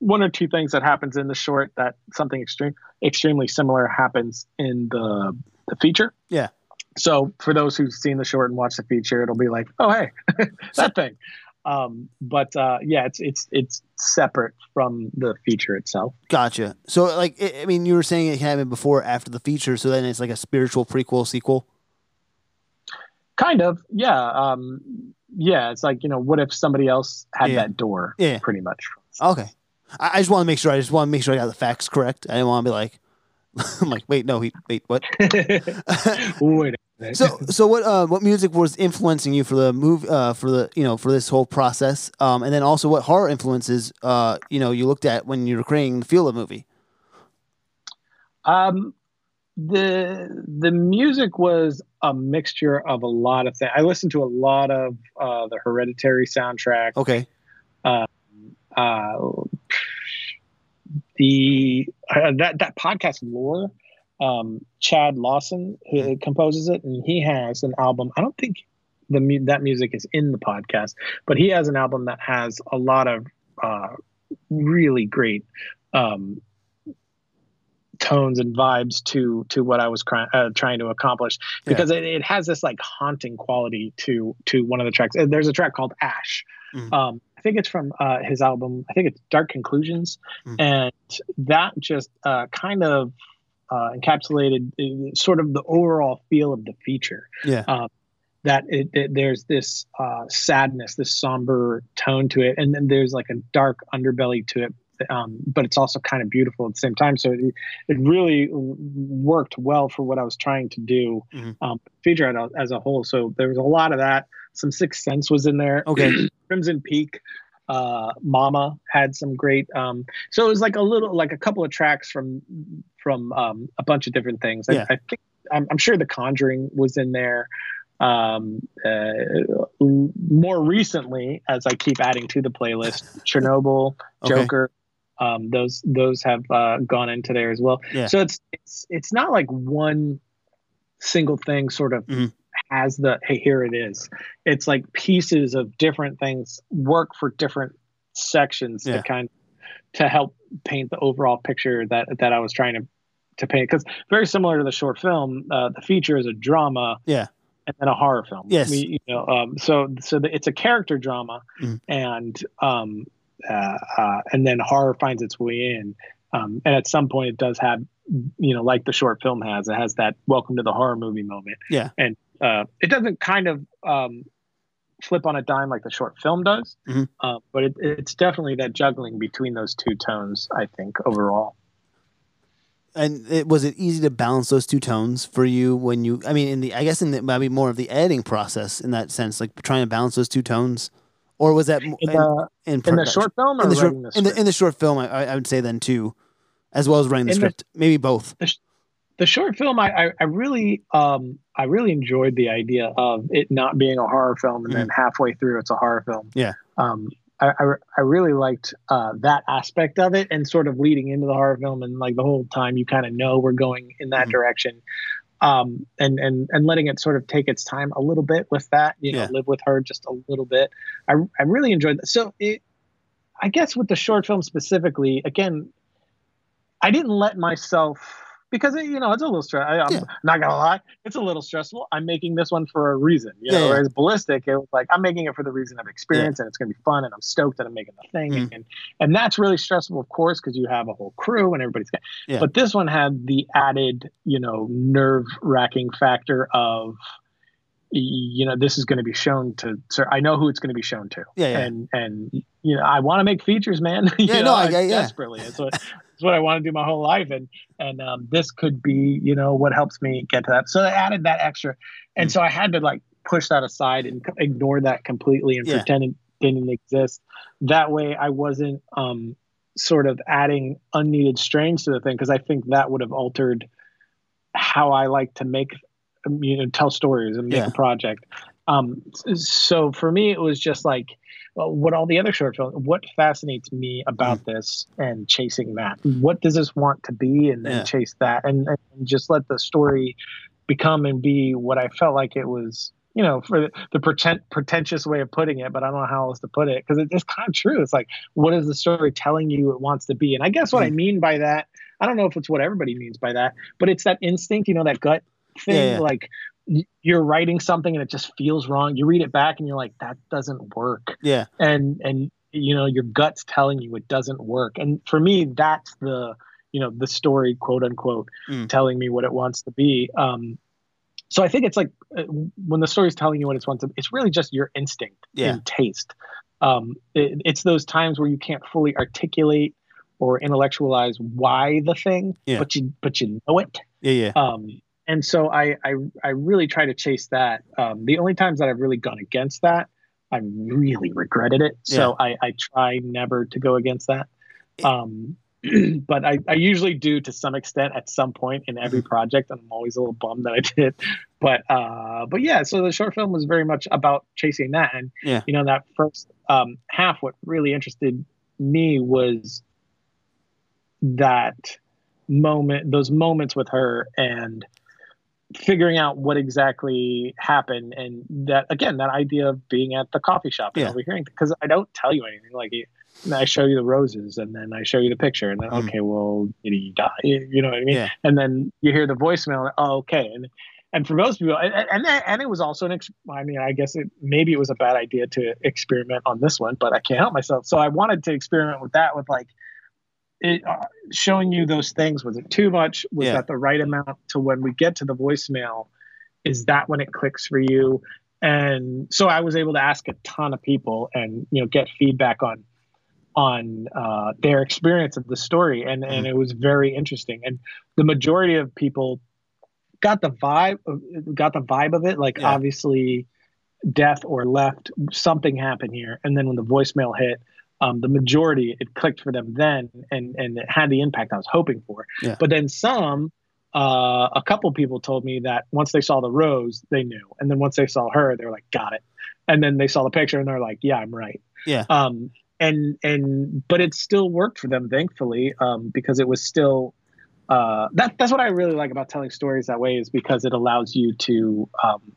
one or two things that happens in the short that something extreme extremely similar happens in the the feature
Yeah.
so for those who've seen the short and watched the feature it'll be like oh hey that thing um, but uh, yeah it's it's it's separate from the feature itself
Gotcha. So, like, I I mean, you were saying it happened before, after the feature, so then it's like a spiritual prequel, sequel.
Kind of yeah um, yeah it's like you know what if somebody else had
Yeah.
that door
Yeah.
pretty much
Okay. I, I just want to make sure. I just want to make sure I got the facts correct. I didn't want to be like, I'm like, wait, no, he, wait, what?
Wait
so, so what? Uh, what music was influencing you for the move? Uh, for the you know for this whole process? Um, and then also what horror influences? Uh, you know, you looked at when you were creating the feel of the movie.
Um, the the music was a mixture of a lot of things. I listened to a lot of uh, the Hereditary soundtrack.
Okay.
Uh, the uh, that that podcast lore um, Chad Lawson who mm-hmm. composes it, and he has an album. I don't think the that music is in the podcast, but he has an album that has a lot of uh, really great um, tones and vibes to to what I was cry- uh, trying to accomplish because yeah. it, it, has this like haunting quality to to one of the tracks. There's a track called Ash. Mm-hmm. Um, I think it's from uh, his album. I think it's Dark Conclusions, mm-hmm. and that just uh, kind of uh, encapsulated uh, sort of the overall feel of the feature.
Yeah. Um,
that it, it, there's this uh, sadness, this somber tone to it, and then there's like a dark underbelly to it. Um, but it's also kind of beautiful at the same time. So it, it really worked well for what I was trying to do, mm-hmm. um, feature it as a whole. So there was a lot of that. Some Sixth Sense was in there.
Okay.
Crimson Peak, uh, Mama had some great. Um, so it was like a little, like a couple of tracks from from um, a bunch of different things.
Yeah.
I, I think I'm, I'm, sure The Conjuring was in there. Um, uh, more recently, as I keep adding to the playlist, Chernobyl, okay. Joker, um, those those have uh, gone into there as well.
Yeah.
So it's it's it's not like one single thing sort of mm-hmm. has the hey here it is. It's like pieces of different things work for different sections yeah. to kind of, to help paint the overall picture that that I was trying to to paint because very similar to the short film, uh, the feature is a drama.
Yeah
and then a horror film.
Yes.
We, you know, um, so so the, it's a character drama, mm. and um, uh, uh, and then horror finds its way in. Um, and at some point, it does have, you know, like the short film has, it has that welcome to the horror movie moment.
Yeah.
And uh, it doesn't kind of um, flip on a dime like the short film does, mm-hmm. uh, but it, it's definitely that juggling between those two tones. I think overall
and it, was it easy to balance those two tones for you when you? I mean, in the I guess in the maybe more of the editing process in that sense, like trying to balance those two tones, or was that in,
the, in, in the short film in the short, the
in the in the short film? I, I would say then too, as well as writing the script, maybe both.
The, the short film, I, I, I really um I really enjoyed the idea of it not being a horror film, and mm. then halfway through it's a horror film.
Yeah.
Um, I, I, I really liked uh, that aspect of it and sort of leading into the horror film and like the whole time you kind of know we're going in that mm-hmm. direction um, and and and letting it sort of take its time a little bit with that you know
yeah.
live with her just a little bit I, I really enjoyed that so it I guess with the short film specifically again I didn't let myself because you know it's a little stress. I'm yeah. not gonna lie, it's a little stressful. I'm making this one for a reason. You know, yeah, yeah. whereas ballistic, it was like I'm making it for the reason of experience, and it's gonna be fun, and I'm stoked that I'm making the thing, mm-hmm. and and that's really stressful, of course, because you have a whole crew and everybody's.
Yeah.
But this one had the added, you know, nerve wracking factor of you know this is going to be shown to sir i know who it's going to be shown to.
Yeah, yeah.
and and you know i want to make features man.
Yeah
know,
no I, yeah,
desperately it's what it's what i want to do my whole life. And and um, this could be you know what helps me get to that. So i added that extra. And mm. so i had to like push that aside and ignore that completely and yeah. pretend it didn't exist. That way i wasn't um sort of adding unneeded strains to the thing because i think that would have altered how i like to make you know tell stories and make yeah. a project um so for me it was just like well, what all the other short films what fascinates me about mm. this and chasing that what does this want to be and then yeah. chase that and, and just let the story become and be what i felt like it was you know, for the pretend, pretentious way of putting it, but I don't know how else to put it because it's kind of true. It's like, what is the story telling you it wants to be? And I guess what mm. I mean by that, I don't know if it's what everybody means by that, but it's that instinct, you know, that gut thing yeah, yeah. like you're writing something and it just feels wrong you read it back and you're like that doesn't work
yeah
and and you know your gut's telling you it doesn't work and for me that's the you know the story quote unquote mm. telling me what it wants to be um so i think it's like uh, when the story's telling you what it wants to it's really just your instinct
yeah.
and taste um it, it's those times where you can't fully articulate or intellectualize why the thing
yeah.
but you but you know it
yeah yeah
um and so I, I I really try to chase that. Um, the only times that I've really gone against that, I really regretted it. So yeah. I, I try never to go against that. Um, but I, I usually do to some extent at some point in every mm-hmm. project, and I'm always a little bummed that I did. But uh, but yeah, so the short film was very much about chasing that, and
yeah.
you know that first um, half, what really interested me was that moment, those moments with her, and figuring out what exactly happened, and that again, that idea of being at the coffee shop and
Yeah.
overhearing, because I don't tell you anything. Like I show you the roses, and then I show you the picture, and then
Mm.
okay, well, did he die? You know what I mean?
Yeah.
And then you hear the voicemail. Oh, okay, and and for most people, and and, and it was also an. Ex- I mean, I guess it maybe it was a bad idea to experiment on this one, but I can't help myself. So I wanted to experiment with that, with like it, uh, showing you those things. Was it too much? Was
Yeah.
that the right amount? To when we get to the voicemail, is that when it clicks for you? And so I was able to ask a ton of people and you know get feedback on on uh, their experience of the story, and and it was very interesting. And the majority of people got the vibe, got the vibe of it. Like
Yeah.
obviously, death or left, something happened here. And then when the voicemail hit, um, the majority it clicked for them then, and and it had the impact I was hoping for.
Yeah.
But then some. Uh, a couple people told me that once they saw the rose, they knew, and then once they saw her, they were like, "Got it." And then they saw the picture, and they're like, "Yeah, I'm right."
Yeah.
Um, and and but it still worked for them, thankfully, um, because it was still uh, that that's what I really like about telling stories that way is because it allows you to um,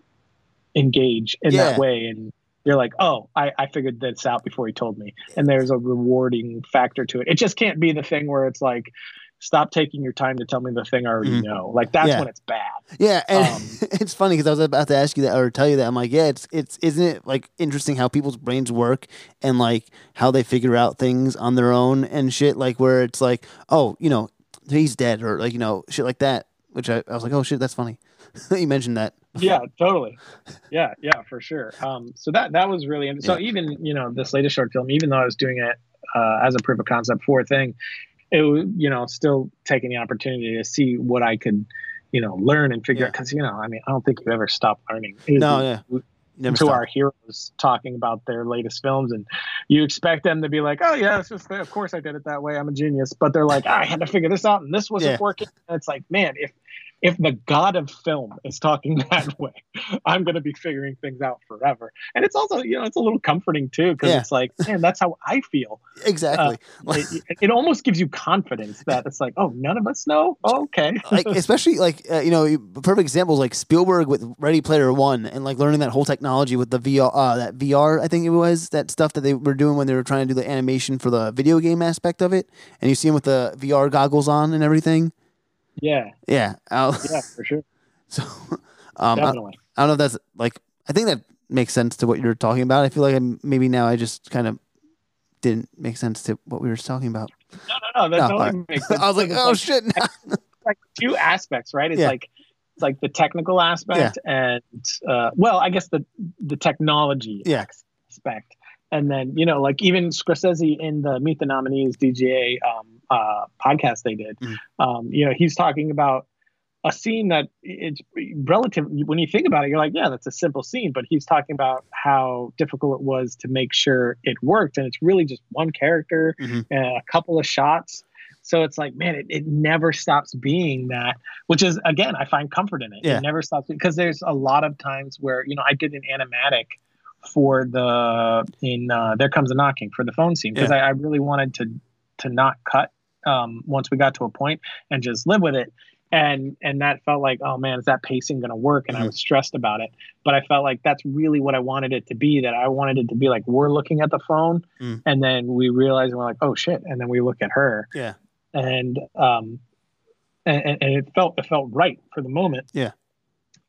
engage in
Yeah.
that way and you're like oh I, I figured this out before he told me and there's a rewarding factor to it it just can't be the thing where it's like stop taking your time to tell me the thing i already
Mhm.
know like that's
Yeah.
when it's bad
Yeah, and
Um,
it's funny because I was about to ask you that or tell you that. I'm like, yeah, it's it's isn't it like interesting how people's brains work and like how they figure out things on their own and shit. Like where it's like, oh, you know, he's dead or like you know shit like that. Which I, I was like, oh shit, that's funny. you mentioned that.
Yeah totally yeah yeah for sure um so that that was really interesting so even you know this latest short film even though i was doing it uh, as a proof of concept for a thing it was you know still taking the opportunity to see what i could you know learn and figure
Yeah.
out because you know i mean i don't think you ever stop learning
No, yeah. Never
to
stop.
our heroes talking about their latest films and you expect them to be like oh yeah it's just of course i did it that way i'm a genius but they're like "Ah, i had to figure this out and this wasn't
Yeah.
working and it's like man if if the god of film is talking that way i'm going to be figuring things out forever. And it's also you know it's a little comforting too because
Yeah.
it's like man that's how i feel.
Exactly.
it, it- it almost gives you confidence that it's like oh none of us know? Oh, okay.
Like especially like uh, you know perfect examples like Spielberg with Ready Player One and like learning that whole technology with the VR uh, that VR I think it was that stuff that they were doing when they were trying to do the animation for the video game aspect of it. And you see him with the VR goggles on and everything
yeah.
Yeah. I'll-
yeah for sure.
So um I,
definitely.
I don't know if that's like I think that makes sense to what you're talking about. I feel like I'm, maybe now I just kind of didn't make sense to what we were talking about.
No no no that
No,
totally sense.
I was like oh shit
like two aspects, right? It's
Yeah.
like it's like the technical aspect and uh, well, I guess the the technology
Yeah.
aspect, and then you know, like even Scorsese in the Meet the Nominees DGA um, uh, podcast they did,
Mm.
um, you know, he's talking about a scene that it's relative when you think about it you're like yeah that's a simple scene but he's talking about how difficult it was to make sure it worked and it's really just one character
Mhm.
and a couple of shots so it's like man it, it never stops being that which is again i find comfort in it
Yeah.
it never stops because there's a lot of times where you know i did an animatic for the in uh, there comes a knocking for the phone scene because
Yeah.
I, I really wanted to to not cut um, once we got to a point and just live with it and and that felt like oh man is that pacing going to work and i
Mhm.
was stressed about it but i felt like that's really what i wanted it to be that i wanted it to be like we're looking at the phone
Mm.
and then we realize we're like oh shit and then we look at her
Yeah.
and um and- and it felt it felt right for the moment
Yeah.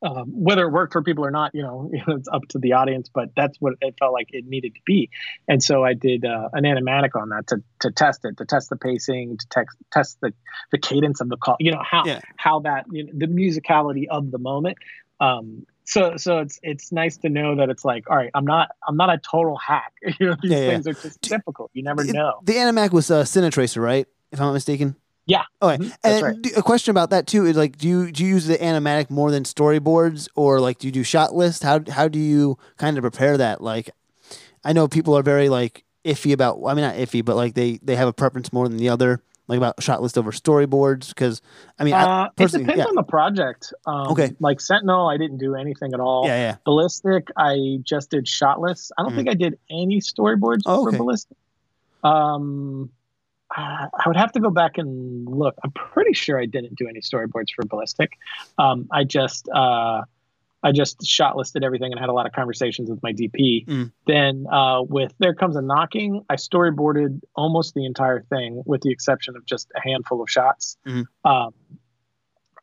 Um, whether it worked for people or not, you know, it's up to the audience, but that's what it felt like it needed to be. And so I did uh, an animatic on that to, to test it, to test the pacing, to text, test the, the cadence of the call, you know, how,
Yeah.
how that, you know, the musicality of the moment. Um, so, so it's, it's nice to know that it's like, all right, I'm not, I'm not a total hack. you know, these
Yeah, yeah.
things are just difficult. You never
It-
know.
The Animac was uh, Cinetracer, right? If I'm not mistaken.
Yeah.
Okay.
Mhm,
And
that's right.
do- a question about that too is like, do you do you use the animatic more than storyboards, or like do you do shot list? How how do you kind of prepare that? Like, I know people are very like iffy about. I mean, not iffy, but like they they have a preference more than the other, like about shot list over storyboards. Because I mean, I,
Uh, it depends
yeah.
on the project. Um,
Okay.
Like Sentinel, I didn't do anything at all.
yeah, yeah,
Ballistic, I just did shot list. I don't
Mhm.
think I did any storyboards
Oh,
for
okay.
Ballistic. Um, uh, I would have to go back and look. I'm pretty sure I didn't do any storyboards for Ballistic. Um, I just uh, I just shot listed everything and had a lot of conversations with my DP. Mm. Then uh, with There Comes a Knocking, I storyboarded almost the entire thing with the exception of just a handful of shots. Mm. Um,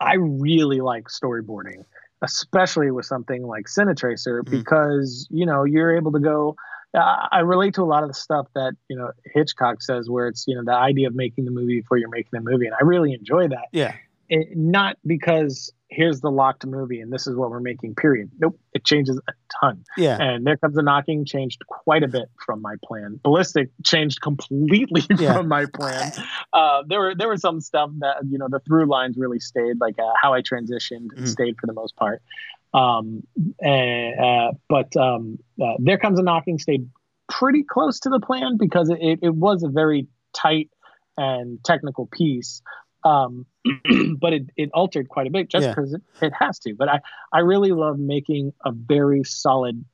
I really like storyboarding, especially with something like Cinetracer, mm. because you know you're able to go. Uh, I relate to a lot of the stuff that you know Hitchcock says, where it's you know the idea of making the movie before you're making the movie, and I really enjoy that.
Yeah.
It, not because here's the locked movie and this is what we're making period nope it changes a ton
yeah
and there comes the knocking changed quite a bit from my plan ballistic changed completely yeah. from my plan uh, there were there were some stuff that you know the through lines really stayed like uh, how i transitioned mm. stayed for the most part um, and, uh, but um, uh, there comes a knocking stayed pretty close to the plan because it, it was a very tight and technical piece um, but it, it altered quite a bit just because yeah. it, it has to. But I, I really love making a very solid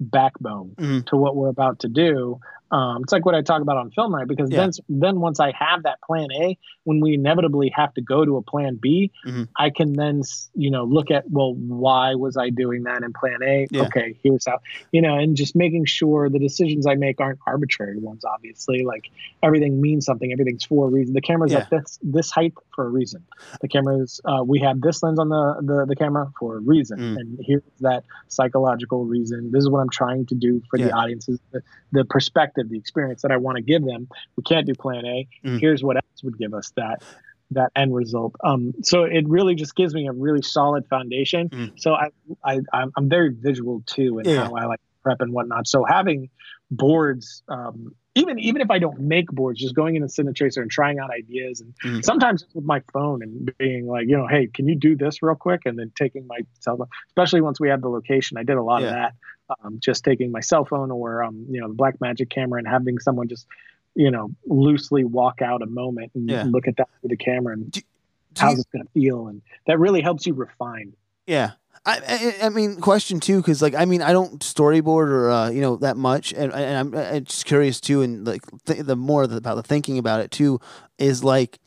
backbone mm-hmm. to what we're about to do um, it's like what I talk about on Film Riot because yeah. then then once I have that plan A, when we inevitably have to go to a plan B, mm-hmm. I can then you know look at well why was I doing that in plan A? Yeah. Okay, here's how you know, and just making sure the decisions I make aren't arbitrary ones. Obviously, like everything means something. Everything's for a reason. The camera's yeah. at this this height for a reason. The camera's uh, we have this lens on the the, the camera for a reason, mm. and here's that psychological reason. This is what I'm trying to do for the audiences. The, the perspective the experience that I want to give them. We can't do plan A. Mm. Here's what else would give us that that end result. Um, so it really just gives me a really solid foundation. Mm. So I, I I'm very visual too in yeah. how I like prep and whatnot. So having boards, um, even even if I don't make boards, just going into Cinetracer and trying out ideas, and mm. sometimes with my phone and being like, you know, hey, can you do this real quick? And then taking my cell phone, especially once we had the location, I did a lot yeah. of that. Um, just taking my cell phone or um, you know the Blackmagic camera and having someone just you know loosely walk out a moment and yeah. look at that with the camera and do, do how's you, it going to feel, and that really helps you refine.
Yeah, I, I, I mean, question too, because like I mean, I don't storyboard or uh, you know that much, and, and I'm, I'm just curious too, and like th- the more about the thinking about it too is like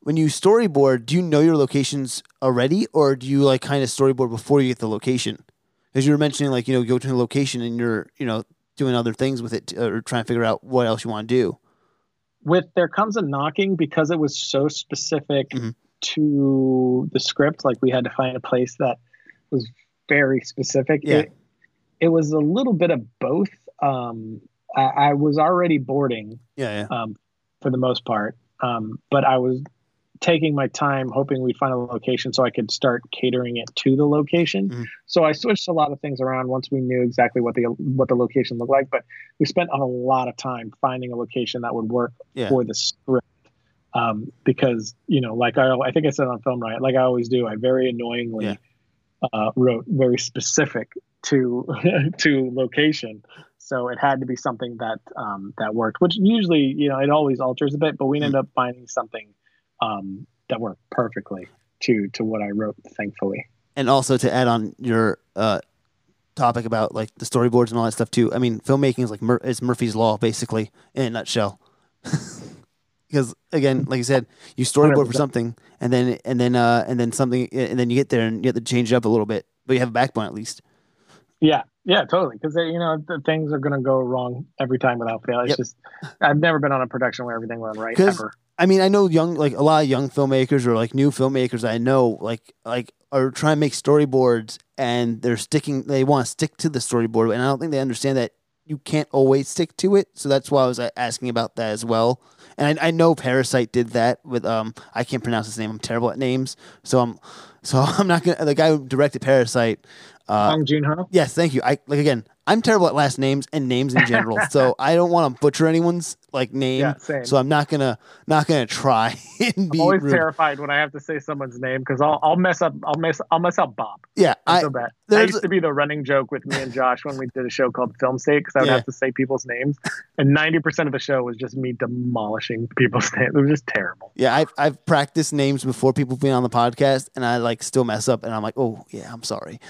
when you storyboard, do you know your locations already, or do you like kind of storyboard before you get the location? Because you were mentioning like you know go to a location and you're you know doing other things with it or trying to figure out what else you want to do.
With there comes a knocking because it was so specific mm-hmm. to the script. Like we had to find a place that was very specific.
Yeah.
It, it was a little bit of both. Um, I, I was already boarding.
Yeah, yeah.
Um, for the most part. Um, but I was taking my time, hoping we'd find a location so I could start catering it to the location. Mm. So I switched a lot of things around once we knew exactly what the what the location looked like. But we spent a lot of time finding a location that would work yeah. for the script. Um, because you know, like I, I think I said on Film Riot, like I always do, I very annoyingly yeah uh, wrote very specific to to location. So it had to be something that um, that worked, which usually you know it always alters a bit, but we ended up finding something um, that worked perfectly to to what I wrote, thankfully.
And also to add on your uh, topic about like the storyboards and all that stuff too. I mean, filmmaking is like Mur- is Murphy's law basically in a nutshell. because again, like I said, you storyboard 100%. for something, and then and then uh, and then something, and then you get there and you have to change it up a little bit, but you have a backbone at least.
Yeah, yeah, totally. Because you know things are going to go wrong every time without fail. It's yep. just I've never been on a production where everything went right ever.
I mean, I know young like a lot of young filmmakers or like new filmmakers I know like like are trying to make storyboards and they're sticking. They want to stick to the storyboard, and I don't think they understand that you can't always stick to it. So that's why I was uh, asking about that as well and I, I know Parasite did that with um I can't pronounce his name. I'm terrible at names, so I'm so I'm not gonna. The guy who directed Parasite,
uh, Bong Joon Ho.
Yes, thank you. I like again. I'm terrible at last names and names in general, so I don't want to butcher anyone's like name. Yeah, same. So I'm not gonna not gonna try and be.
I'm always
rude.
terrified when I have to say someone's name because I'll I'll mess up I'll mess I'll mess up Bob.
Yeah,
I, so bad. That used to be the running joke with me and Josh when we did a show called Film State because I would yeah. have to say people's names, and ninety percent of the show was just me demolishing people's names. It was just terrible.
Yeah, I've I've practiced names before people being on the podcast, and I like still mess up, and I'm like, oh yeah, I'm sorry.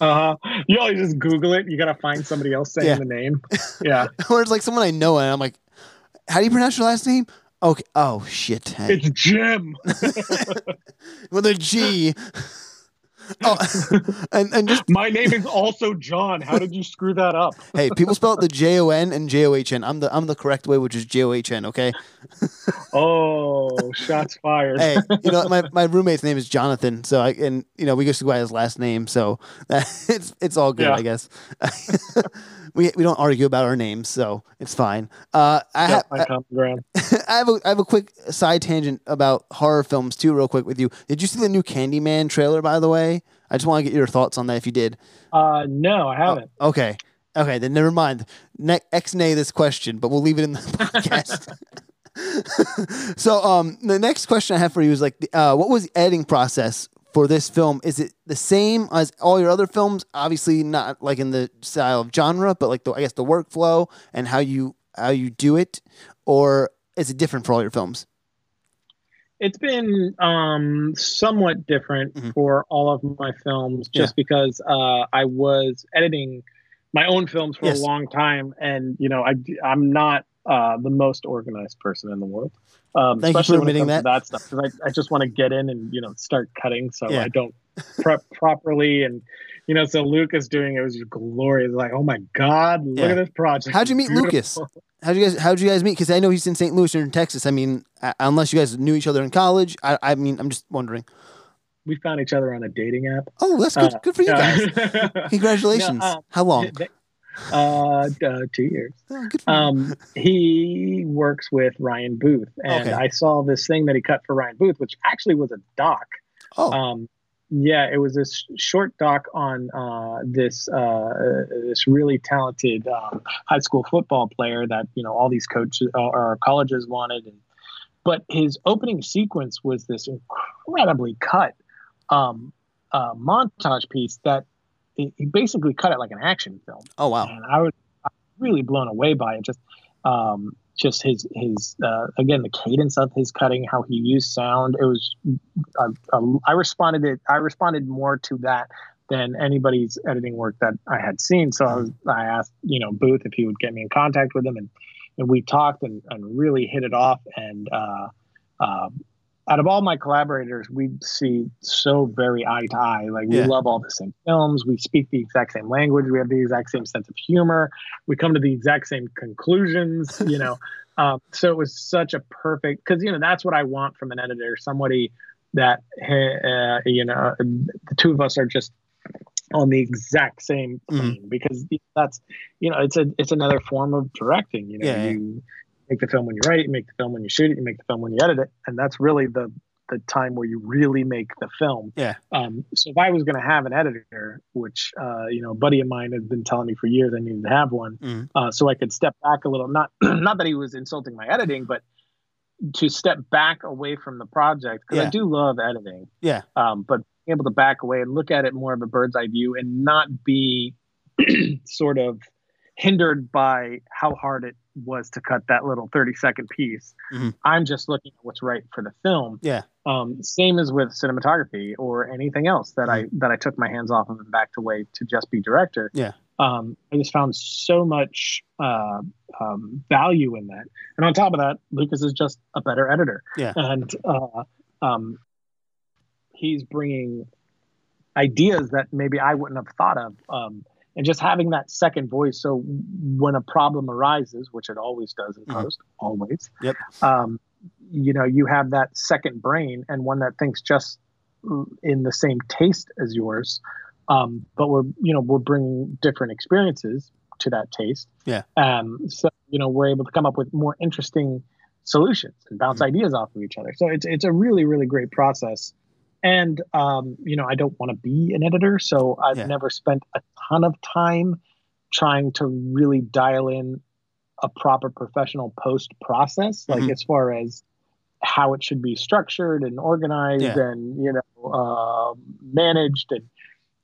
Uh huh. You always just Google it. You gotta find somebody else saying yeah. the name. Yeah.
or it's like someone I know, and I'm like, "How do you pronounce your last name?" Okay. Oh shit.
It's Jim.
With a G. Oh, and and just
my name is also John. How did you screw that up?
hey, people spell it the J O N and J O H N. I'm the I'm the correct way, which is J O H N. Okay.
oh, shots fired.
hey, you know my, my roommate's name is Jonathan, so I and you know we just go by his last name, so it's it's all good, yeah. I guess. We we don't argue about our names, so it's fine. Uh, I have I, I have a I have a quick side tangent about horror films too, real quick with you. Did you see the new Candyman trailer? By the way, I just want to get your thoughts on that. If you did,
uh, no, I haven't.
Oh, okay, okay, then never mind. Ne- X nay this question, but we'll leave it in the podcast. so, um, the next question I have for you is like, uh, what was the editing process for this film is it the same as all your other films obviously not like in the style of genre but like the i guess the workflow and how you how you do it or is it different for all your films
it's been um, somewhat different mm-hmm. for all of my films just yeah. because uh, i was editing my own films for yes. a long time and you know I, i'm not uh, the most organized person in the world um,
Thank especially you for admitting that.
that stuff because I, I just want to get in and you know start cutting so yeah. I don't prep properly and you know so Lucas doing it was just glorious like oh my god look yeah. at this project
how'd you meet Lucas how'd you guys how'd you guys meet because I know he's in St. Louis or in Texas I mean unless you guys knew each other in college I, I mean I'm just wondering
we found each other on a dating app
oh that's good uh, good for you guys congratulations no, uh, how long
uh, uh, two years. Oh, um, he works with Ryan Booth, and okay. I saw this thing that he cut for Ryan Booth, which actually was a doc.
Oh. Um,
yeah, it was this short doc on uh, this uh, this really talented um, high school football player that you know all these coaches uh, or colleges wanted, and, but his opening sequence was this incredibly cut um, uh, montage piece that he basically cut it like an action film.
Oh wow!
And I was, I was really blown away by it. Just um, just his his uh, again the cadence of his cutting, how he used sound. It was uh, uh, I responded it. I responded more to that than anybody's editing work that I had seen. So I, was, I asked you know Booth if he would get me in contact with him, and and we talked and, and really hit it off. And uh, uh, out of all my collaborators, we see so very eye to eye. Like we yeah. love all the same films. We speak the exact same language. We have the exact same sense of humor. We come to the exact same conclusions. You know, um, so it was such a perfect because you know that's what I want from an editor. Somebody that uh, you know the two of us are just on the exact same mm-hmm. plane mm. because that's you know it's a it's another form of directing. You know, yeah, you make the film when you write it, you make the film when you shoot it, you make the film when you edit it, and that's really the the time where you really make the film.
Yeah.
Um, so if I was going to have an editor, which uh, you know, a buddy of mine has been telling me for years, I needed to have one, mm. uh, so I could step back a little. Not not that he was insulting my editing, but to step back away from the project because yeah. I do love editing.
Yeah.
Um, but being able to back away and look at it more of a bird's eye view and not be sort of hindered by how hard it was to cut that little 30 second piece. Mm-hmm. I'm just looking at what's right for the film.
Yeah.
Um, same as with cinematography or anything else that mm-hmm. I that I took my hands off of and backed away to just be director.
Yeah.
Um, I just found so much uh, um, value in that. And on top of that, Lucas is just a better editor.
Yeah.
And uh, um, he's bringing ideas that maybe I wouldn't have thought of. And just having that second voice so when a problem arises which it always does in mm-hmm. post always
yep.
um, you know you have that second brain and one that thinks just in the same taste as yours um, but we're you know we're bringing different experiences to that taste.
Yeah.
Um, so you know we're able to come up with more interesting solutions and bounce mm-hmm. ideas off of each other. So it's it's a really really great process and um, you know i don't want to be an editor so i've yeah. never spent a ton of time trying to really dial in a proper professional post process like mm-hmm. as far as how it should be structured and organized yeah. and you know uh, managed and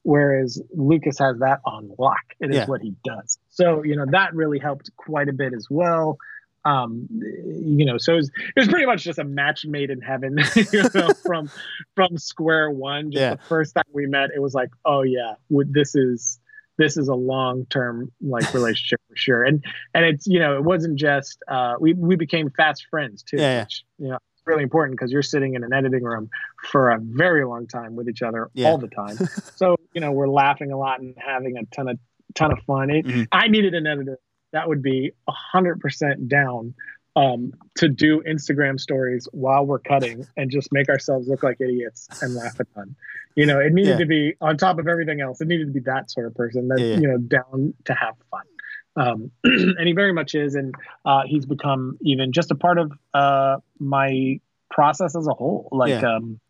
whereas lucas has that on lock it is yeah. what he does so you know that really helped quite a bit as well um, you know, so it was, it was pretty much just a match made in heaven, you know, from from square one. Just
yeah.
the first time we met, it was like, oh yeah, this is this is a long term like relationship for sure. And and it's you know it wasn't just uh, we we became fast friends too.
Yeah,
which, you know it's really important because you're sitting in an editing room for a very long time with each other yeah. all the time. so you know we're laughing a lot and having a ton of ton of fun. It, mm-hmm. I needed an editor that would be hundred percent down um, to do Instagram stories while we're cutting and just make ourselves look like idiots and laugh a ton. You know, it needed yeah. to be on top of everything else. It needed to be that sort of person that yeah. you know down to have fun. Um, and he very much is, and uh, he's become even just a part of uh, my process as a whole. Like yeah. um,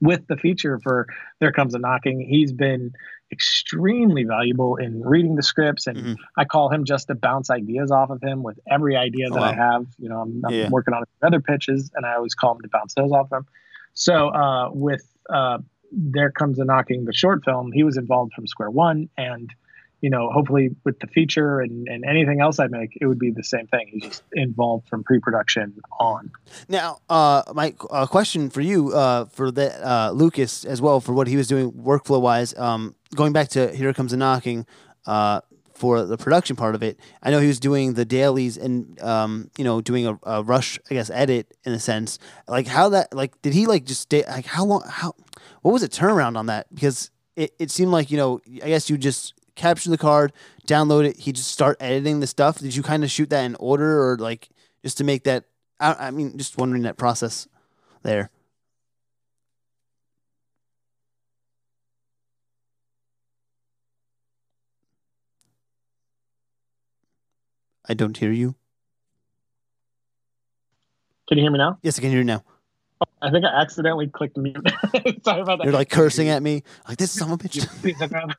with the feature for There Comes a Knocking, he's been extremely valuable in reading the scripts and mm-hmm. I call him just to bounce ideas off of him with every idea that oh, wow. I have. You know, I'm, I'm yeah. working on other pitches and I always call him to bounce those off of him. So uh, with uh, There Comes a Knocking, the short film, he was involved from square one and you know, hopefully with the feature and, and anything else I make, it would be the same thing. He's just involved from pre-production on.
Now, uh, my uh, question for you, uh, for the uh, Lucas as well, for what he was doing workflow wise, um, going back to There Comes a Knocking, uh, for the production part of it, I know he was doing the dailies and um, you know doing a, a, rush, I guess, edit in a sense. Like how that, like, did he like just stay? Like how long? How what was the turnaround on that? Because it, it seemed like you know, I guess you just capture the card, download it. He just start editing the stuff. Did you kind of shoot that in order, or like just to make that? I, I mean, just wondering that process there. I don't hear you.
Can you hear me now?
Yes, I can hear you now.
I think I accidentally clicked mute. Sorry about that.
You're like cursing at me, like this son of a bitch.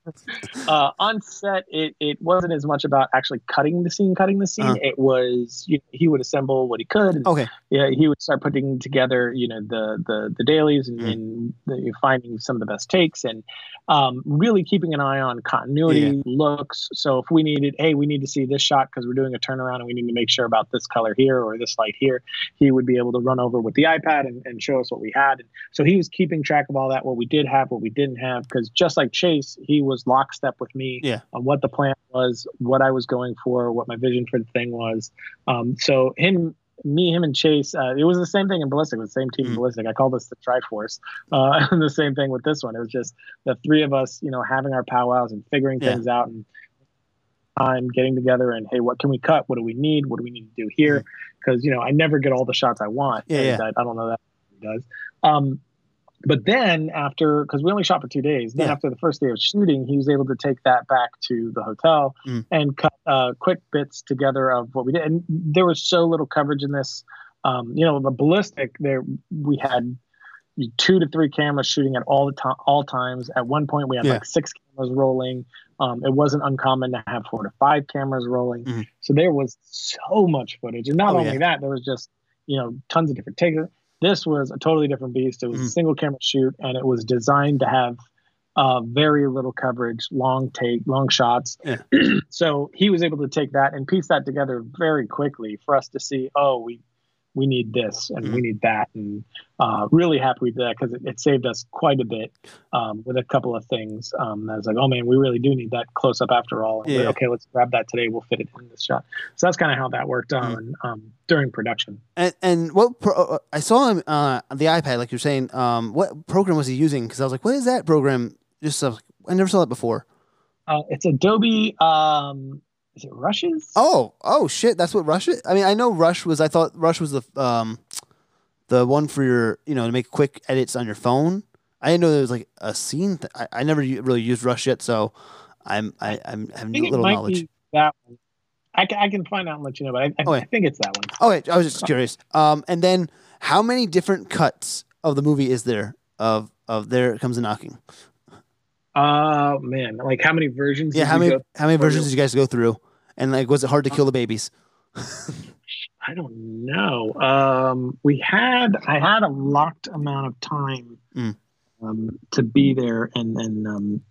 uh, on set, it, it wasn't as much about actually cutting the scene, cutting the scene. Uh-huh. It was you know, he would assemble what he could. And,
okay.
Yeah, he would start putting together, you know, the the the dailies and, mm. and the, finding some of the best takes and um, really keeping an eye on continuity, yeah. looks. So if we needed, hey, we need to see this shot because we're doing a turnaround and we need to make sure about this color here or this light here, he would be able to run over with the iPad and, and show us what we had. And so he was keeping track of all that, what we did have, what we didn't have, because just like Chase, he was lockstep with me
yeah.
on what the plan was, what I was going for, what my vision for the thing was. Um, so him me, him, and Chase. Uh, it was the same thing in Ballistic. the same team mm. in Ballistic. I call this the Triforce. Uh, and the same thing with this one. It was just the three of us, you know, having our powwows and figuring yeah. things out and time getting together and hey, what can we cut? What do we need? What do we need to do here? Because mm. you know, I never get all the shots I want.
Yeah, yeah.
I, I, don't know that does. Um, but then after because we only shot for two days then yeah. after the first day of shooting he was able to take that back to the hotel mm. and cut uh, quick bits together of what we did and there was so little coverage in this um, you know the ballistic there we had two to three cameras shooting at all the time all times at one point we had yeah. like six cameras rolling um, it wasn't uncommon to have four to five cameras rolling mm. so there was so much footage and not oh, only yeah. that there was just you know tons of different takes this was a totally different beast. It was mm. a single camera shoot, and it was designed to have uh, very little coverage, long take, long shots. Yeah. so he was able to take that and piece that together very quickly for us to see. Oh, we we need this and mm-hmm. we need that. And uh, really happy with that because it, it, saved us quite a bit um, with a couple of things. Um, i was like oh man we really do need that close up after all. Yeah. okay let's grab that today. We'll fit it in this shot. So that's kind of how that worked on mm-hmm. um, during production.
And, and what pro- uh, i saw him uh, on the ipad like you're saying um, what program was he using? Because i was like what is that program? Just uh, i never saw that before.
Uh, it's adobe um, is it Rushes?
Oh, oh shit! That's what Rush is. I mean, I know Rush was. I thought Rush was the um, the one for your, you know, to make quick edits on your phone. I didn't know there was like a scene. Th- I, I never really used Rush yet, so I'm I, I'm having a little knowledge.
that one. I can, I can find out and let you know, but I, I. I think it's that one.
Okay, I was just curious. Um, and then how many different cuts of the movie is there of of there comes a knocking?
Oh man, like how many versions?
Yeah, how many how many versions did you guys go through? And like, was it hard to kill the babies?
I don't know. Um, we had I had a locked amount of time mm. um, to be there, and and um,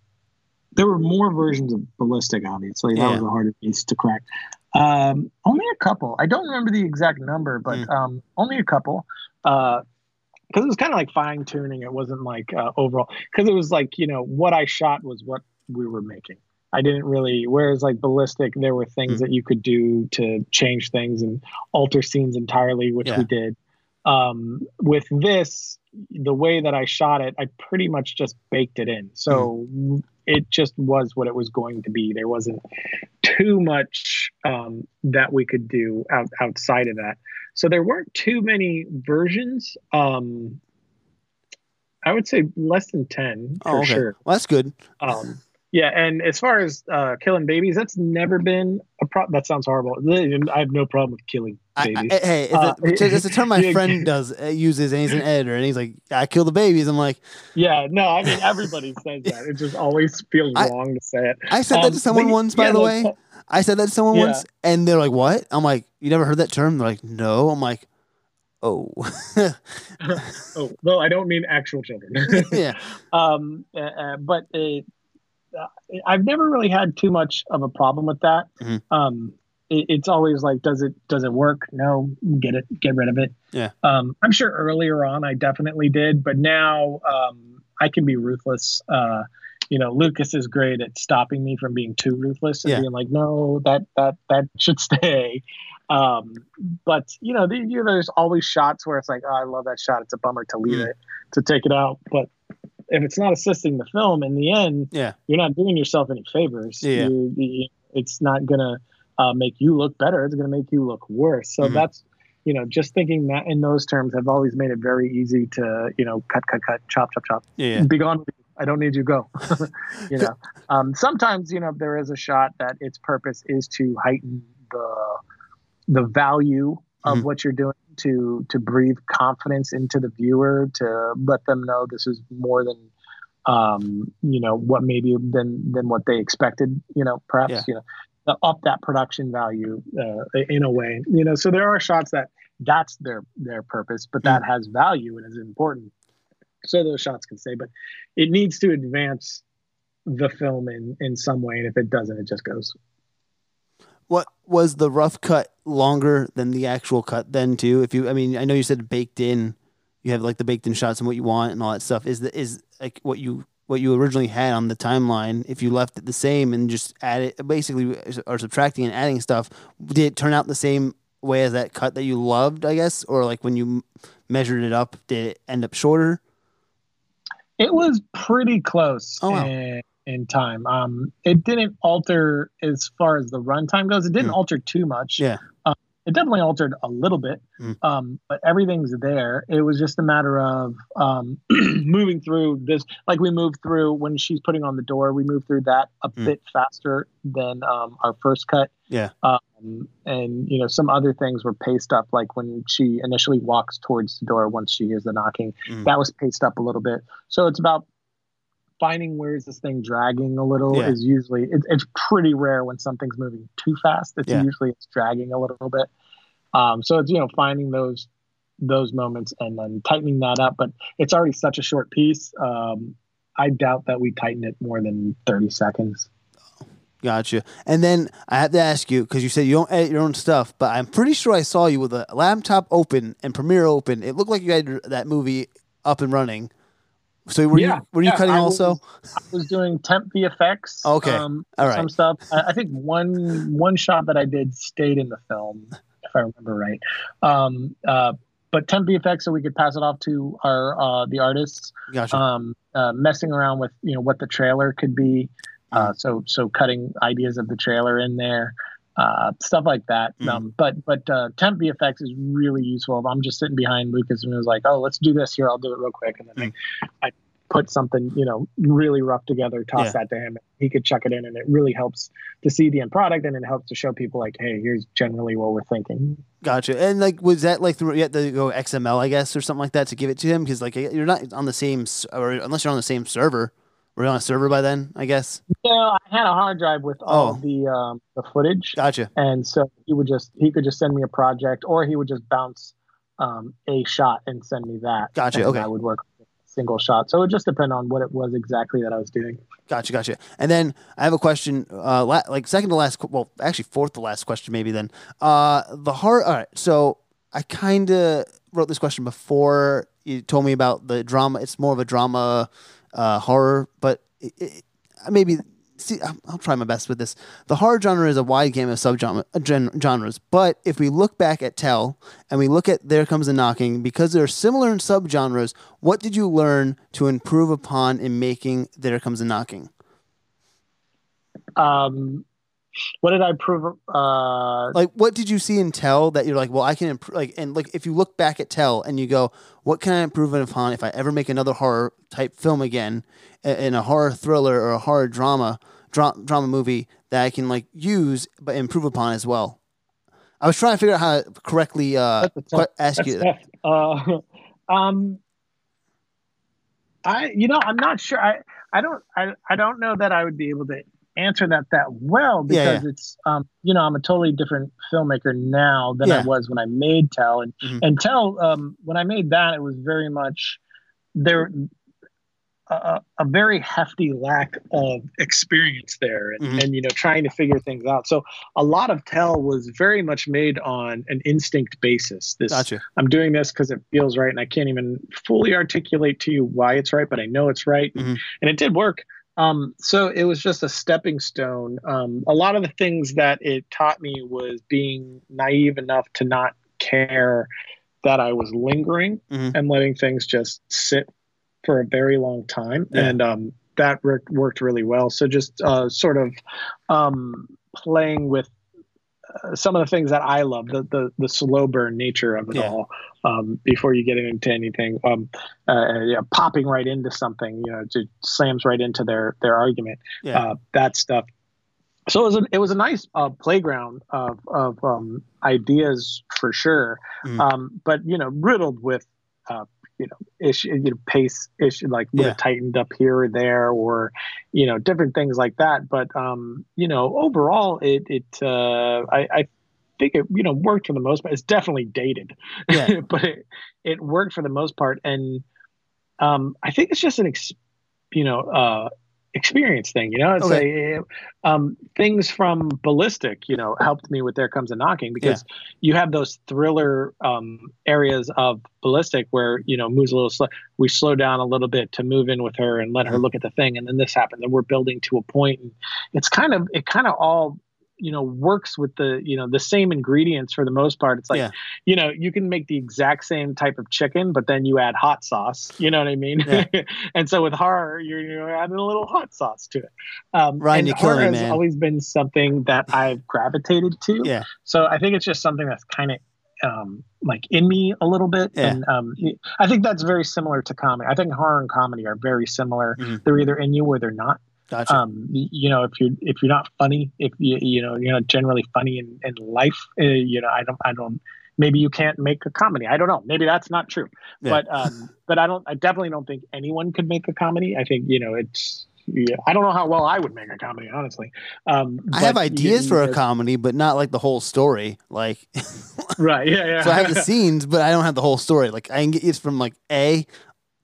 there were more versions of ballistic. Obviously, that yeah. was a harder piece to crack. Um, only a couple. I don't remember the exact number, but mm. um, only a couple. Uh, because it was kind of like fine tuning. It wasn't like uh, overall because it was like you know what I shot was what we were making. I didn't really. Whereas like ballistic, there were things mm. that you could do to change things and alter scenes entirely, which yeah. we did. Um, with this, the way that I shot it, I pretty much just baked it in. So mm. It just was what it was going to be. There wasn't too much um, that we could do out, outside of that. So there weren't too many versions. Um, I would say less than 10 for oh, okay. sure.
Well, that's good.
Um, yeah, and as far as uh, killing babies, that's never been a problem. That sounds horrible. I have no problem with killing babies. I, I,
hey, it's, uh, a, it's, a, term my friend does uh, uses, and he's an editor, and he's like, "I kill the babies." I'm like,
"Yeah, no, I mean everybody says that. It just always feels I, wrong to say it."
I said um, that to someone but, once, by yeah, the way. Like, I said that to someone yeah. once, and they're like, "What?" I'm like, "You never heard that term?" They're like, "No." I'm like, "Oh."
oh, well, I don't mean actual children.
yeah.
Um, uh, uh, but uh, I've never really had too much of a problem with that. Mm-hmm. Um, it, it's always like, does it does it work? No, get it, get rid of it.
Yeah.
Um, I'm sure earlier on I definitely did, but now um, I can be ruthless. Uh, you know, Lucas is great at stopping me from being too ruthless and yeah. being like, no, that that that should stay. Um, but you know, the, you know, there's always shots where it's like, oh, I love that shot. It's a bummer to leave mm. it to take it out, but if it's not assisting the film in the end,
yeah,
you're not doing yourself any favors.
Yeah,
you, you, it's not gonna uh, make you look better. It's gonna make you look worse. So mm-hmm. that's you know, just thinking that in those terms have always made it very easy to you know cut, cut, cut, chop, chop, chop.
Yeah,
be gone. I don't need you. Go. you know, um, sometimes you know there is a shot that its purpose is to heighten the the value of mm-hmm. what you're doing to to breathe confidence into the viewer to let them know this is more than um, you know what maybe than than what they expected you know perhaps yeah. you know up that production value uh, in a way you know so there are shots that that's their their purpose but that mm-hmm. has value and is important so those shots can stay but it needs to advance the film in in some way and if it doesn't it just goes
what was the rough cut longer than the actual cut then too? If you, I mean, I know you said baked in, you have like the baked in shots and what you want and all that stuff. Is the is like what you what you originally had on the timeline? If you left it the same and just added basically or subtracting and adding stuff, did it turn out the same way as that cut that you loved? I guess, or like when you measured it up, did it end up shorter?
It was pretty close. Oh, wow. And in time. Um, it didn't alter as far as the runtime goes. It didn't mm. alter too much.
Yeah.
Um, it definitely altered a little bit, mm. um, but everything's there. It was just a matter of um, moving through this. Like we moved through when she's putting on the door, we moved through that a mm. bit faster than um, our first cut.
Yeah.
Um, and you know some other things were paced up, like when she initially walks towards the door once she hears the knocking, mm. that was paced up a little bit. So it's about finding where is this thing dragging a little yeah. is usually it, it's pretty rare when something's moving too fast. It's yeah. usually it's dragging a little bit. Um, so it's you know finding those those moments and then tightening that up. But it's already such a short piece. Um, I doubt that we tighten it more than thirty seconds.
Gotcha. And then I have to ask you because you said you don't edit your own stuff, but I'm pretty sure I saw you with a laptop open and Premiere open. It looked like you had that movie up and running. So were yeah, you were you cutting I also?
Was, I was doing temp VFX.
Okay, um,
all right. Some stuff. I, I, think one one shot that I did stayed in the film, if I remember right. Um, uh, but temp VFX, so we could pass it off to our uh, the artists.
Gotcha.
Um, uh, messing around with you know what the trailer could be. Uh, so so cutting ideas of the trailer in there uh, stuff like that. Mm. Um, but but uh, temp VFX is really useful. I'm just sitting behind Lucas and he was like, "Oh, let's do this here. I'll do it real quick," and then mm. I, I put something you know really rough together, toss yeah. that to him, he could chuck it in, and it really helps to see the end product, and it helps to show people like, "Hey, here's generally what we're thinking."
Gotcha. And like, was that like through you had to go XML, I guess, or something like that to give it to him? Because like you're not on the same, or unless you're on the same server. Were you on a server by then? I guess.
Yeah, I had a hard drive with all oh. the um, the footage.
Gotcha.
And so he would just he could just send me a project, or he would just bounce um, a shot and send me that.
Gotcha. Okay. I
would work single shot. So it just depend on what it was exactly that I was doing.
Gotcha, gotcha. And then I have a question, uh, la- like second to last, well, actually fourth to last question, maybe then. Uh, the heart. All right. So I kind of wrote this question before you told me about the drama. It's more of a drama uh, horror, but it, it, maybe see, I'll, try my best with this. The horror genre is a wide game of subgenres, but if we look back at Tell and we look at There Comes a Knocking, because they're similar in subgenres, what did you learn to improve upon in making There Comes a Knocking?
Um, what did I prove? Uh,
like, what did you see in Tell that you're like, well, I can improve? Like, and like, if you look back at Tell and you go, what can I improve upon if I ever make another horror type film again, in a horror thriller or a horror drama, dra- drama movie that I can like use but improve upon as well? I was trying to figure out how to correctly uh, ask you.
That. Uh, um, I, you know, I'm not sure. I, I don't, I, I don't know that I would be able to answer that that well because yeah, yeah. it's um you know I'm a totally different filmmaker now than yeah. I was when I made Tell and mm-hmm. and Tell um when I made that it was very much there a, a very hefty lack of experience there and, mm-hmm. and you know trying to figure things out so a lot of Tell was very much made on an instinct basis this
gotcha.
I'm doing this because it feels right and I can't even fully articulate to you why it's right but I know it's right mm-hmm. and it did work um, so it was just a stepping stone. Um, a lot of the things that it taught me was being naive enough to not care that I was lingering mm-hmm. and letting things just sit for a very long time. Yeah. And um, that worked really well. So just uh, sort of um, playing with some of the things that I love, the the, the slow burn nature of it yeah. all, um, before you get into anything, um, uh, yeah, popping right into something, you know, it slams right into their their argument. Yeah. Uh, that stuff. So it was a, it was a nice uh, playground of of um, ideas for sure, mm. um, but you know, riddled with uh, you know issue you know pace issue like yeah. tightened up here or there or you know different things like that but um you know overall it it uh i i think it you know worked for the most part it's definitely dated yeah. but it it worked for the most part and um i think it's just an ex you know uh experience thing you know it's okay. a, um, things from ballistic you know helped me with there comes a knocking because yeah. you have those thriller um, areas of ballistic where you know moves a little slow we slow down a little bit to move in with her and let her mm-hmm. look at the thing and then this happens and we're building to a point and it's kind of it kind of all you know works with the you know the same ingredients for the most part it's like yeah. you know you can make the exact same type of chicken but then you add hot sauce you know what i mean yeah. and so with horror you're, you're adding a little hot sauce to it um
Ryan, and horror has man.
always been something that i've gravitated to
yeah
so i think it's just something that's kind of um, like in me a little bit. Yeah. And um, I think that's very similar to comedy. I think horror and comedy are very similar. Mm-hmm. They're either in you or they're not.
Gotcha.
Um, you know, if you're if you're not funny, if you you know you're not generally funny in, in life, uh, you know, I don't I don't. Maybe you can't make a comedy. I don't know. Maybe that's not true. Yeah. But um, but I don't. I definitely don't think anyone could make a comedy. I think you know it's yeah, I don't know how well I would make a comedy, honestly. Um,
I have ideas you, for a comedy, but not like the whole story. Like,
right? Yeah, yeah.
so I have the scenes, but I don't have the whole story. Like, I can get you from like A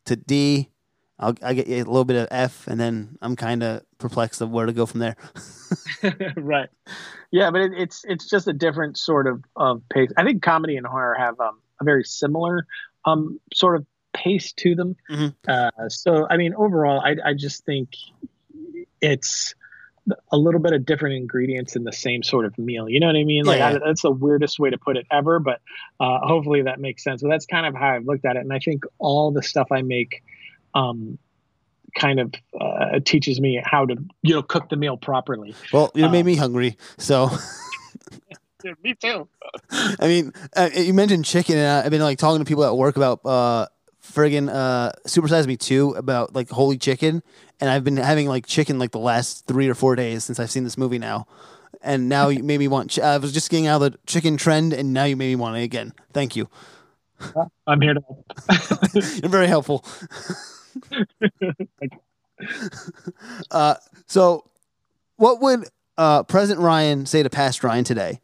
to D I'll I get a little bit of F, and then I'm kind of perplexed of where to go from there.
right. Yeah, but it, it's it's just a different sort of of pace. I think comedy and horror have um, a very similar um, sort of pace to them. Mm-hmm. Uh, so I mean, overall, I I just think it's a little bit of different ingredients in the same sort of meal. You know what I mean? Like yeah. I, that's the weirdest way to put it ever, but uh, hopefully that makes sense. But that's kind of how I've looked at it, and I think all the stuff I make um, kind of uh, teaches me how to you know cook the meal properly.
Well, you um, made me hungry, so.
me too.
I mean, uh, you mentioned chicken, and I've been like talking to people at work about uh, friggin' uh, Super Size Me too about like holy chicken, and I've been having like chicken like the last three or four days since I've seen this movie now. And now you made me want. Ch- I was just getting out of the chicken trend, and now you made me want it again. Thank you.
I'm here to
help. You're very helpful. uh, so, what would uh, President Ryan say to past Ryan today?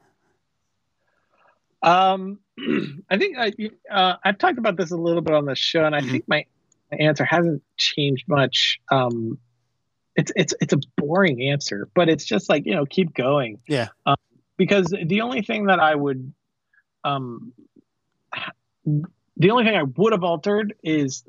Um, I think I, uh, I've talked about this a little bit on the show, and I mm-hmm. think my, my answer hasn't changed much. Um, it's it's it's a boring answer, but it's just like you know, keep going.
Yeah.
Um, because the only thing that I would, um, the only thing I would have altered is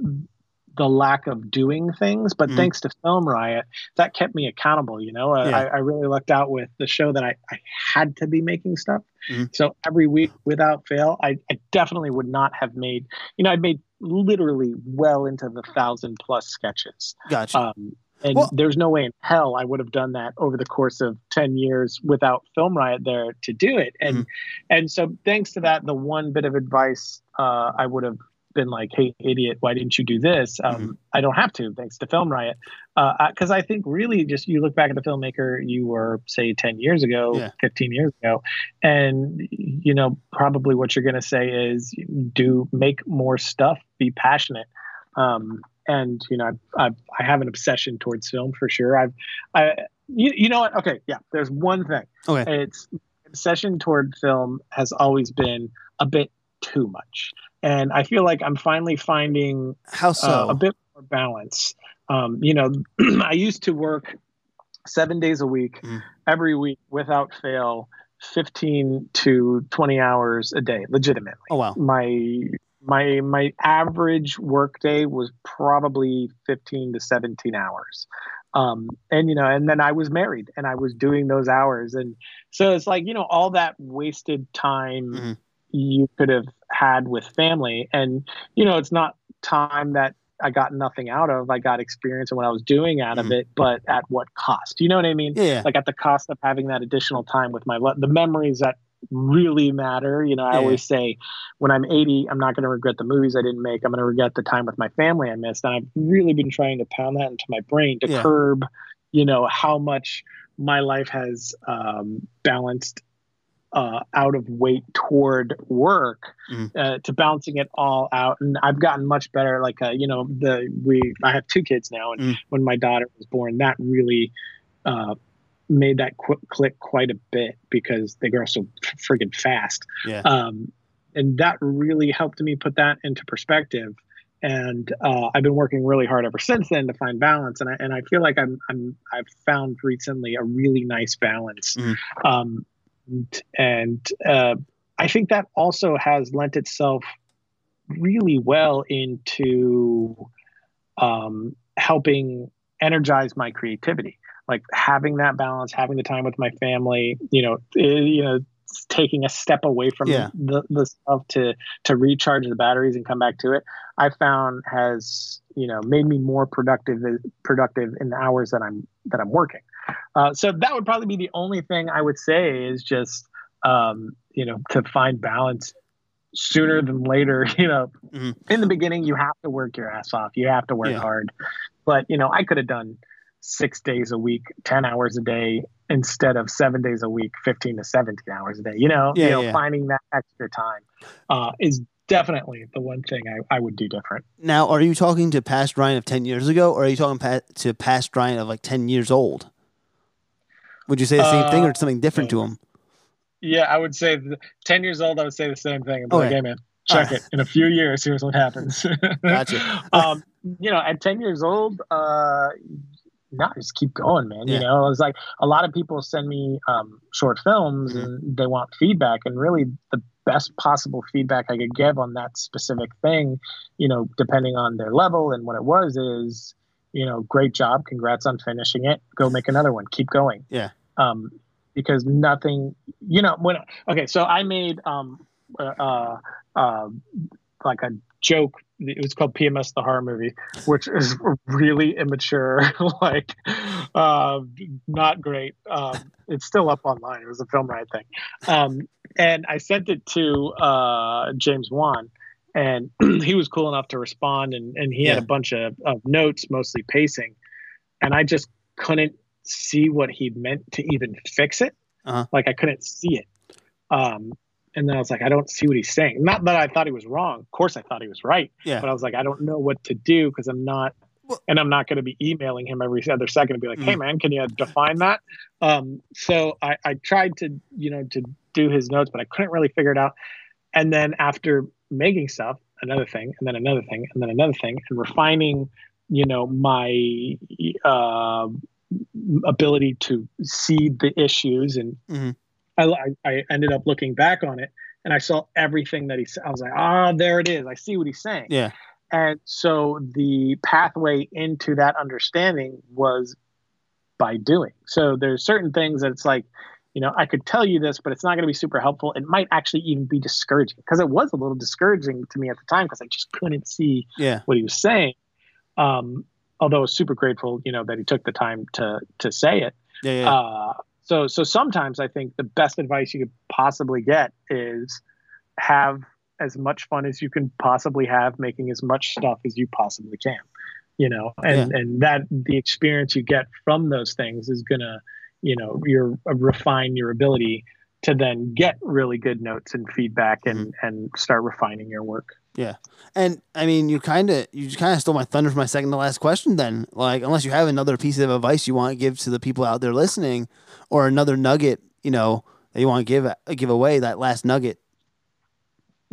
the lack of doing things. But mm. thanks to Film Riot, that kept me accountable. You know, yeah. I, I, really lucked out with the show that I, I had to be making stuff. Mm. So every week, without fail, I, I definitely would not have made. You know, I made literally well into the thousand plus sketches.
Gotcha. Um,
and well, there's no way in hell I would have done that over the course of 10 years without Film Riot there to do it. And mm-hmm. and so thanks to that, the one bit of advice uh, I would have been like, "Hey, idiot, why didn't you do this?" Um, mm-hmm. I don't have to, thanks to Film Riot, because uh, I think really just you look back at the filmmaker you were, say, ten years ago, yeah. fifteen years ago, and you know probably what you're going to say is do make more stuff, be passionate. Um, and you know, I, I, I have an obsession towards film for sure. I've, I, you, you know what? Okay, yeah. There's one thing.
Okay.
It's obsession toward film has always been a bit too much, and I feel like I'm finally finding
how so uh,
a bit more balance. Um, you know, I used to work seven days a week, mm. every week without fail. 15 to 20 hours a day legitimately
oh wow
my my my average workday was probably 15 to 17 hours um, and you know and then i was married and i was doing those hours and so it's like you know all that wasted time mm-hmm. You could have had with family and you know it's not time that i got nothing out of i got experience in what i was doing out mm-hmm. of it but at what cost you know what i mean
yeah
like at the cost of having that additional time with my the memories that really matter. You know, I yeah. always say when I'm 80, I'm not going to regret the movies I didn't make. I'm going to regret the time with my family I missed. And I've really been trying to pound that into my brain to yeah. curb, you know, how much my life has um, balanced uh, out of weight toward work mm. uh, to balancing it all out. And I've gotten much better. Like, uh, you know, the we I have two kids now, and mm. when my daughter was born, that really uh, made that qu- click quite a bit because they grow so friggin' fast.
Yeah.
Um, and that really helped me put that into perspective. And uh, I've been working really hard ever since then to find balance. And I and I feel like I'm I'm I've found recently a really nice balance. Mm. Um, and uh, I think that also has lent itself really well into um, helping energize my creativity. Like having that balance, having the time with my family, you know, it, eh, you know, taking a step away from yeah. the, the stuff to to recharge the batteries and come back to it i found has you know made me more productive productive in the hours that i'm that i'm working uh, so that would probably be the only thing i would say is just um, you know to find balance sooner than later you know mm-hmm. in the beginning you have to work your ass off you have to work yeah. hard but you know i could have done six days a week, 10 hours a day instead of seven days a week, 15 to 17 hours a day. You know, yeah, you know, yeah. finding that extra time uh, is definitely the one thing I, I would do different.
Now, are you talking to past Ryan of 10 years ago or are you talking pa- to past Ryan of like 10 years old? Would you say the same uh, thing or something different to him?
Yeah, I would say 10 years old, I would say the same thing. okay. like, hey, man, check right. it in a few years. Here's what happens.
gotcha.
um, you know, at 10 years old, uh, not just keep going, man. Yeah. You know, it's like a lot of people send me um, short films mm-hmm. and they want feedback, and really the best possible feedback I could give on that specific thing, you know, depending on their level and what it was, is you know, great job, congrats on finishing it. Go make another one. Keep going.
Yeah.
Um, because nothing, you know, when okay, so I made um, uh, uh, uh like a joke it was called PMS the horror movie, which is really immature, like uh, not great. Um, it's still up online. It was a Film Riot thing, um, and I sent it to uh, James Wan, and he was cool enough to respond, and and he yeah. had a bunch of, of notes, mostly pacing, and I just couldn't see what he meant to even fix it. Uh-huh. Like I couldn't see it. Um, and then I was like, I don't see what he's saying. Not that I thought he was wrong. Of course, I thought he was right.
Yeah.
But I was like, I don't know what to do because I'm not, well, and I'm not going to be emailing him every other second and be like, mm-hmm. Hey, man, can you define that? Um, so I, I tried to, you know, to do his notes, but I couldn't really figure it out. And then after making stuff, another thing, and then another thing, and then another thing, and refining, you know, my uh, ability to see the issues and. Mm-hmm I, I ended up looking back on it and I saw everything that he said. I was like, ah, there it is. I see what he's saying.
Yeah.
And so the pathway into that understanding was by doing. So there's certain things that it's like, you know, I could tell you this, but it's not going to be super helpful. It might actually even be discouraging because it was a little discouraging to me at the time because I just couldn't see
yeah.
what he was saying. Um, although I was super grateful, you know, that he took the time to to say it.
Yeah, yeah.
Uh, so so sometimes I think the best advice you could possibly get is have as much fun as you can possibly have making as much stuff as you possibly can you know and yeah. and that the experience you get from those things is gonna you know your uh, refine your ability to then get really good notes and feedback and mm-hmm. and start refining your work.
Yeah. And i mean you kind of you kind of stole my thunder for my second to last question then. Like unless you have another piece of advice you want to give to the people out there listening or another nugget you know that you want to give give away that last nugget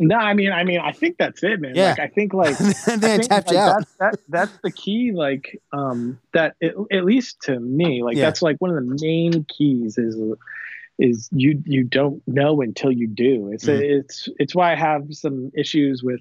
no, I mean, I mean, I think that's it, man. Yeah. Like, I think like
they think, tapped like, out.
That's, that, that's the key. Like, um, that it, at least to me, like yeah. that's like one of the main keys is is you you don't know until you do. It's mm-hmm. it's it's why I have some issues with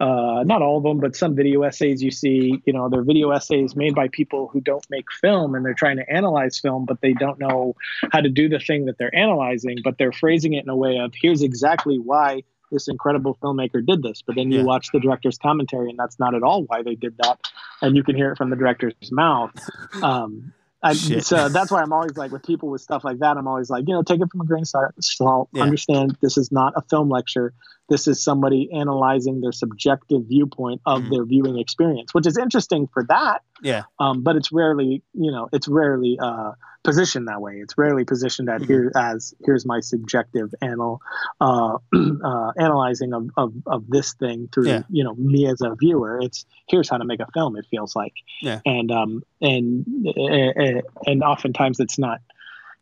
uh, not all of them, but some video essays you see, you know, they're video essays made by people who don't make film and they're trying to analyze film, but they don't know how to do the thing that they're analyzing, but they're phrasing it in a way of here's exactly why this incredible filmmaker did this. But then you yeah. watch the director's commentary, and that's not at all why they did that. And you can hear it from the director's mouth. Um, I, so that's why I'm always like with people with stuff like that. I'm always like, you know, take it from a grain of salt. Yeah. Understand this is not a film lecture. This is somebody analyzing their subjective viewpoint of mm their viewing experience, which is interesting for that.
Yeah.
Um, but it's rarely, you know, it's rarely uh, positioned that way. It's rarely positioned at mm here as here's my subjective anal, uh, uh, analyzing of, of, of this thing through, yeah. you know, me as a viewer. It's here's how to make a film. It feels like,
yeah.
And um and and and oftentimes it's not,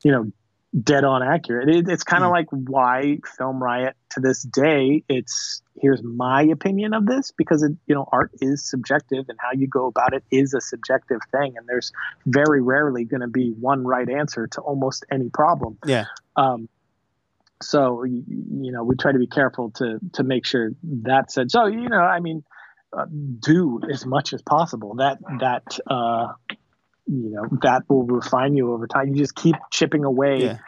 you know, dead on accurate. It, it's kind of mm. like why Film Riot to this day. It's here's my opinion of this because it, you know art is subjective and how you go about it is a subjective thing, and there's very rarely going to be one right answer to almost any problem.
Yeah.
Um, so you, know we try to be careful to to make sure that said. So you know I mean. Uh, do as much as possible. That that uh, you know that will refine you over time. You just keep chipping away yeah.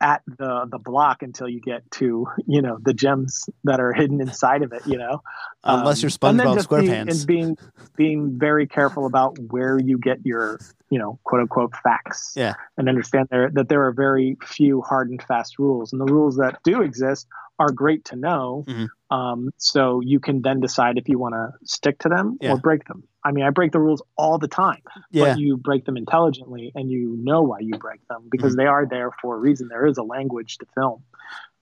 at the the block until you get to you know the gems that are hidden inside of it. You know,
unless um, you're SpongeBob SquarePants,
and being being very careful about where you get your you know quote unquote facts.
Yeah,
and understand there that there are very few hard and fast rules, and the rules that do exist are great to know. Mm-hmm. Um, so you can then decide if you want to stick to them yeah. or break them. I mean, I break the rules all the time, yeah. but you break them intelligently and you know why you break them because mm-hmm. they are there for a reason. There is a language to film.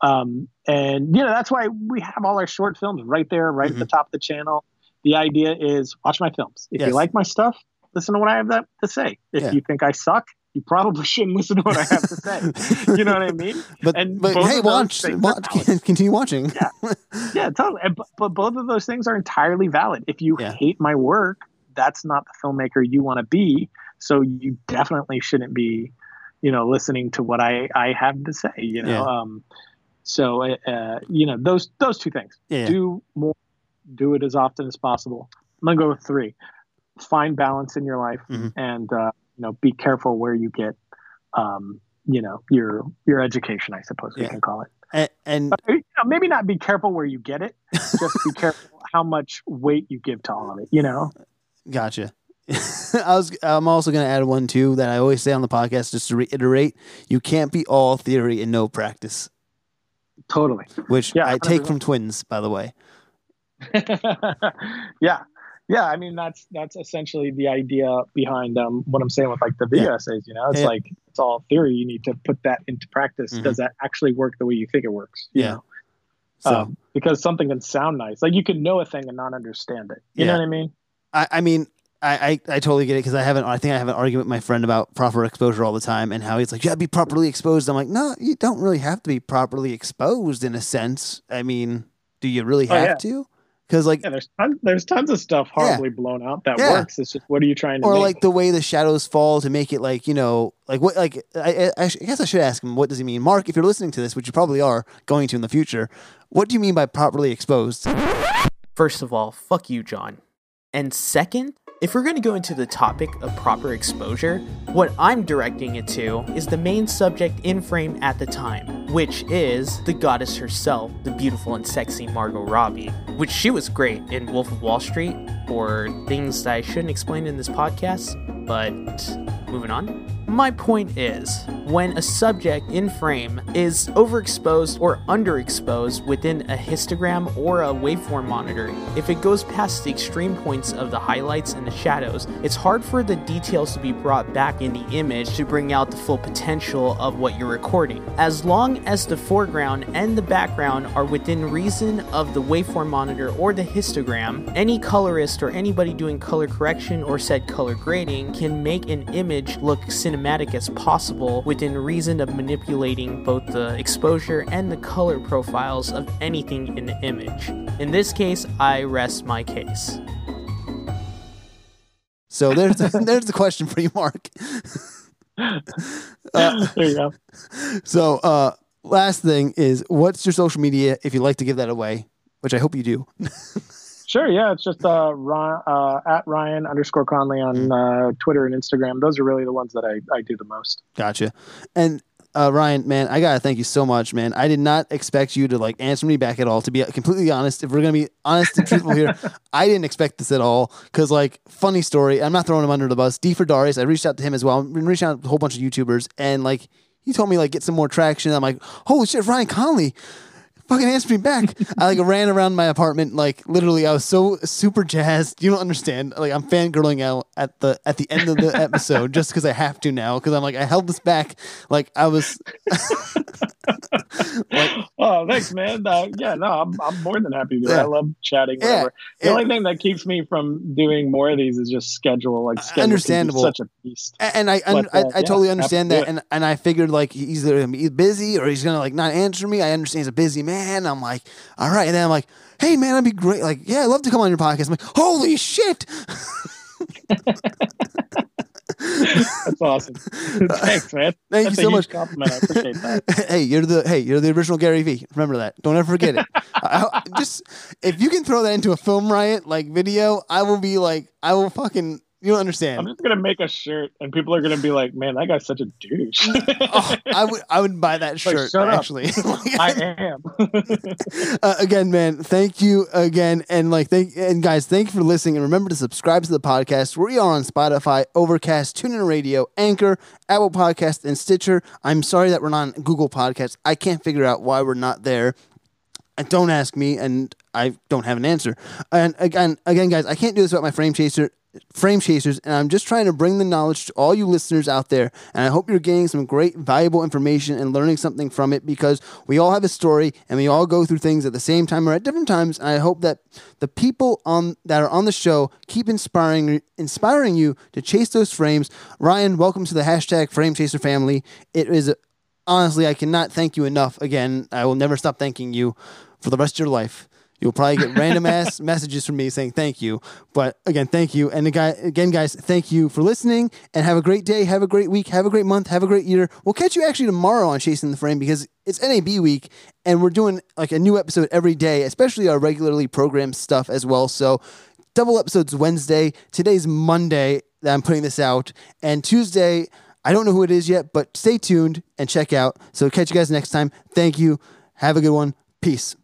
Um, and, you know, that's why we have all our short films right there, right mm-hmm. at the top of the channel. The idea is watch my films. If yes. you like my stuff, listen to what I have to say. If yeah. you think I suck, you probably shouldn't listen to what I have to say. you know what I mean?
But, and but hey, watch, watch continue watching.
yeah, yeah, totally. And, but, but both of those things are entirely valid. If you yeah. hate my work, that's not the filmmaker you want to be. So you definitely shouldn't be, you know, listening to what I I have to say. You know, yeah. um, so uh, you know those those two things.
Yeah.
Do more, do it as often as possible. I'm gonna go with three. Find balance in your life, mm-hmm. and uh, you know, be careful where you get, um, you know, your your education. I suppose we can call it.
And, and
you know, maybe not be careful where you get it. Just be careful how much weight you give to all of it. You know.
Gotcha. I was. I'm also going to add one too that I always say on the podcast, just to reiterate: you can't be all theory and no practice.
Totally.
Which yeah, I take from twins, by the way.
yeah, yeah. I mean, that's that's essentially the idea behind um, what I'm saying with like the video yeah. essays. You know, it's yeah. like it's all theory. You need to put that into practice. Mm-hmm. Does that actually work the way you think it works?
yeah.
Know? So. Um, because something can sound nice, like you can know a thing and not understand it. You know what I mean?
I, I mean, I, I, I, totally get it because I haven't. I think I have an argument with my friend about proper exposure all the time and how he's like, "You gotta be properly exposed." I'm like, "No, you don't really have to be properly exposed in a sense. I mean, do you really oh, have oh, yeah. to?" Because like,
yeah, there's tons, there's tons of stuff horribly yeah. blown out that yeah. works. It's just what are you trying to?
Or
make?
like the way the shadows fall to make it like you know like what like I, I, I guess I should ask him what does he mean, Mark? If you're listening to this, which you probably are going to in the future, what do you mean by properly exposed?
First of all, fuck you, John. And second, if we're going to go into the topic of proper exposure, what I'm directing it to is the main subject in frame at the time, which is the goddess herself, the beautiful and sexy Margot Robbie, which she was great in Wolf of Wall Street or things that I shouldn't explain in this podcast, but moving on. My point is, when a subject in frame is overexposed or underexposed within a histogram or a waveform monitor, if it goes past the extreme points of the highlights and the shadows, it's hard for the details to be brought back in the image to bring out the full potential of what you're recording. As long as the foreground and the background are within reason of the waveform monitor or the histogram, any colorist or anybody doing color correction or said color grading can make an image look cinematic cinematic as possible within reason of manipulating both the exposure and the color profiles of anything in the image. In this case, I rest my case.
So there's there's the question for you, Mark.
uh, there you go.
So uh, last thing is, what's your social media if you'd like to give that away? Which I hope you do.
Sure. Yeah, it's just uh, Ryan, uh, at Ryan underscore Connolly on mm. uh, Twitter and Instagram. Those are really the ones that I, I do the most.
Gotcha. And uh, Ryan, man, I gotta thank you so much, man. I did not expect you to like answer me back at all. To be completely honest, if we're gonna be honest and truthful here, I didn't expect this at all. Cause like, funny story, I'm not throwing him under the bus. D4Darious, I reached out to him as well. I've been reaching out to a whole bunch of YouTubers, and like, he told me like get some more traction. I'm like, holy shit, Ryan Connolly fucking answer me back. I like ran around my apartment, like literally, I was so super jazzed. You don't understand. Like I'm fangirling out at the at the end of the episode just because I have to now. Because I'm like I held this back. Like I was.
like, oh, thanks, man. Uh, yeah, no, I'm, I'm more than happy to. Yeah. I love chatting. Yeah. The only thing that keeps me from doing more of these is just schedule. Like schedule
understandable.
Such a beast.
And I but, I, uh, I, totally yeah, understand that. And and I figured like he's either gonna be busy or he's gonna like not answer me. I understand he's a busy man. I'm like, all right. And then I'm like, hey, man, I'd be great. Like, yeah, I'd love to come on your podcast. I'm like, holy shit.
That's awesome. Thanks, man.
Thank
That's
you so much.
Compliment. I appreciate that.
hey, you're the hey, you're the original Gary Vee. Remember that. Don't ever forget it. I, just if you can throw that into a film riot like video, I will be like, I will fucking you don't understand.
I'm just gonna make a shirt, and people are gonna be like, "Man, that guy's such a douche."
oh, I would, I would buy that shirt. Like, actually,
I am.
uh, again, man, thank you again, and like, thank and guys, thank you for listening, and remember to subscribe to the podcast. We are on Spotify, Overcast, TuneIn Radio, Anchor, Apple Podcast, and Stitcher. I'm sorry that we're not on Google Podcasts. I can't figure out why we're not there. And don't ask me, and I don't have an answer. And again, again, guys, I can't do this without my frame chaser frame chasers and i'm just trying to bring the knowledge to all you listeners out there and i hope you're getting some great valuable information and learning something from it because we all have a story and we all go through things at the same time or at different times and i hope that the people on that are on the show keep inspiring inspiring you to chase those frames. Ryan welcome to the hashtag frame chaser family. It is honestly i cannot thank you enough. Again i will never stop thanking you for the rest of your life You'll probably get random ass messages from me saying thank you. But again, thank you. And again, guys, thank you for listening and have a great day. Have a great week. Have a great month. Have a great year. We'll catch you actually tomorrow on Chasing the Frame because it's NAB week and we're doing like a new episode every day, especially our regularly programmed stuff as well. So double episodes Wednesday. Today's Monday that I'm putting this out. And Tuesday, I don't know who it is yet, but stay tuned and check out. So catch you guys next time. Thank you. Have a good one. Peace.